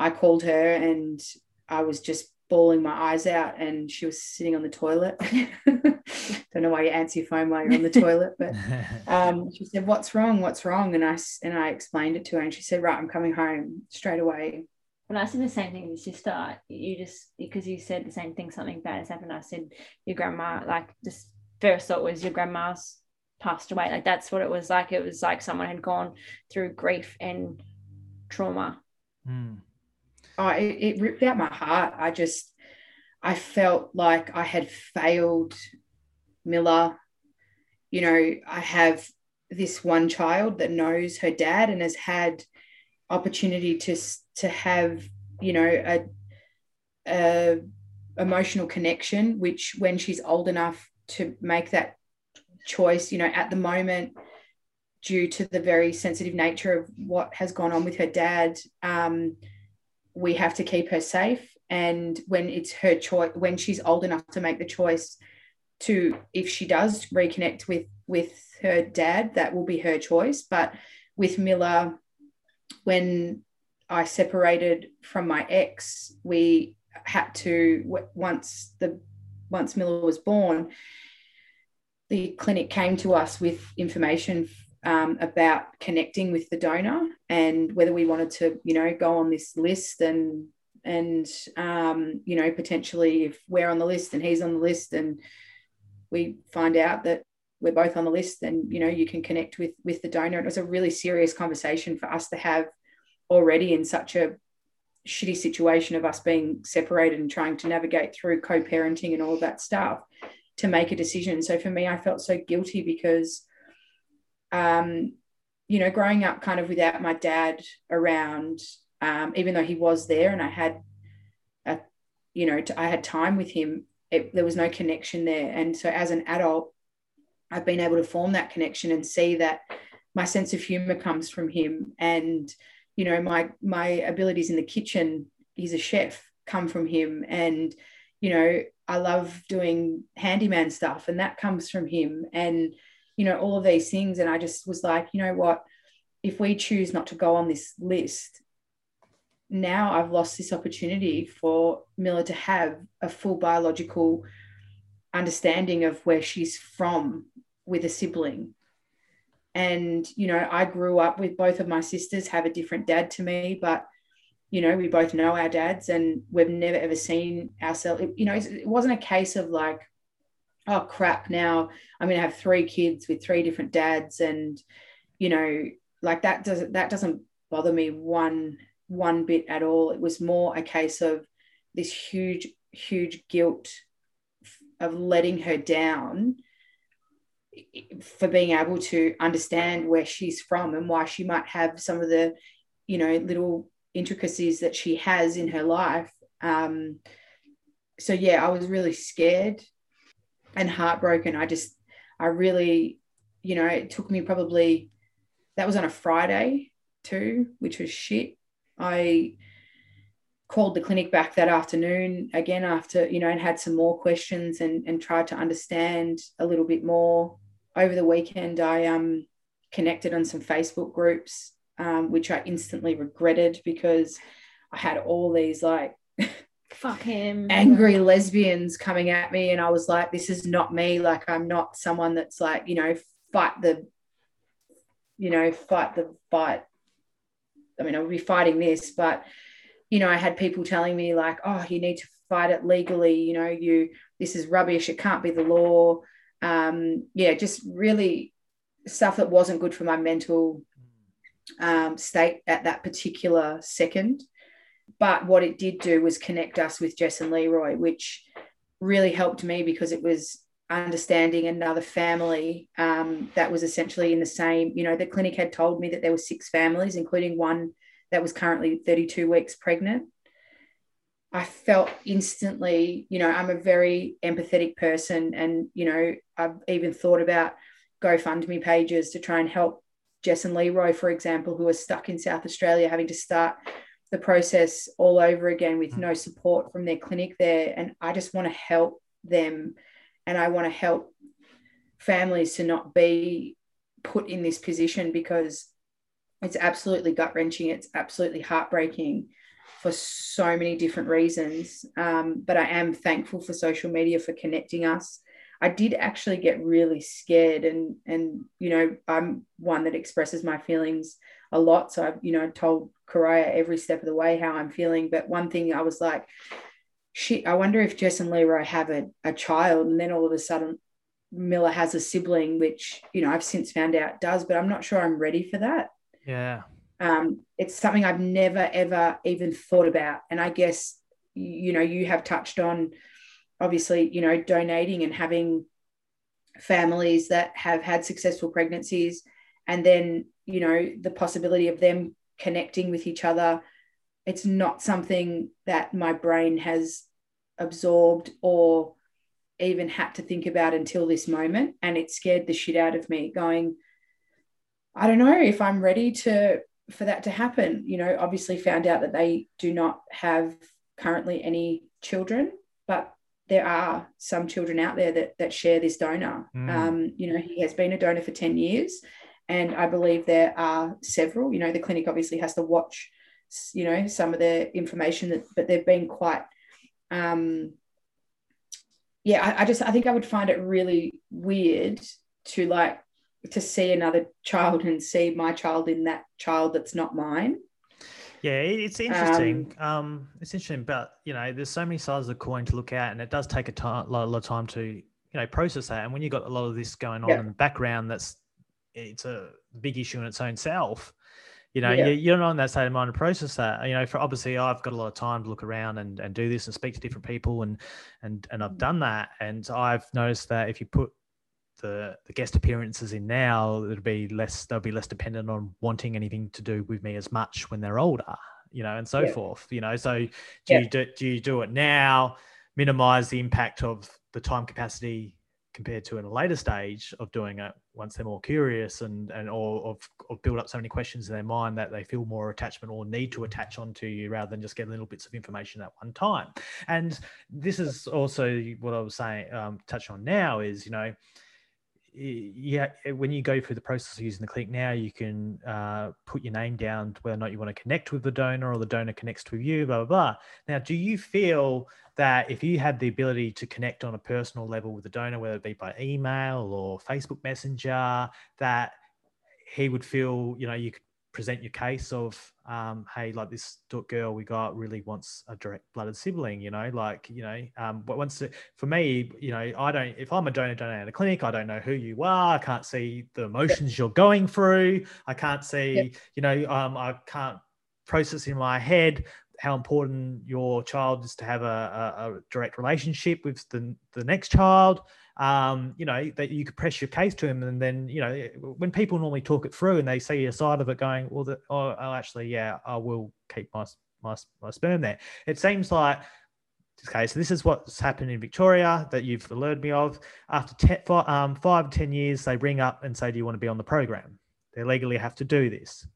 Speaker 4: I called her and I was just bawling my eyes out and she was sitting on the toilet. Don't know why you answer your phone while you're on the toilet, but um, she said, "What's wrong? What's wrong?" And I s- and I explained it to her, and she said, "Right, I'm coming home straight away."
Speaker 3: When I said the same thing with your sister, you just because you said the same thing, something bad has happened. I said your grandma, like just first thought was your grandma's passed away. Like that's what it was like. It was like someone had gone through grief and trauma.
Speaker 2: Hmm.
Speaker 4: Oh, it, it ripped out my heart. I just, I felt like I had failed Miller. You know, I have this one child that knows her dad and has had opportunity to to have, you know, a, a emotional connection. Which, when she's old enough to make that choice, you know, at the moment, due to the very sensitive nature of what has gone on with her dad, um, we have to keep her safe. And when it's her choice, when she's old enough to make the choice to, if she does reconnect with with her dad, that will be her choice. But with Miller, when I separated from my ex, we had to once the once Miller was born, the clinic came to us with information um, about connecting with the donor and whether we wanted to, you know, go on this list and and um, you know potentially if we're on the list and he's on the list and we find out that we're both on the list, then you know you can connect with with the donor. It was a really serious conversation for us to have already in such a shitty situation of us being separated and trying to navigate through co-parenting and all of that stuff to make a decision. So for me, I felt so guilty because um, you know, growing up kind of without my dad around, um, even though he was there and I had, a, you know, I had time with him, it, there was no connection there. And so as an adult, I've been able to form that connection and see that my sense of humor comes from him. And you know my my abilities in the kitchen he's a chef come from him. And you know i love doing handyman stuff and that comes from him. And you know all of these things. And i just was like you know what? If we choose not to go on this list now i've lost this opportunity for miller to have a full biological understanding of where she's from with a sibling. And you know i grew up with both of my sisters have a different dad to me but you know we both know our dads and we've never ever seen ourselves. You know it wasn't a case of like oh crap now i'm going to have three kids with three different dads and you know like that doesn't that doesn't bother me one one bit at all. It was more a case of this huge huge guilt of letting her down for being able to understand where she's from and why she might have some of the you know little intricacies that she has in her life. Um so yeah i was really scared and heartbroken. I just i really you know it took me probably that was on a friday too which was shit. I called the clinic back that afternoon again after you know and had some more questions and and tried to understand a little bit more. Over the weekend i um connected on some facebook groups um, which i instantly regretted because i had all these like
Speaker 3: Fuck him.
Speaker 4: angry lesbians coming at me and i was like this is not me like i'm not someone that's like you know fight the you know fight the fight i mean i would be fighting this but you know, I had people telling me like, oh, you need to fight it legally. You know, you this is rubbish. It can't be the law. Um, yeah, just really stuff that wasn't good for my mental um, state at that particular second. But what it did do was connect us with Jess and Leroy, which really helped me because it was understanding another family um, that was essentially in the same. You know, the clinic had told me that there were six families, including one that was currently 32 weeks pregnant. I felt instantly, you know, I'm a very empathetic person. And, you know, I've even thought about GoFundMe pages to try and help Jess and Leroy, for example, who are stuck in South Australia, having to start the process all over again with no support from their clinic there. And I just want to help them and I want to help families to not be put in this position because it's absolutely gut wrenching. It's absolutely heartbreaking for so many different reasons. Um, but I am thankful for social media for connecting us. I did actually get really scared, and and you know I'm one that expresses my feelings a lot. So I've you know told Karaya every step of the way how I'm feeling. But one thing I was like, shit, I wonder if Jess and Leroy have a, a child, and then all of a sudden Miller has a sibling, which you know I've since found out does, but I'm not sure I'm ready for that.
Speaker 2: Yeah.
Speaker 4: Um, it's something I've never ever even thought about. And I guess, you know, you have touched on obviously, you know, donating and having families that have had successful pregnancies and then, you know, the possibility of them connecting with each other. It's not something that my brain has absorbed or even had to think about until this moment. And it scared the shit out of me going, I don't know if I'm ready to for that to happen. You know, obviously found out that they do not have currently any children, but there are some children out there that that share this donor. Mm. Um, you know, he has been a donor for 10 years. And I believe there are several. You know, the clinic obviously has to watch, you know, some of the information that, but they've been quite um yeah, I, I just I think I would find it really weird to like to see another child and see my child in that child that's not mine.
Speaker 2: Yeah, it's interesting. Um, um, it's interesting, but you know, there's so many sides of the coin to look at, and it does take a, time, a lot of time to you know process that. And when you've got a lot of this going on yeah. in the background, that's it's a big issue in its own self. You know, yeah. you're not in that state of mind to process that. You know, for obviously, I've got a lot of time to look around and, and do this and speak to different people, and and and I've mm. done that. And I've noticed that if you put the the guest appearances in now, it'll be less. They'll be less dependent on wanting anything to do with me as much when they're older, you know, and so yeah. forth. You know, so do yeah. you do, do you do it now? Minimize the impact of the time capacity compared to in a later stage of doing it once they're more curious and and or build up so many questions in their mind that they feel more attachment or need to attach onto you rather than just get little bits of information at one time and this is also what i was saying um, touch on now is you know yeah, when you go through the process of using the clinic now, you can uh, put your name down whether or not you want to connect with the donor or the donor connects with you, blah, blah, blah. Now, do you feel that if you had the ability to connect on a personal level with the donor, whether it be by email or Facebook Messenger, that he would feel, you know, you could present your case of um, hey like this girl we got really wants a direct blooded sibling you know like you know um, but once it, for me you know i don't if i'm a donor donor at a clinic i don't know who you are i can't see the emotions you're going through i can't see you know um, i can't process in my head how important your child is to have a, a, a direct relationship with the, the next child um, you know, that you could press your case to him. And then, you know, when people normally talk it through and they see a side of it going, well, the, oh, oh, actually, yeah, I will keep my, my, my sperm there. It seems like, okay, so this is what's happened in Victoria that you've alerted me of. After ten, five, um, five, 10 years, they ring up and say, do you want to be on the program? They legally have to do this.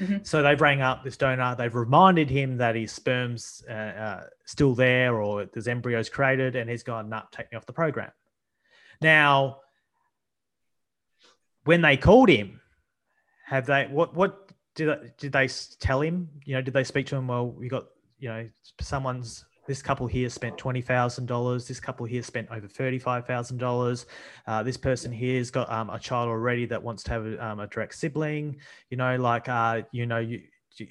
Speaker 2: Mm-hmm. So they've rang up this donor. They've reminded him that his sperm's uh, uh, still there, or there's embryos created, and he's gone, "Nah, take me off the program." Now, when they called him, have they what what did they, did they tell him? You know, did they speak to him? Well, we got you know someone's this couple here spent twenty thousand dollars. This couple here spent over thirty-five thousand uh, dollars. This person here's got um, a child already that wants to have a, um, a direct sibling. You know, like uh, you know, you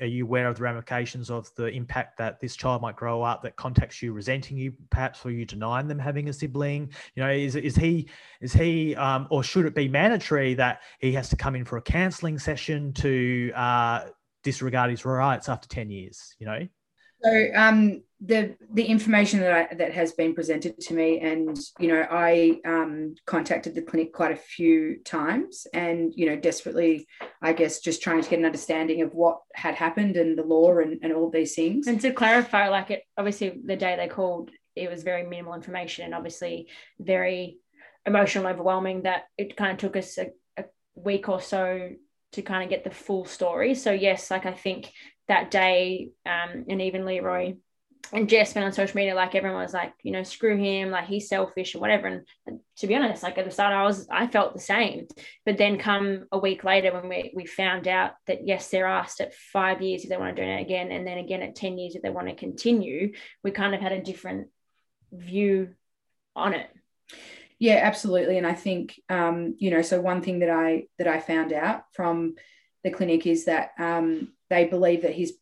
Speaker 2: are you aware of the ramifications of the impact that this child might grow up that contacts you resenting you perhaps for you denying them having a sibling you know is, is he is he um, or should it be mandatory that he has to come in for a counseling session to uh, disregard his rights after 10 years you know
Speaker 4: so um, the the information that I, that has been presented to me, and you know, I um, contacted the clinic quite a few times, and you know, desperately, I guess, just trying to get an understanding of what had happened and the law and, and all these things.
Speaker 3: And to clarify, like it, obviously, the day they called, it was very minimal information, and obviously, very emotional, overwhelming. That it kind of took us a, a week or so to kind of get the full story. So yes, like I think that day, um, and even Leroy and Jess went on social media, like everyone was like, you know, screw him, like he's selfish or whatever. And, to be honest, like at the start, I was, I felt the same. But then come a week later when we, we found out that yes, they're asked at five years if they want to do it again, and then again at 10 years if they want to continue, we kind of had a different view on it.
Speaker 4: Yeah, absolutely. And I think, um, you know, so one thing that I, that I found out from the clinic is that, um, they believe that he's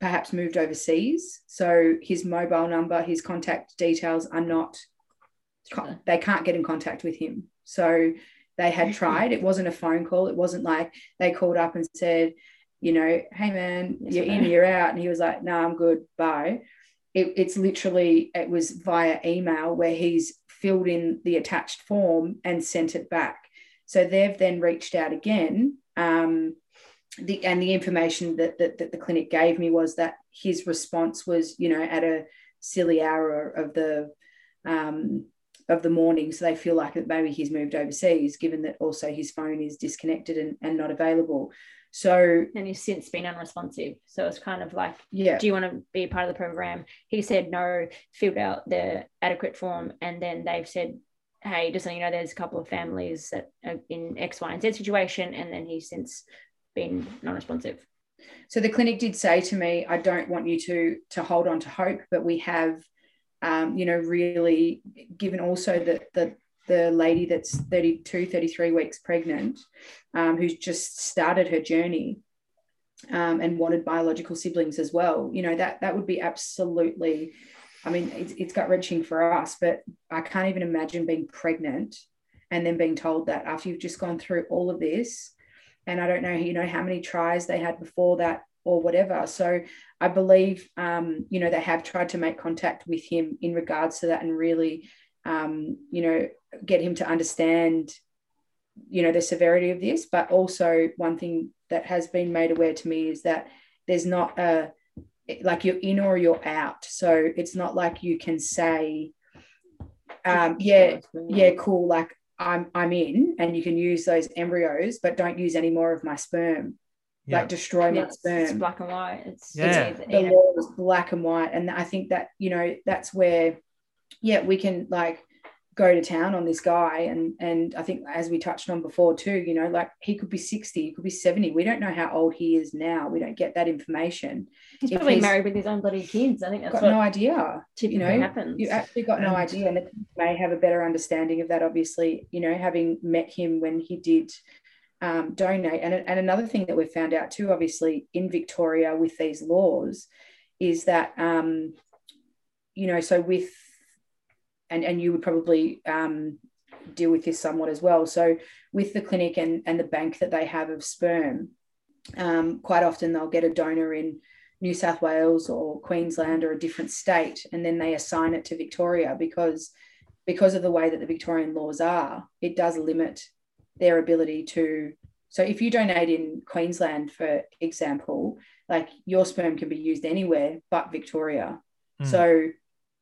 Speaker 4: perhaps moved overseas. So his mobile number, his contact details are not, they can't get in contact with him. So they had tried. It wasn't a phone call. It wasn't like they called up and said, you know, hey man, you're in, you're out. And he was like, no, nah, I'm good. Bye. It, it's literally, it was via email where he's filled in the attached form and sent it back. So they've then reached out again. Um, the and the information that, that, that the clinic gave me was that his response was you know at a silly hour of the um, of the morning. So they feel like that maybe he's moved overseas given that also his phone is disconnected and, and not available. So
Speaker 3: and he's since been unresponsive. So it's kind of like
Speaker 4: yeah.
Speaker 3: do you want to be a part of the program? He said no filled out the adequate form and then they've said hey just so you know there's a couple of families that are in x y and z situation and then he's since been non-responsive.
Speaker 4: So the clinic did say to me, I don't want you to to hold on to hope, but we have, um, you know, really given also that the the lady that's 32, 33 weeks pregnant, um, who's just started her journey um, and wanted biological siblings as well. You know, that that would be absolutely, I mean, it's, it's gut wrenching for us, but I can't even imagine being pregnant and then being told that after you've just gone through all of this, and I don't know, you know, how many tries they had before that or whatever. So I believe, um, you know, they have tried to make contact with him in regards to that and really, um, you know, get him to understand, you know, the severity of this. But also, one thing that has been made aware to me is that there's not a like you're in or you're out. So it's not like you can say, um, yeah, yeah, cool. Like I'm I'm in, and you can use those embryos, but don't use any more of my sperm.
Speaker 2: Yeah.
Speaker 4: Like destroy my
Speaker 3: Yeah, it's, it's
Speaker 4: sperm.
Speaker 3: black and white. It's
Speaker 2: Yeah.
Speaker 3: It's,
Speaker 4: the law is black and white and i think that you know that's where yeah we can like go to town on this guy and and i think as we touched on before too you know like he could be 60 he could be 70 we don't know how old he is now we don't get that information
Speaker 3: He's
Speaker 4: if
Speaker 3: probably
Speaker 4: he's
Speaker 3: married with his own bloody kids. I think that's
Speaker 4: got no idea you know,
Speaker 3: happens.
Speaker 4: you actually got no
Speaker 2: And-
Speaker 4: idea and the may have a better understanding of that obviously you know having met him when he did um, donate and, and another thing that we've found out too obviously in victoria with these laws is that um, you know so with and and you would probably um, deal with this somewhat as well so with the clinic and and the bank that they have of sperm um, quite often they'll get a donor in New South Wales or Queensland or a different state, and then they assign it to Victoria because because of the way that the Victorian laws are, it does limit their ability to. So if you donate in Queensland, for example, like your sperm can be used anywhere but Victoria.
Speaker 2: Mm.
Speaker 4: So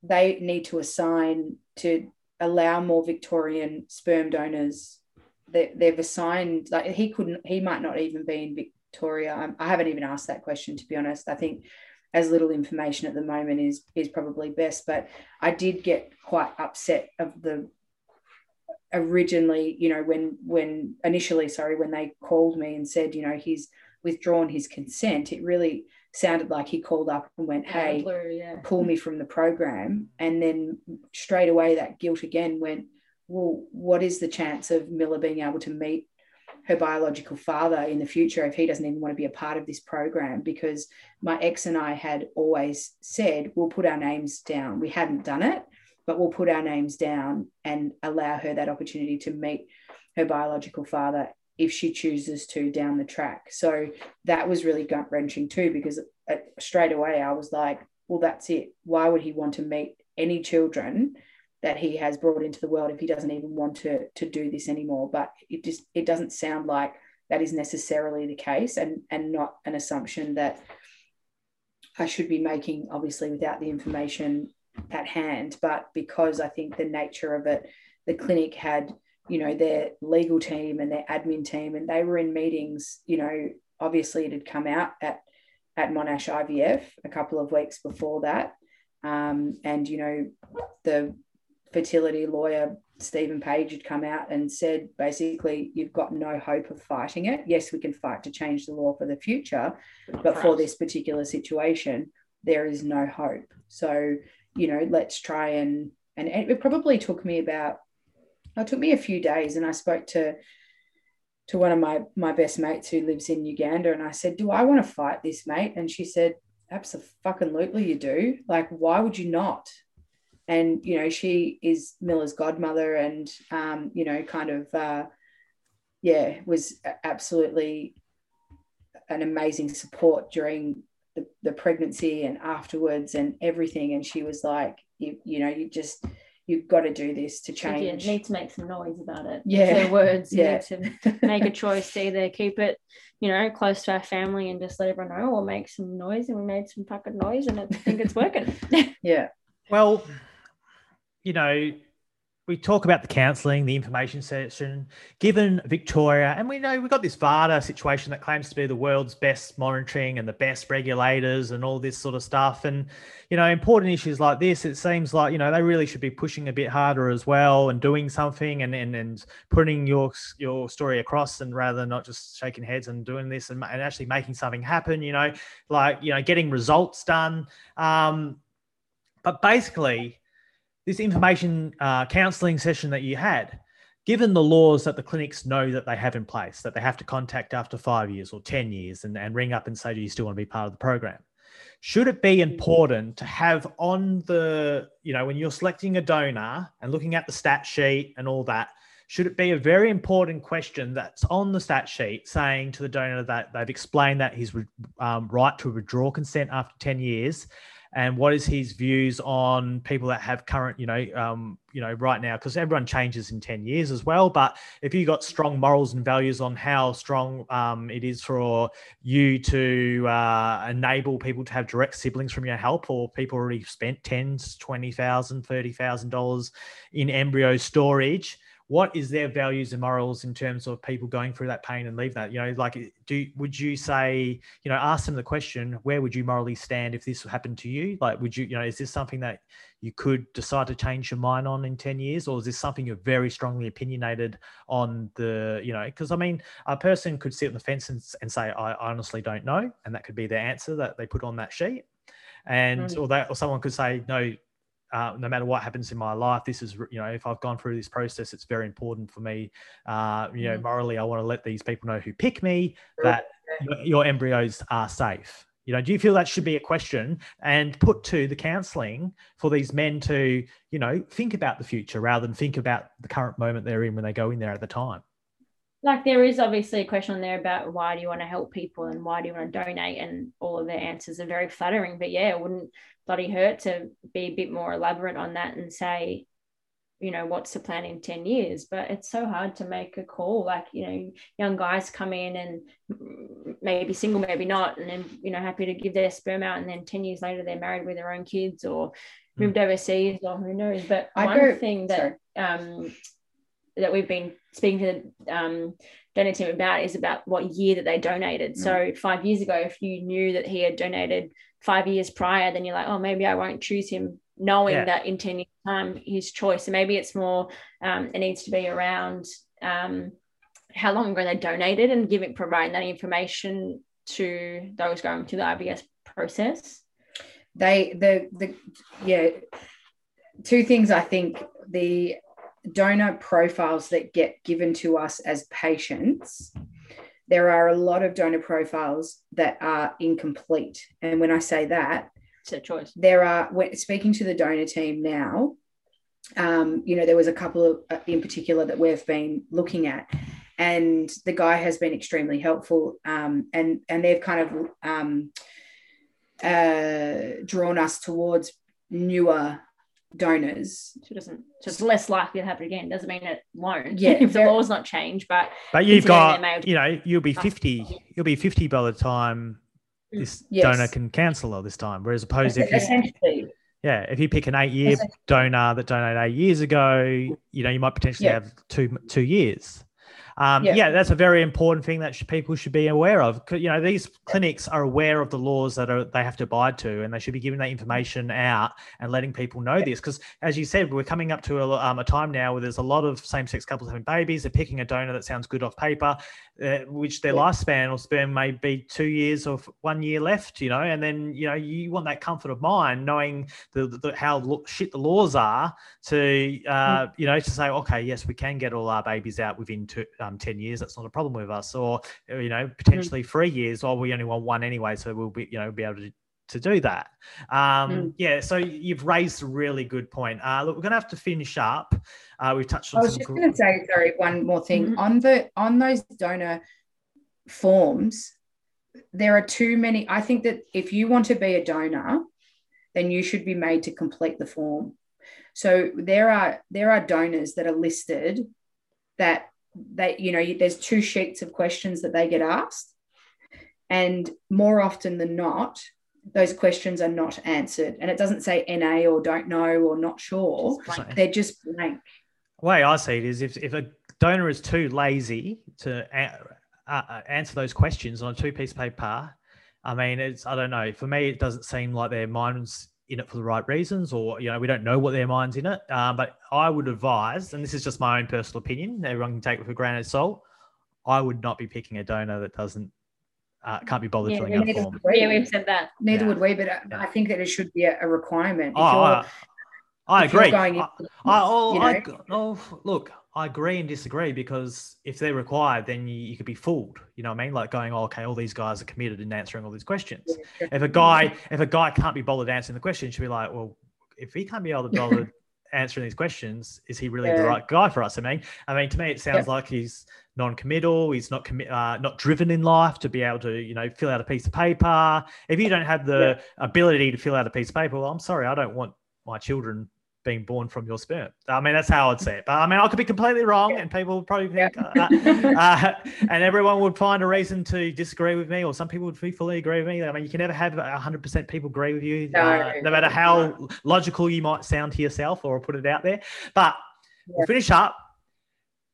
Speaker 4: they need to assign to allow more Victorian sperm donors. They, they've assigned like he couldn't, he might not even be in Victoria. Um, I haven't even asked that question to be honest. I think as little information at the moment is is probably best. But I did get quite upset of the originally, you know, when when initially, sorry, when they called me and said, you know, he's withdrawn his consent. It really sounded like he called up and went, "Hey,
Speaker 3: blue, yeah.
Speaker 4: pull me from the program. And then straight away that guilt again went well what is the chance of miller being able to meet her biological father in the future if he doesn't even want to be a part of this program? Because my ex and i had always said we'll put our names down. We hadn't done it but we'll put our names down and allow her that opportunity to meet her biological father if she chooses to down the track. So that was really gut wrenching too because uh, straight away i was like well that's it. Why would he want to meet any children that he has brought into the world if he doesn't even want to to do this anymore? But it just it doesn't sound like that is necessarily the case and and not an assumption that i should be making obviously without the information at hand. But because i think the nature of it the clinic had you know their legal team and their admin team and they were in meetings you know obviously it had come out at at monash ivf a couple of weeks before that um, and you know the fertility lawyer Stephen Page had come out and said basically you've got no hope of fighting it. Yes, we can fight to change the law for the future, but for this particular situation, there is no hope. So, you know, let's try and and it probably took me about it took me a few days and I spoke to to one of my my best mates who lives in Uganda and I said, "Do I want to fight this, mate?" And she said, "Absolutely you do. Like why would you not?" and you know she is miller's godmother and um, you know kind of uh, yeah was absolutely an amazing support during the, the pregnancy and afterwards and everything and she was like you, you know you just you've got to do this to
Speaker 3: So, yeah,
Speaker 4: change
Speaker 3: need to make some noise about it.
Speaker 4: Yeah.
Speaker 3: Their words. You
Speaker 4: Yeah.
Speaker 3: need to make a choice to either keep it, you know, close to our family and just let everyone know, or make some noise. And we made some fucking noise, and I think it's working.
Speaker 4: yeah
Speaker 2: Well, you know, we talk about the counselling, the information session, given Victoria, and we know we've got this VARTA situation that claims to be the world's best monitoring and the best regulators and all this sort of stuff. And, you know, important issues like this, it seems like, you know, they really should be pushing a bit harder as well and doing something and and, and putting your your story across and rather than not just shaking heads and doing this and, and actually making something happen, you know, like, you know, getting results done. Um, but basically, this information uh, counselling session that you had, given the laws that the clinics know that they have in place, that they have to contact after five years or 10 years and, and ring up and say, do you still want to be part of the program? Should it be important to have on the, you know, when you're selecting a donor and looking at the stat sheet and all that, should it be a very important question that's on the stat sheet saying to the donor that they've explained that his um, right to withdraw consent after 10 years and what is his views on people that have current, you know, um, you know, right now? Because everyone changes in ten years as well. But if you got strong morals and values on how strong um, it is for you to uh, enable people to have direct siblings from your help, or people already spent tens, twenty thousand, thirty thousand dollars in embryo storage what is their values and morals in terms of people going through that pain and leave that you know like do would you say you know ask them the question where would you morally stand if this happened to you? Like would you you know is this something that you could decide to change your mind on in 10 years or is this something you're very strongly opinionated on the you know? Because i mean a person could sit on the fence and, and say i honestly don't know and that could be their answer that they put on that sheet. And mm. or that or someone could say no uh, no matter what happens in my life, this is, you know, if I've gone through this process, it's very important for me. Uh, you know, mm. morally, I want to let these people know who pick me that your, your embryos are safe. You know, do you feel that should be a question and put to the counselling for these men to, you know, think about the future rather than think about the current moment they're in when they go in there at the time?
Speaker 3: Like there is obviously a question there about why do you want to help people and why do you want to donate, and all of the answers are very flattering. But yeah, it wouldn't bloody hurt to be a bit more elaborate on that and say, you know, what's the plan in 10 years? But it's so hard to make a call. Like, you know, young guys come in and maybe single, maybe not, and then, you know, happy to give their sperm out. And then 10 years later, they're married with their own kids or hmm. moved overseas or who knows. But I one go, thing that, um, that we've been speaking to the um, donor team about is about what year that they donated. Mm. So five years ago, if you knew that he had donated five years prior, then you're like, oh, maybe I won't choose him, knowing yeah. that in 10 years' time, his choice. So maybe it's more, um, it needs to be around um, how long ago they donated and giving, providing that information to those going through the IVF process.
Speaker 4: They, the, the, yeah, two things I think the donor profiles that get given to us as patients there are a lot of donor profiles that are incomplete. And when I say that,
Speaker 3: it's a choice.
Speaker 4: There are, speaking to the donor team now, um, you know, there was a couple of, uh, in particular that we've been looking at, and the guy has been extremely helpful. Um, and and they've kind of um, uh, drawn us towards newer donors.
Speaker 3: So doesn't so it's less likely to happen again. Doesn't mean it won't. Yeah, if the laws not change, but
Speaker 2: but you've got you know you'll be oh, fifty. You'll be fifty by the time mm. this yes. donor can cancel all this time. Whereas opposed if you yeah, if you pick an eight year donor that donated eight years ago, you know you might potentially yeah. have two two years. Um, yeah. yeah. that's a very important thing that people should be aware of. You know, these clinics are aware of the laws that are they have to abide to, and they should be giving that information out and letting people know this. Because, as you said, we're coming up to a, um, a time now where there's a lot of same-sex couples having babies. They're picking a donor that sounds good off paper, uh, which their yeah. lifespan or sperm may be two years or one year left. You know, and then you know you want that comfort of mind, knowing the, the how shit the laws are to uh, mm. you know to say, okay, yes, we can get all our babies out within two. Um, um, 10 years, that's not a problem with us. Or, you know, mm. potentially mm. three years, or we only want one anyway. So we'll be, you know, be able to to do that. Um, mm. Yeah, so you've raised a really good point. Uh, look, we're going to have to finish up. Uh, we've touched on.
Speaker 4: I was just going to say, sorry, one more thing mm-hmm. on the on those donor forms. There are too many. I think that if you want to be a donor, then you should be made to complete the form. So there are there are donors that are listed that they you know there's two sheets of questions that they get asked. And more often than not those questions are not answered. And it doesn't say na or don't know or not sure. They're just blank.
Speaker 2: The way i see it is if, if a donor is too lazy to a- uh, answer those questions on a two piece paper i mean it's i don't know. For me it doesn't seem like their minds in it for the right reasons, or you know, we don't know what their mind's in it. Um, but I would advise, and this is just my own personal opinion, everyone can take it for granted. grain of salt. I would not be picking a donor that doesn't uh, can't be bothered
Speaker 3: yeah,
Speaker 2: filling out
Speaker 3: a form. Yeah, we've said that.
Speaker 4: Neither yeah. would we, but I, yeah. I think that it should be a, a requirement.
Speaker 2: oh, I, I agree. I, I, oh, you know, I, oh, look, I agree and disagree because if they're required, then you, you, could be fooled. You know what I mean? Like going, oh, okay, all these guys are committed in answering all these questions. Yeah. If a guy, if a guy can't be bothered answering the question, should be like, well, if he can't be able to bother answering these questions, is he really the right guy for us? I mean, I mean, to me, it sounds
Speaker 3: Yeah.
Speaker 2: like he's non-committal. He's not commi- uh, not driven in life to be able to, you know, fill out a piece of paper. If you don't have the ability to fill out a piece of paper, well, I'm sorry, I don't want my children being born from your sperm. I mean, that's how I'd say it. But I mean, I could be completely wrong, and people would probably think, uh, uh, and everyone would find a reason to disagree with me, or some people would fully agree with me. I mean, you can never have hundred percent people agree with you,
Speaker 4: No,
Speaker 2: uh, no matter how logical you might sound to yourself or put it out there. But we'll finish up.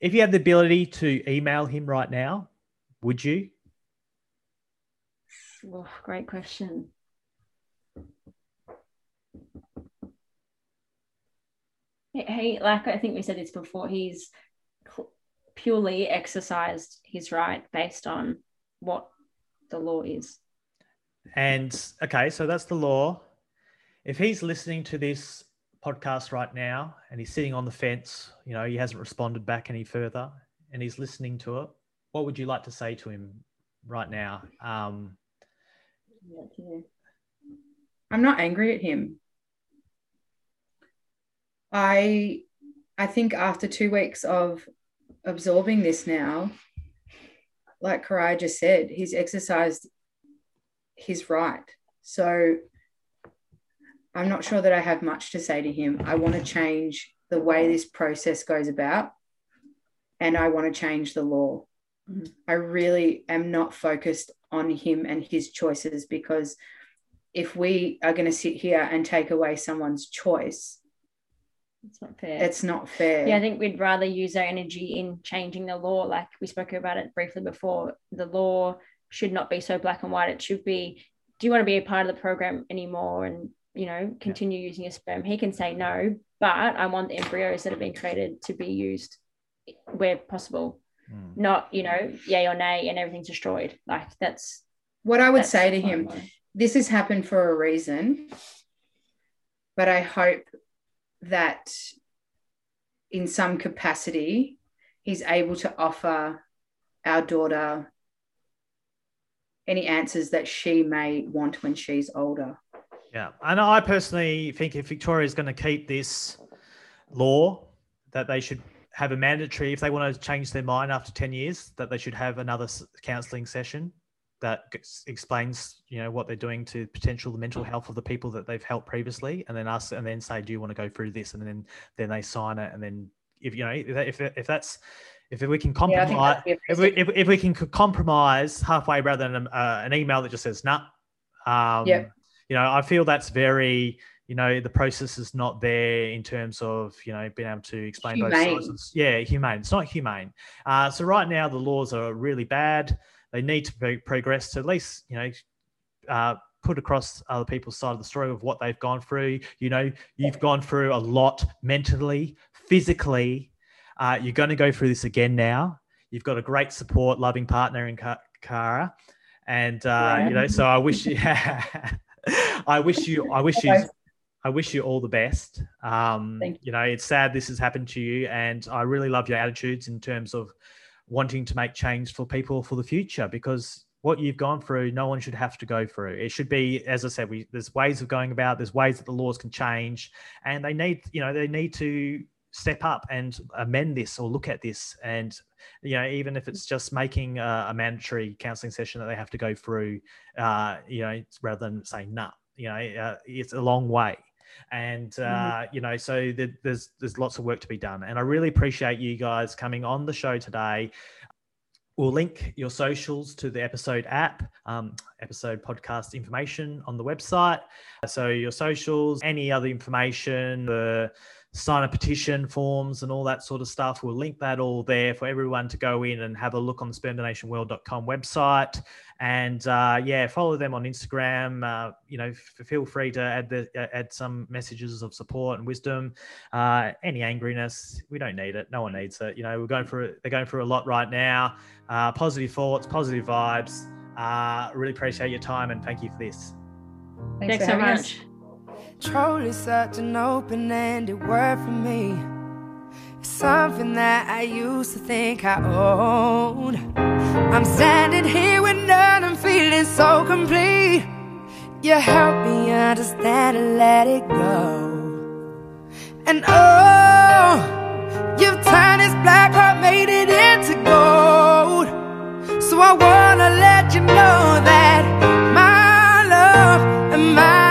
Speaker 2: If you have the ability to email him right now, would you?
Speaker 3: Oh, great question. He, he- like I think we said this before, he's purely exercised his right based on what the law is.
Speaker 2: And okay, so that's the law. If he's listening to this podcast right now and he's sitting on the fence, you know, he hasn't responded back any further and he's listening to it, what would you like to say to him right now? Um,
Speaker 3: Yeah, yeah.
Speaker 4: I'm not angry at him. I I think after two weeks of absorbing this now, like Karai just said, he's exercised his right. So I'm not sure that I have much to say to him. I want to change the way this process goes about, and I want to change the law.
Speaker 3: Mhm.
Speaker 4: I really am not focused on him and his choices because if we are going to sit here and take away someone's choice,
Speaker 3: It's not fair.
Speaker 4: it's not fair.
Speaker 3: yeah, I think we'd rather use our energy in changing the law. Like we spoke about it briefly before. The law should not be so black and white. It should be, do you want to be a part of the program anymore and, you know, continue using your sperm? He can say no, but I want the embryos that have been created to be used where possible,
Speaker 2: hmm.
Speaker 3: not, you know, yay or nay and everything's destroyed. Like that's,
Speaker 4: what I would say to him, this has happened for a reason, but I hope that in some capacity, he's able to offer our daughter any answers that she may want when she's older.
Speaker 2: Yeah, and I personally think if Victoria is going to keep this law, that they should have a mandatory. If they want to change their mind after ten years, that they should have another counselling session that explains, you know, what they're doing to potential the mental health of the people that they've helped previously, and then ask, and then say, do you want to go through this, and then then they sign it, and then if you know if if, that's if we can
Speaker 4: Yeah,
Speaker 2: compromise
Speaker 4: a
Speaker 2: if we, if, if we can compromise halfway rather than uh, an email that just says nah um
Speaker 4: Yep.
Speaker 2: you know i feel that's very you know the process is not there in terms of you know being able to explain both sides yeah humane. It's not humane. Uh, so right now the laws are really bad they need to be progress to at least you know uh, put across other people's side of the story of what they've gone through you know you've gone through a lot mentally physically uh, you're going to go through this again now. You've got a great support, loving partner in Kara, and uh, you know. So I wish you, I wish you, I wish you, I wish you all the best. Um,
Speaker 4: Thank
Speaker 2: you know, it's sad this has happened to you, and I really love your attitudes in terms of wanting to make change for people for the future because what you've gone through, no one should have to go through. It should be, as I said, we there's ways of going about. There's ways that the laws can change, and they need, you know, they need to step up and amend this or look at this and you know even if it's just making a, a mandatory counseling session that they have to go through uh you know rather than saying nah you know uh, it's a long way and uh you know so th- there's there's lots of work to be done and i really appreciate you guys coming on the show today We'll link your socials to the episode app, um, episode podcast information on the website. So, your socials, any other information, the sign a petition forms, and all that sort of stuff. We'll link that all there for everyone to go in and have a look on the spermdonationworld.com website. And uh, yeah, follow them on Instagram. Uh, you know, f- feel free to add the uh, add some messages of support and wisdom. Uh, any angriness, we don't need it. No one needs it. You know, we're going through they're going through a lot right now. Uh, positive thoughts, positive vibes. Uh, really appreciate your time and thank you for this.
Speaker 3: Thanks
Speaker 4: for
Speaker 3: so
Speaker 4: having us.
Speaker 3: much.
Speaker 5: Truly such an open-ended word for me. Something that I used to think I owned. I'm standing here with none, I'm feeling so complete. You help me understand and let it go. And oh, you've turned this black heart, made it into gold. So I wanna let you know that my love and my